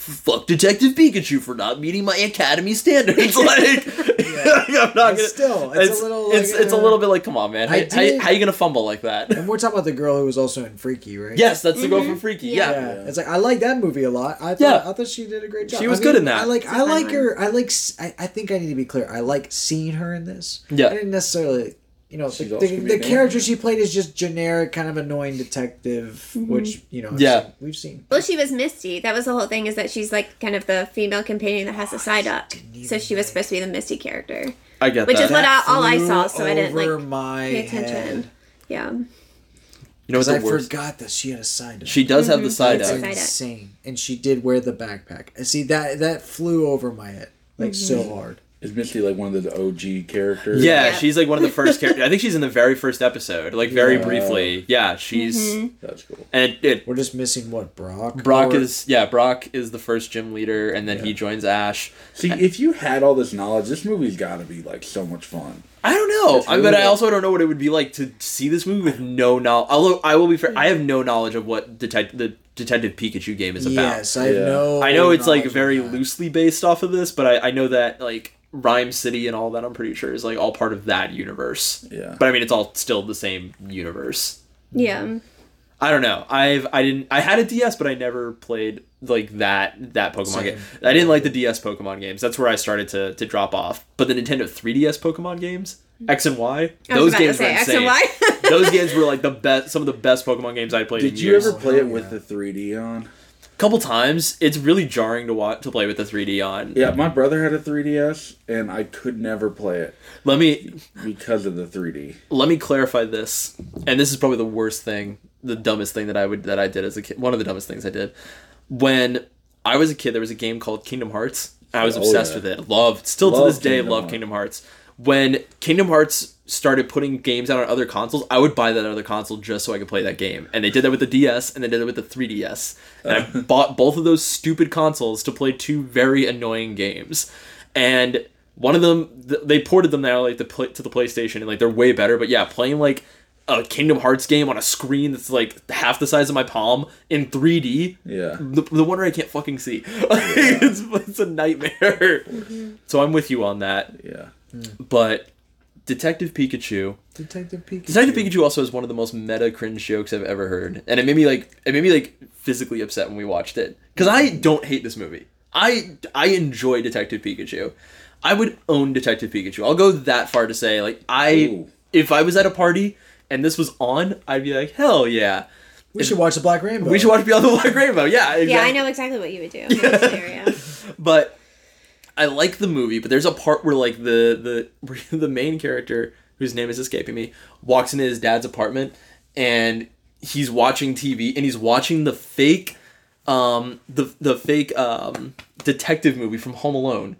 Fuck Detective Pikachu for not meeting my academy standards. like, I'm not But gonna. still, it's a little, like, it's, it's a uh, little bit like, come on, man. How, I how, did- how you gonna fumble like that? And we're talking about the girl who was also in Freaky, right? Yes, that's the girl from Freaky. Yeah. Yeah. Yeah, it's like I like that movie a lot. I thought Yeah. I thought she did a great job. She was I good in that. I like a I fun like her. I like. s- I, I think I need to be clear. I like seeing her in this. Yeah. I didn't necessarily. You know, the, She's also the, the character she played is just generic, kind of annoying detective, Mm-hmm. which you know, Yeah. seen- we've seen. Well, she was Misty. That was the whole thing. Is that she's like kind of the female companion that has a side up. So she was supposed to be the Misty character, I get which that. is what I, all I saw. So I didn't like my pay attention. head. Yeah. you know Because what's I the worst? forgot that she had a side. up. She does have the side That's up. Up. insane, and she did wear the backpack. And see that that flew over my head like Mm-hmm. so hard. Is Misty like one of the OG characters? Yeah, Yeah. she's like one of the first characters. I think she's in the very first episode, like very Yeah. briefly. Yeah, she's Mm-hmm. That's cool. and it, We're just missing what Brock. Brock Or- is yeah Brock is the first gym leader, and then he joins Ash. See, if you had all this knowledge, this movie's got to be like so much fun. I don't know, It's I, really but I also don't know what it would be like to see this movie with no knowledge. Although I will be fair, I have no knowledge of what detect the Detective Pikachu game is about. Yes, I Yeah. know. I know it's like very that. loosely based off of this, but I, I know that like Ryme City and all that I'm pretty sure is like all part of that universe. Yeah. But I mean it's all still the same universe. Yeah. I don't know. I've I didn't I had a DS but I never played like that that Pokemon Same. game. I didn't like the DS Pokemon games. That's where I started to to drop off. But the Nintendo 3DS Pokemon games, Mm-hmm. X and Y, I was those about to games were say X insane. and Y. those games were like the best some of the best Pokemon games I played in Did you years. ever play it hell with yeah. the 3D on? A couple times. It's really jarring to watch to play with the 3D on. Yeah, my brother had a 3DS, and I could never play it Let me because of the 3D. let me clarify this and this is probably the worst thing the dumbest thing that i would that i did as a kid one of the dumbest things i did when i was a kid there was a game called kingdom hearts i was Oh, obsessed yeah. with it loved still to Love this day Kingdom love Hearts. kingdom hearts when kingdom hearts started putting games out on other consoles i would buy that other console just so i could play that game and they did that with the ds and they did it with the 3ds and i uh. bought both of those stupid consoles to play two very annoying games and one of them they ported them now like the pla to the PlayStation and like they're way better. But yeah, playing like a Kingdom Hearts game on a screen that's like half the size of my palm in 3D. Yeah. The, the wonder I can't fucking see. it's, it's a nightmare. Mm-hmm. So I'm with you on that. Yeah. Hmm. But Detective Pikachu. Detective Pikachu. Detective Pikachu also is one of the most meta cringe jokes I've ever heard, and it made me like it made me like physically upset when we watched it because I don't hate this movie. I I enjoy Detective Pikachu. I would own Detective Pikachu. I'll go that far to say, like, I Ooh. if I was at a party and this was on, I'd be like, hell yeah. We should watch the Black Rainbow. We should watch Beyond the Black Rainbow. Yeah, exactly. Yeah, I know exactly what you would do in that scenario. But I like the movie, but there's a part where like the the the main character, whose name is escaping me, walks into his dad's apartment and he's watching TV and he's watching the fake um the the fake um detective movie from Home Alone.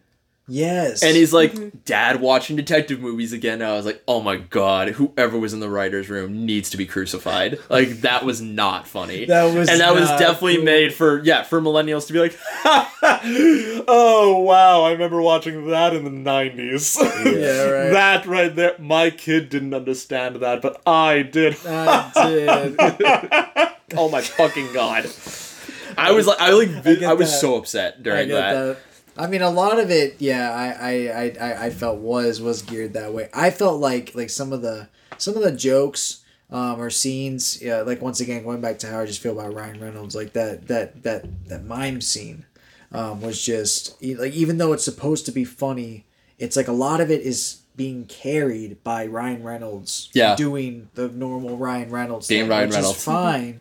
Yes. And he's like, Mm-hmm. Dad watching detective movies again. And I was like, oh my god, whoever was in the writer's room needs to be crucified. Like that was not funny. That was and that was definitely cool. made for yeah for millennials to be like, oh wow, I remember watching that in the nineties. Yeah, right. that right there, my kid didn't understand that, but I did. I did. oh my fucking god. I was like, I like, I, get was that. so upset I during get that. that. I mean, a lot of it, yeah, I, I, I, I, felt was was geared that way. I felt like like some of the some of the jokes um, or scenes, yeah, like once again going back to how I just feel about Ryan Reynolds, like that that that that mime scene um, was just like even though it's supposed to be funny, it's like a lot of it is being carried by Ryan Reynolds Yeah. doing the normal Ryan Reynolds Being thing, Ryan which Reynolds. is fine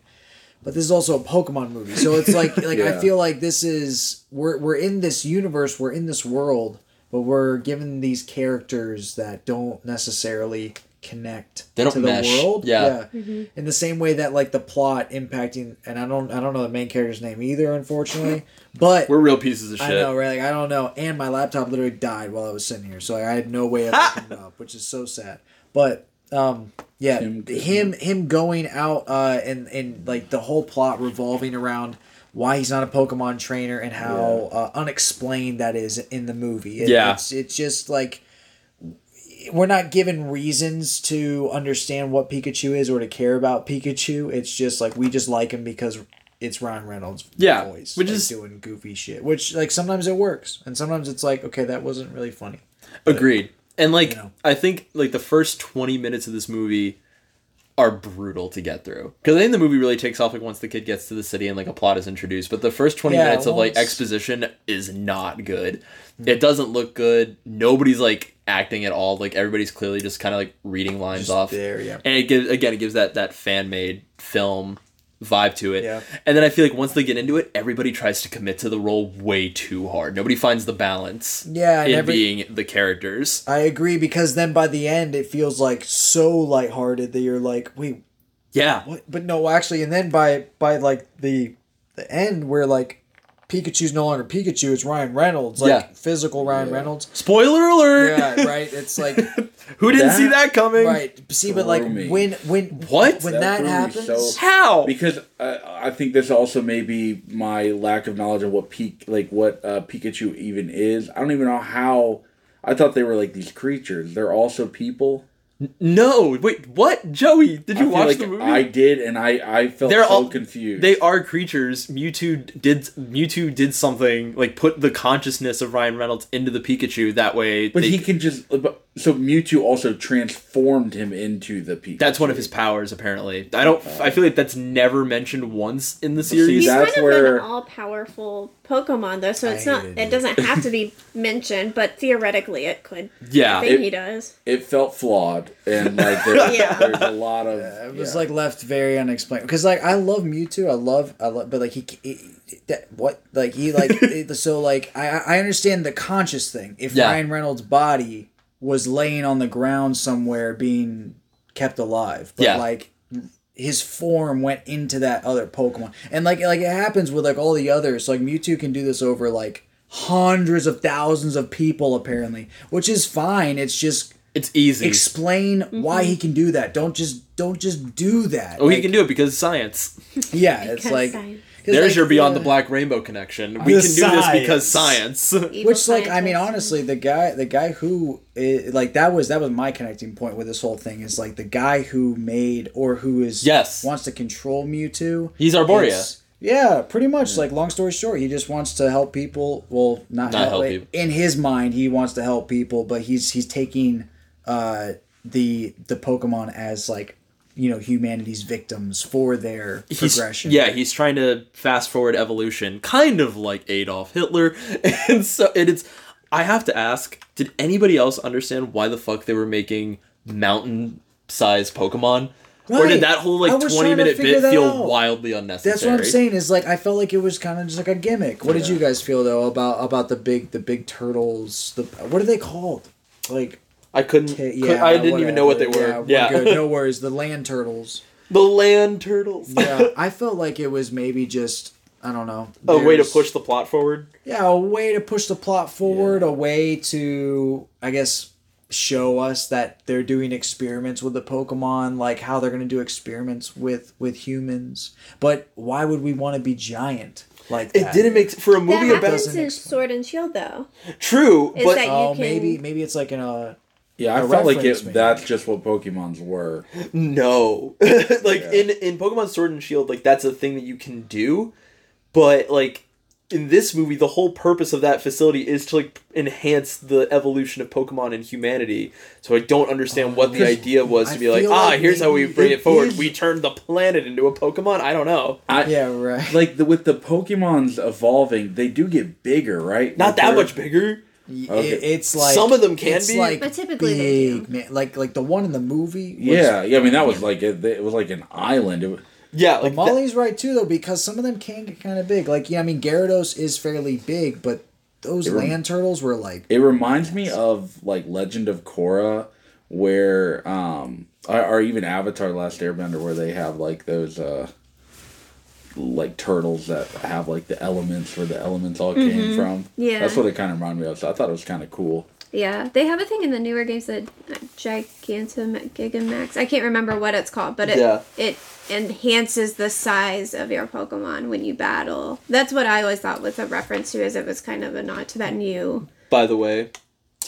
but this is also a Pokemon movie. So it's like like I feel like this is we're we're in this universe, we're in this world, but we're given these characters that don't necessarily connect They don't to the world. Yeah. yeah mm-hmm. In the same way that like the plot impacting and I don't I don't know the main character's name either, unfortunately. But We're real pieces of shit. I know, right? Like I don't know. And my laptop literally died while I was sitting here, so I had no way of looking it up, which is so sad. But um, yeah, Tim him him, going out uh, and and like the whole plot revolving around why he's not a Pokemon trainer and how uh, unexplained that is in the movie. It- Yeah. it's it's just like we're not given reasons to understand what Pikachu is or to care about Pikachu. It's just like we just like him because it's Ryan Reynolds' Yeah, voice, which like, is- doing goofy shit. Which like sometimes it works, and sometimes it's like okay, that wasn't really funny. Agreed. And like you know. I think like the first 20 minutes of this movie are brutal to get through. Cuz I think the movie really takes off like once the kid gets to the city and like a plot is introduced, but the first 20 Yeah, minutes of like exposition is not good. Hmm. It doesn't look good. Nobody's like acting at all. Like everybody's clearly just kind of like reading lines off. there, yeah. And it gives again it gives that that fan-made film vibe to it. Yeah. And then I feel like once they get into it, everybody tries to commit to the role way too hard. Nobody finds the balance Yeah, in every- being the characters. I agree because then by the end it feels like so lighthearted that you're like, wait, Yeah. what? But no, actually, and then by by like the the end where like Pikachu's no longer Pikachu, it's Ryan Reynolds, like Yeah. physical Ryan Reynolds. Spoiler alert! Yeah, right. It's like Who didn't That- see that coming? right. See, but like me. when when What? when That that, happens, so- How? because uh, I think this also may be my lack of knowledge of what peak like what uh, Pikachu even is. I don't even know how. I thought they were like these creatures. They're also people. No, wait, what? Joey, did I you feel watch like the movie? I did, and I I felt They're so all confused. They are creatures. Mewtwo did Mewtwo did something like put the consciousness of Ryan Reynolds into the Pikachu. That way, but they- he can just. But, so Mewtwo also transformed him into the Pikachu. that's one of his powers. Apparently, I don't. I feel like that's never mentioned once in the see, series. He's that's kind of where- an all-powerful Pokemon, though, so I it's not. It it. doesn't have to be mentioned, but theoretically, it could. yeah, I think it- he does. It felt flawed, and like there, Yeah. there's a lot of. it was yeah. like left very unexplained because like I love Mewtwo, I love I love, but like he. he that what like he like it- so like I I understand the conscious thing. If Yeah. Ryan Reynolds' body was laying on the ground somewhere being kept alive, but Yeah. like his form went into that other Pokemon, and like like it happens with like all the others. Like Mewtwo can do this over like hundreds of thousands of people apparently, which is fine. It's just it's easy. explain why he can do that. Don't just don't just do that. oh, he can do it because science. Yeah, it's like science. 'cause, There's like, your beyond the black rainbow connection. We The can do this because science. science. Evil Which like I mean honestly the guy the guy who eh, like that was that was my connecting point with this whole thing is like the guy who made or who is Yes. wants to control Mewtwo. He's Arboria. is- Yeah, pretty much. Like long story short, he just wants to help people. Well, not, Not help, help people. In his mind, he wants to help people, but he's he's taking uh the the Pokemon as like you know humanity's victims for their He's, progression. yeah, he's trying to fast forward evolution, kind of like Adolf Hitler, and so and it's I have to ask, did anybody else understand why the fuck they were making mountain sized Pokemon? Or did that whole like 20 minute bit feel out. wildly unnecessary? That's what I'm saying. Is like I felt like it was kind of just like a gimmick. What did you guys feel though about about the big the big turtles? The what are they called? Like I couldn't, okay, could- yeah, I didn't even know what they were. Yeah, Yeah. we're good. no worries. The land turtles. the land turtles. Yeah, I felt like it was maybe just I don't know a way to push the plot forward. Yeah, a way to push the plot forward, a way to, I guess, show us that they're doing experiments with the Pokemon, like how they're going to do experiments with with humans. But why would we want to be giant like It that? didn't make for a That movie about happens doesn't in Sword and Shield, though. true, Is but that you Oh, can- maybe maybe it's like in a Yeah, I A felt like reference, it. That's just what Pokemon's were. No, like in in Pokemon Sword and Shield, like that's a thing that you can do, but like in this movie, the whole purpose of that facility is to like enhance the evolution of Pokemon and humanity. So I don't understand what the idea was to I be like, feel ah, like here's how we bring it it forward. is- We turned the planet into a Pokemon. I don't know, I, yeah right. Like the with the Pokemon's evolving, they do get bigger, right? not Like that much bigger. Okay. It- it's like Some of them can it's be. like But typically they big, man. Like like the one in the movie. Was, Yeah, yeah. I mean, that was like it, it was like an island. It, was- Yeah, But like that- Molly's right too, though, because some of them can get kind of big. Like, yeah, I mean, Gyarados is fairly big, but those rem- land turtles were like, it reminds me of like Legend of Korra, where um, or, or even Avatar: Last Airbender, where they have like those uh, like turtles that have like the elements where the elements all came mm-hmm. from. Yeah. that's what it kind of reminded me of. So I thought it was kind of cool. Yeah, they have a thing in the newer games that Gigantum Gigamax. I can't remember what it's called, but it Yeah. it enhances the size of your Pokemon when you battle. That's what I always thought was a reference to, as it was kind of a nod to that new by the way,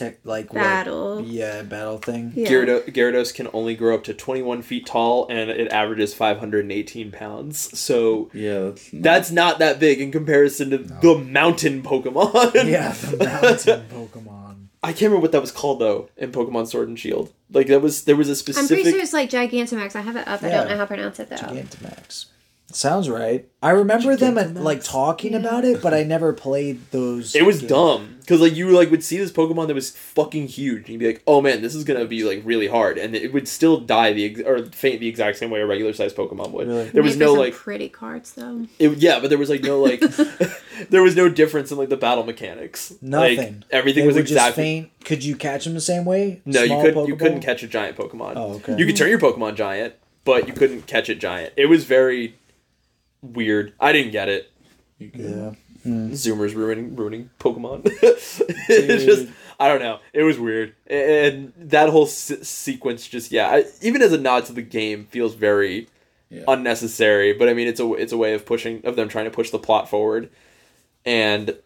tech, like what- battle. yeah, battle thing. Yeah. Gyarados, Gyarados can only grow up to 21 feet tall, and it averages 518 pounds. So Yeah, that's not- That's not that big in comparison to the mountain Pokemon. Yeah, the mountain Pokemon. I can't remember what that was called though in Pokemon Sword and Shield. Like that was there was a I'm specific. pretty sure it's like Gigantamax. I have it up. I don't know how to pronounce it though. Gigantamax. Sounds right. I remember them uh, like talking about it, but I never played those. it was games. dumb because like you like would see this Pokemon that was fucking huge, and you'd be like, "Oh man, this is gonna be like really hard," and it would still die the ex- or faint the exact same way a regular sized Pokemon would. Really? There was Made for no like, pretty cards though. it, yeah, but there was like no like, there was no difference in like the battle mechanics. Nothing. Like, everything They was were just exactly faint. Could you catch them the same way? No, you couldn't. You couldn't catch a giant Pokemon. Oh, okay. You could turn your Pokemon giant, but you couldn't catch it giant. It was very weird. I didn't get it. Yeah. Hmm. Zoomers ruining ruining Pokemon. it's just I don't know. It was weird, and that whole se- sequence just yeah. I, even as a nod to the game, feels very Yeah. unnecessary. But I mean, it's a it's a way of pushing of them trying to push the plot forward, and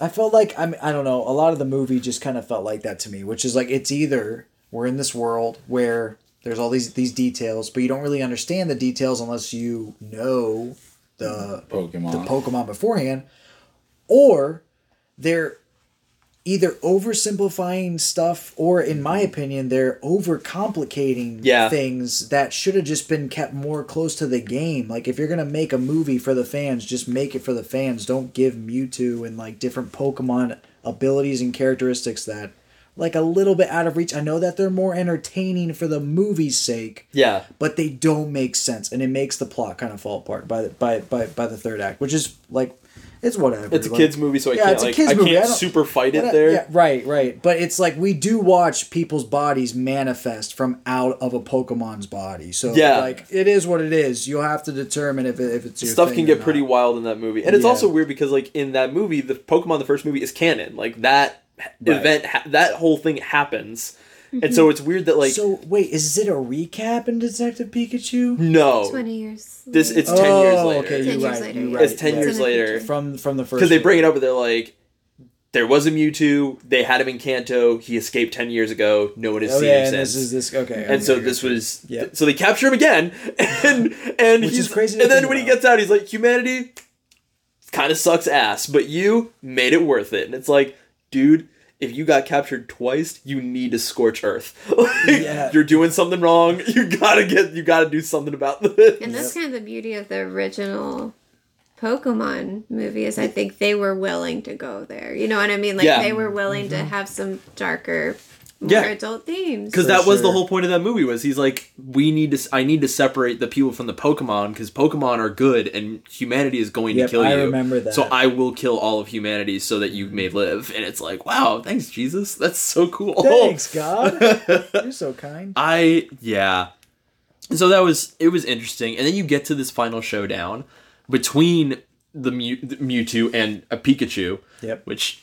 I felt like I mean, I don't know. A lot of the movie just kind of felt like that to me, which is like it's either we're in this world where there's all these these details, but you don't really understand the details unless you know the Pokemon. the Pokemon beforehand, or they're either oversimplifying stuff, or in my mm-hmm. opinion, they're overcomplicating Yeah. things that should have just been kept more close to the game. Like if you're gonna make a movie for the fans, just make it for the fans. Don't give Mewtwo and like different Pokemon abilities and characteristics that like a little bit out of reach. I know that they're more entertaining for the movie's sake, yeah, but they don't make sense, and it makes the plot kind of fall apart by the by by by the third act, which is like it's whatever. it's a like- kids movie, so I Yeah, can't it's a like kids I movie. I can't don't- super fight it What- there. Yeah, right, right. But it's like we do watch people's bodies manifest from out of a Pokemon's body. So Yeah. like it is what it is. You'll have to determine if it, if it's your stuff can get pretty wild in that movie and it's Yeah. also weird because like in that movie the pokemon the first movie is canon like that event ha- that whole thing happens and so mhm. it's weird that like so wait, is it a recap in Detective Pikachu? no Twenty years. this it's 10 oh, years later okay, you're years right. later, You're right. It's 10 right. years later. from from the first because they bring it up and they're like there was a Mewtwo. They had him in Kanto. He escaped ten years ago. No one has Oh seen yeah, him and since. this is this okay. and so okay, this okay. was Yeah. so they capture him again and and Which is he's crazy and then think when he gets out he's like humanity kind of sucks ass but you made it worth it and it's like dude if you got captured twice you need to scorch earth Like, Yeah. you're doing something wrong you gotta get you gotta do something about this And that's kind of the beauty of the original Pokemon movie is I think they were willing to go there. You know what I mean? Like Yeah. they were willing Mm-hmm. to have some darker, more Yeah. adult themes. because For that was the whole point of that movie was he's like we need to i need to separate the people from the pokemon because pokemon are good and humanity is going Yep, to kill I you remember that. so i will kill all of humanity so that you may live and it's like wow thanks jesus that's so cool Thanks, God. You're so kind. i yeah so that was it was interesting and then you get to this final showdown between the, Mew, the mewtwo and a pikachu Yep. which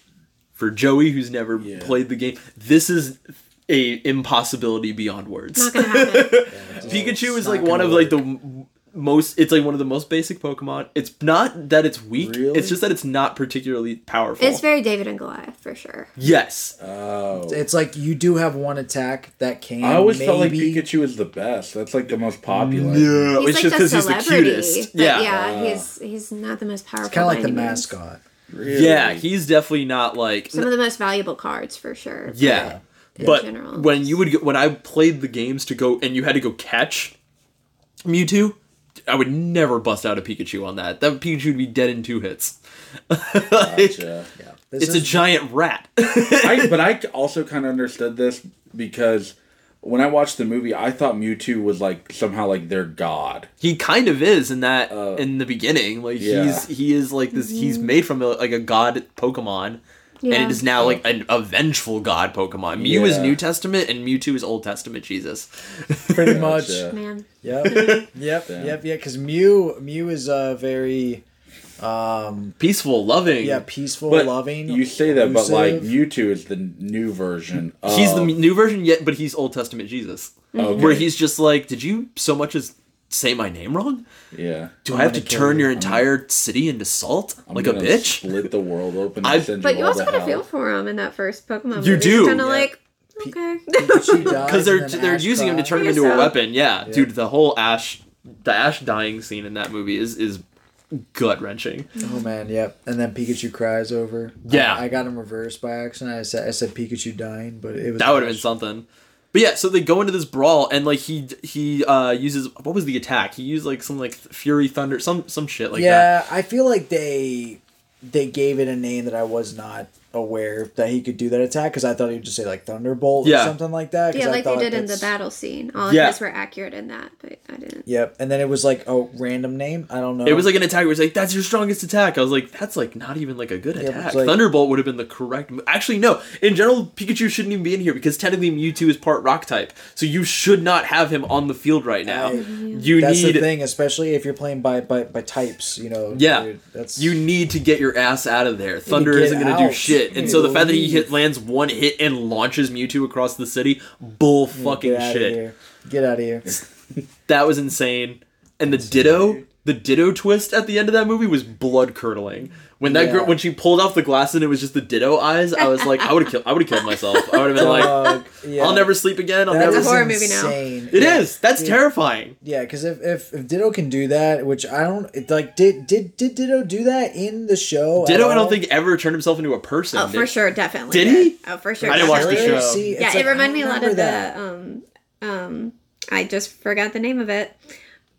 for joey who's never Yeah. played the game this is a impossibility beyond words Not gonna happen. Pikachu is like one gonna of like the most. It's like one of the most basic Pokemon. It's not that it's weak. Really? It's just that it's not particularly powerful. it's very David and Goliath for sure. yes. Oh. It's like you do have one attack that can. I always maybe, felt like Pikachu is the best. That's like the most popular. No, He's it's like just the because he's the cutest. but Yeah. yeah, he's he's not the most powerful. Kind of like the any means. mascot. Really? Yeah, he's definitely not like. Some of the most valuable cards for sure. yeah. in But general. when you would go, when I played the games to go and you had to go catch Mewtwo, I would never bust out a Pikachu on that. That Pikachu would be dead in two hits. Gotcha. This It's a giant rat. I, but I also kind of understood this because when I watched the movie, I thought Mewtwo was like somehow like their god. he kind of is in that Uh, in the beginning like yeah. he's he is like this he's made from a, like a god pokemon and it is now like an, a vengeful god pokemon mew is new testament and mewtwo is old testament jesus pretty much. Gotcha. man. Yep. yep. Damn. Yep. Yeah. Because Mew, Mew is uh, very, um, peaceful loving yeah, peaceful, But loving. you say that, but like elusive. Mewtwo is the new version. Of, he's the new version yet but he's old testament jesus Okay. where he's just like did you so much as say my name wrong yeah. do I'm i have to turn you. your entire city into salt I'm like a bitch Split the world open. I- And send But you you all also to kind of hell. feel for him in that first Pokemon. You do. Kind of Yeah. like okay. Because they're they're Ash using him to turn him into guess a weapon. Yeah, Yeah. dude, the whole Ash, the Ash dying scene in that movie is is gut wrenching. Oh man, yep. And then Pikachu cries over. Yeah. I, I got him reversed by accident. I said I said Pikachu dying, but it was That would have been something. But yeah, so they go into this brawl and like he he uh uses what was the attack? He used like some like Fury Thunder, some some shit like that. yeah, I feel like they they gave it a name that I was not aware that he could do that attack because I thought he'd just say like Thunderbolt Yeah. or something like that. yeah, I like they did in the battle scene. All Yeah. of his were accurate in that, but I didn't. Yep, and then it was like a random name. I don't know. It was like an attack where it's like, that's your strongest attack. I was like, that's like not even like a good Yeah, attack. like- Thunderbolt would have been the correct mo- Actually, no. In general, Pikachu shouldn't even be in here because technically Mewtwo is part rock type. So you should not have him on the field right now. I- you That's need the thing, especially if you're playing by by, by types. You know. Yeah, dude, that's you need to get your ass out of there. Thunder isn't going to do out. Shit, and so the fact that he hit lands one hit and launches Mewtwo across the city, bull fucking get out shit. Of here. Get out of here. That was insane. And the Ditto, the Ditto twist at the end of that movie was blood curdling. When that Yeah. girl, when she pulled off the glass and it was just the Ditto eyes, I was like, I would have killed, I would have killed myself. I would have been like, yeah. I'll never sleep again. I'll That never. a is horror movie now. insane. It Yeah. is. That's Yeah. terrifying. Yeah, because if, if if Ditto can do that, which I don't it, like, did did did Ditto do that in the show? at Ditto, I don't think ever turned himself into a person. Oh, for sure, definitely. Did he? Oh, for sure. I didn't watch the show. See, Yeah, like, it reminded me a lot of remember the um um. I just forgot the name of it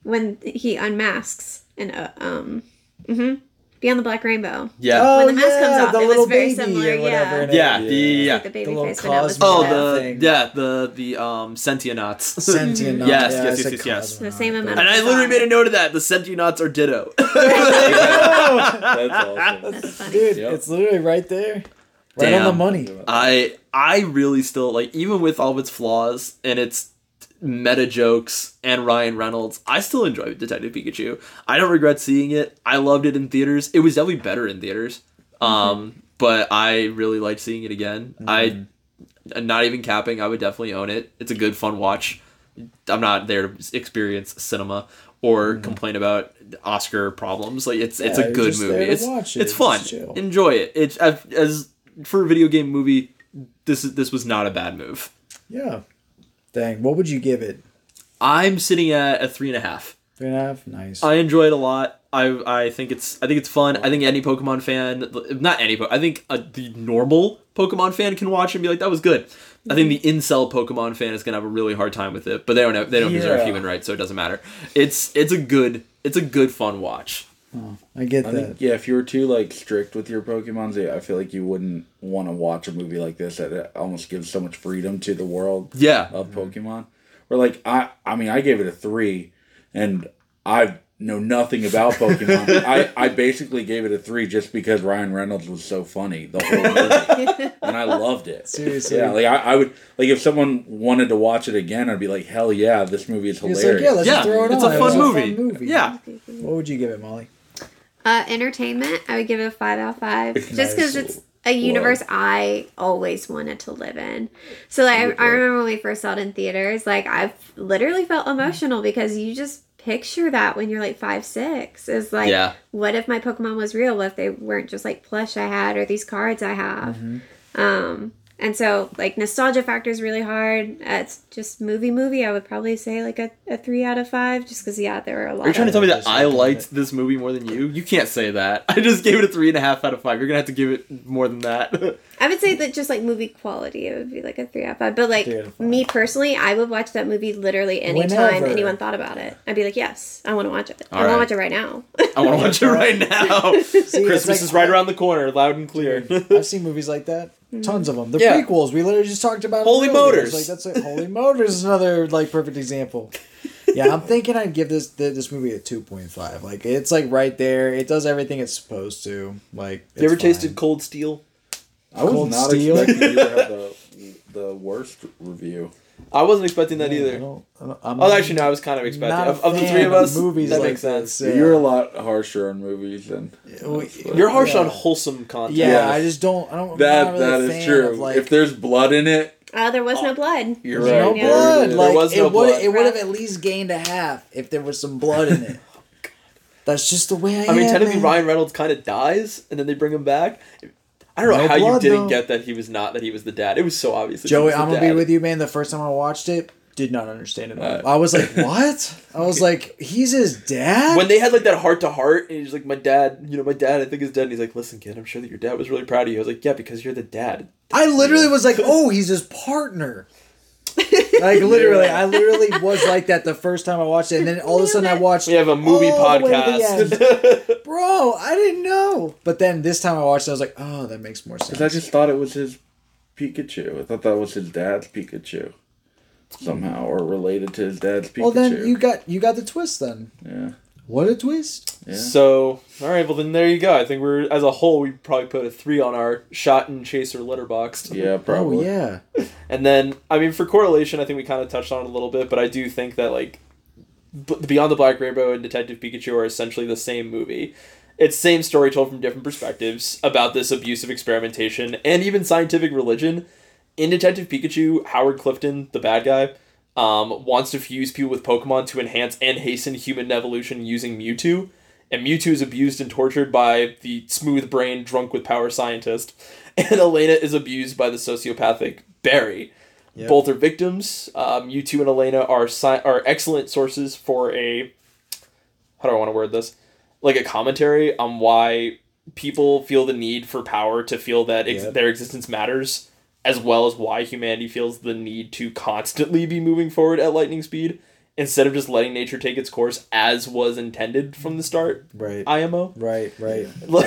when he unmasks and uh, um. hmm Beyond the Black Rainbow. Yeah. Oh, When the mask yeah, comes off, the it was little very baby similar, or whatever yeah. yeah. The yeah. Like the baby little face, but it was cosmic- Oh, Ditto. the thing. yeah, the the um Sentionauts. Sentient. Yes, yes, yeah, I yes, said yes, yes. The same but- amount And I literally made a note of that. The Sentionauts are Ditto. That's awesome. That's funny. Dude, Yep. it's literally right there, right on the money. I I really still like even with all of its flaws and its meta jokes and Ryan Reynolds, I still enjoy Detective Pikachu. I don't regret seeing it. I loved it in theaters. It was definitely better in theaters. Mm-hmm. Um, but I really liked seeing it again. Mm-hmm. I not even capping, I would definitely own it. It's a good fun watch. I'm not there to experience cinema or mm-hmm. complain about Oscar problems. Like it's it's a good movie. It's it. it's fun. Chill. Enjoy it. It's as, as for a video game movie. This is this was not a bad move. Yeah. Dang, what would you give it? I'm sitting at a three and a half. Three and a half. Nice. I enjoy it a lot. I I think it's I think it's fun. I think any Pokemon fan, not any, but I think a, the normal Pokemon fan can watch it and be like, that was good. I think the incel Pokemon fan is gonna have a really hard time with it, but they don't have, they don't deserve human rights, so it doesn't matter. It's it's a good it's a good fun watch. Oh. I get I that. think yeah, if you were too like strict with your Pokemons, I feel like you wouldn't want to watch a movie like this that it almost gives so much freedom to the world Yeah. of mm-hmm. Pokemon. Where like I, I mean, I gave it a three, and I know nothing about Pokemon. I, I basically gave it a three just because Ryan Reynolds was so funny the whole movie, and I loved it. Seriously. yeah. Like I, I would like if someone wanted to watch it again, I'd be like, hell yeah, this movie is It's hilarious. like, yeah, let's Yeah, throw it on. it's on. a It fun was movie. Yeah. What would you give it, Molly? Uh, entertainment, I would give it a five out of five, just because it's a universe I always wanted to live in. So like, I, I remember when we first saw it in theaters, like I've literally felt emotional because you just picture that when you're like five, six. Is like, Yeah. what if my Pokemon was real? What if they weren't just like plush I had or these cards I have? Um, and so like nostalgia factor is really hard. Uh, it's just movie movie. I would probably say like a, a three out of five, just because yeah, there were a lot. Are you trying to tell me that I looking at liked this movie more than you? You can't say that. I just gave it a three and a half out of five. You're gonna have to give it more than that. I would say that just like movie quality, it would be like a three out of five. But like Three out of five. me personally, I would watch that movie literally anytime Whenever. anyone thought about it. I'd be like, yes, I want to watch it. I All want to watch it right now. I want to watch it right now. it's Christmas like- is right around the corner, loud and clear. I've seen movies like that. Mm-hmm. Tons of them. The Yeah. prequels we literally just talked about. Holy earlier. Motors. Like that's it. Holy Motors is another like perfect example. Yeah, I'm thinking I'd give this th- this movie a two point five. Like it's like right there. It does everything it's supposed to. Like you ever it's fine. tasted Cold Steel? I was Cold not Steel. expecting you to have the the worst review. I wasn't expecting that I either. don't- I don't- I'm Oh, actually, no. I was kind of expecting. Of, of the three of us, movies that like makes sense. this. Yeah. You're a lot harsher on movies than You're harsh Yeah. on wholesome content. Yeah, Yes. I just don't. I don't. I'm that. not really that a is fan true. Of, like, if there's blood in it, Uh, there was no blood. You're There's no right. Yeah. blood. There was no it would blood. it would have at least gained a half if there was some blood in it. That's just the way I, I mean, am, technically, man. Ryan Reynolds kind of dies, and then they bring him back. I don't know No how you didn't though. get that he was not that he was the dad. It was so obvious. Joey, I'm gonna be with you, man. The first time I watched it, did not understand it. Uh, I was like, "What?" I was like, "He's his dad." when they had like that heart to heart, and he's like, "My dad, you know, my dad, I think is dead." And he's like, "Listen, kid, I'm sure that your dad was really proud of you." I was like, "Yeah, because you're the dad." I literally was like, "Oh, he's his partner." like literally, I literally was like that the first time I watched it, and then all of a sudden I watched. We have a movie all the way to the podcast. Bro, I didn't know. But then this time I watched it, I was like, "Oh, that makes more sense." because I just thought it was his Pikachu. I thought that was his dad's Pikachu somehow, or related to his dad's Pikachu. well, then you got you got the twist. Then yeah, what a twist! yeah. So, all right, well then there you go. I think we're as a whole we probably put a three on our shot and chaser Letterboxd. yeah, probably. Oh yeah, And then, I mean, for correlation, I think we kind of touched on it a little bit, but I do think that like Beyond the Black Rainbow and Detective Pikachu are essentially the same movie. It's same story told from different perspectives about this abusive experimentation and even scientific religion. In Detective Pikachu, Howard Clifton, the bad guy, um, wants to fuse people with Pokemon to enhance and hasten human evolution using Mewtwo. And Mewtwo is abused and tortured by the smooth brain, drunk with power scientist. And Elena is abused by the sociopathic Barry. Yep. Both are victims. Um, Mewtwo and Elena are sci- are excellent sources for a how do I want to word this? Like a commentary on why people feel the need for power to feel that ex- Yep. their existence matters, as well as why humanity feels the need to constantly be moving forward at lightning speed instead of just letting nature take its course as was intended from the start. right, IMO. right, right. Like,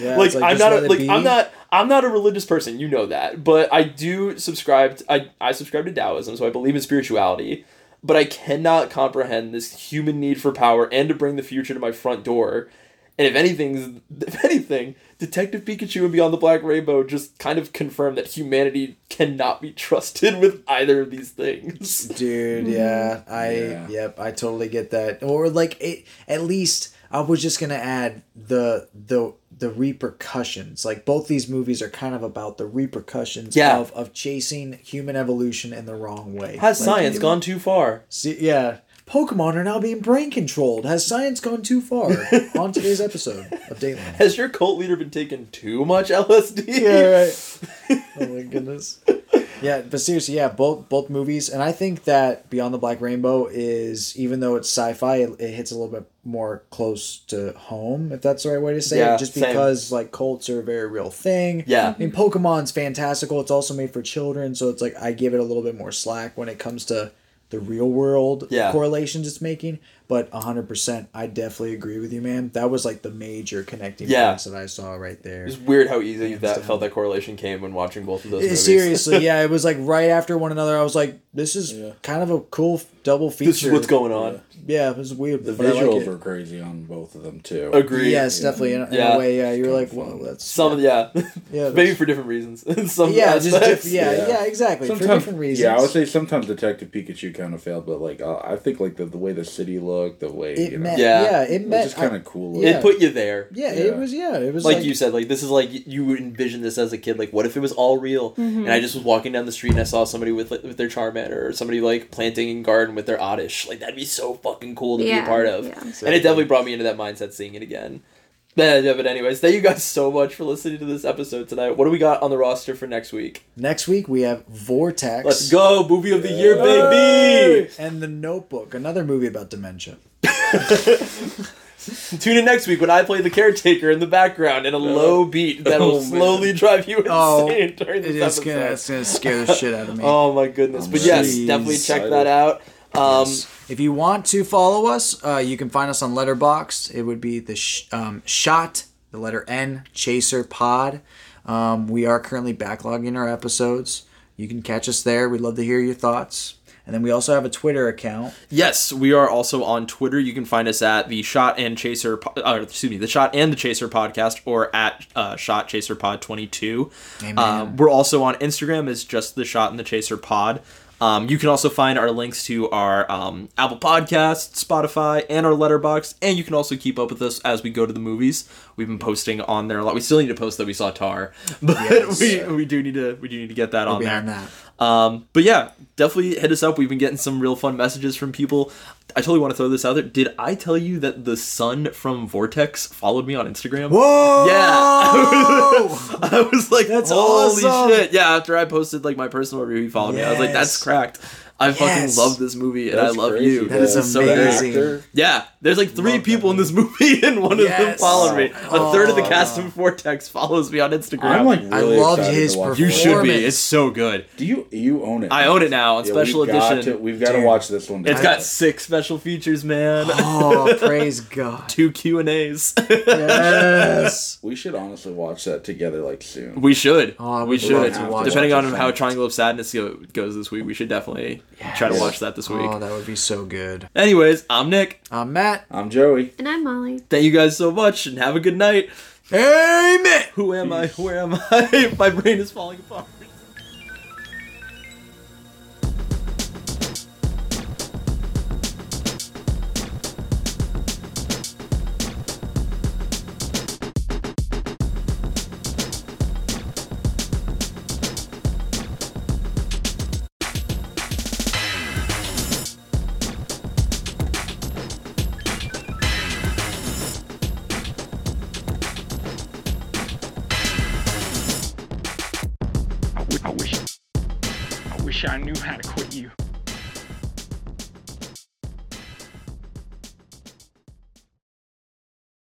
Yeah, like, it's I'm not a, like be. I'm not I'm not a religious person, you know that. But I do subscribe to, I I subscribe to Taoism, so I believe in spirituality. But I cannot comprehend this human need for power and to bring the future to my front door. And if anything, if anything, Detective Pikachu and Beyond the Black Rainbow just kind of confirm that humanity cannot be trusted with either of these things. Dude, mm-hmm. yeah, I Yeah. yep, I totally get that. Or like it, at least I was just gonna add the the the repercussions. Like both these movies are kind of about the repercussions Yeah. of of chasing human evolution in the wrong way. Has Like, science you- gone too far? See, yeah, Pokemon are now being brain controlled. Has science gone too far? On today's episode of Dateline. Has your cult leader been taking too much LSD? yeah, right. oh my goodness. Yeah, but seriously, yeah, both both movies, and I think that Beyond the Black Rainbow is, even though it's sci-fi, it, it hits a little bit more close to home, if that's the right way to say Yeah, it. Just same. because like cults are a very real thing. Yeah. I mean, Pokemon's fantastical. It's also made for children, so it's like I give it a little bit more slack when it comes to the real world Yeah. correlations it's making. But 100%, I definitely agree with you, man. That was like the major connecting Yeah. points that I saw right there. It's weird how easy Hands that down. felt that correlation came when watching both of those Eh, movies. Seriously, yeah, it was like right after one another. I was like, "This is kind of a cool double feature." this is what's going on. Yeah, it was weird. The but I like visuals it. were crazy on both of them too. Agree. Yes, definitely. In, in Yeah. a way, yeah. You're like, fun. well, that's Some yeah, Yeah, maybe for different reasons. Some yeah, just aspects. diff- yeah, yeah, Yeah. exactly for Sometimes- different reasons. Yeah, I would say sometimes Detective Pikachu kind of failed, but like uh, I think like the, the way the city looked, the way it you know, met. Yeah. Yeah, it it was met. just kind of cool. yeah. It put you there. yeah, Yeah. it was. Yeah, it was like, like, you said, like this is like you would envision this as a kid. Like, what if it was all real? Mm-hmm. And I just was walking down the street and I saw somebody with like, with their Charmander or somebody like planting a garden with their Oddish. Like that'd be so fucking cool to be a part of. yeah. And it definitely brought me into that mindset seeing it again. But, yeah, but anyways, thank you guys so much for listening to this episode tonight. What do we got on the roster for next week? Next week we have Vortex. Let's go, movie of the year, baby! And The Notebook, another movie about dementia. Tune in next week when I play the caretaker in the background in a low beat that will Oh, man. slowly drive you insane Oh, during this It is episode. gonna, it's gonna scare the shit out of me. Oh my goodness! But yes, definitely check that out. Um, If you want to follow us, uh, you can find us on Letterboxd. It would be the sh- um, shot, the letter N, Chaser Pod. Um, we are currently backlogging our episodes. You can catch us there. We'd love to hear your thoughts. And then we also have a Twitter account. Yes, we are also on Twitter. You can find us at the Shot and Chaser, uh, excuse me, the Shot and the Chaser podcast, or at uh, Shot Chaser Pod twenty two. Um, we're also on Instagram as just the Shot and the Chaser Pod. Um, you can also find our links to our um, Apple Podcasts, Spotify, and our Letterboxd. And you can also keep up with us as we go to the movies. We've been posting on there a lot. We still need to post that we saw Tar, but Yes. we, we do need to we do need to get that on there. that. Um, but yeah, definitely hit us up. We've been getting some real fun messages from people. I totally want to throw this out there. Did I tell you that the son from Vortex followed me on Instagram? Whoa! Yeah. I was like, That's holy awesome. shit. Yeah, after I posted like my personal review, he followed me. I was like, that's cracked. I fucking love this movie and That's I love crazy. you. That is This so great. amazing. Yeah, there's like three Love people in this movie, and one of them Yes. followed me. A third of the cast of Vortex follows me on Instagram. I'm like I really loved excited his to watch you it. should be. It's so good. Do you you own it? I own it now on Yeah, special we've got edition. to- we've got to Dude. watch this one. It's together. got six special features, man. Oh, praise God. Two Q and A's. Yes. We should honestly watch that together like soon. we should. Oh, we we'd should. love to watch Depending it. on how Triangle of Sadness go, goes this week, we should definitely try to watch that this week. Oh, that would be so good. Anyways, I'm Nick. I'm Matt. I'm Joey. And I'm Molly. Thank you guys so much, and have a good night. Amen. Who am I? Where am I? My brain is falling apart.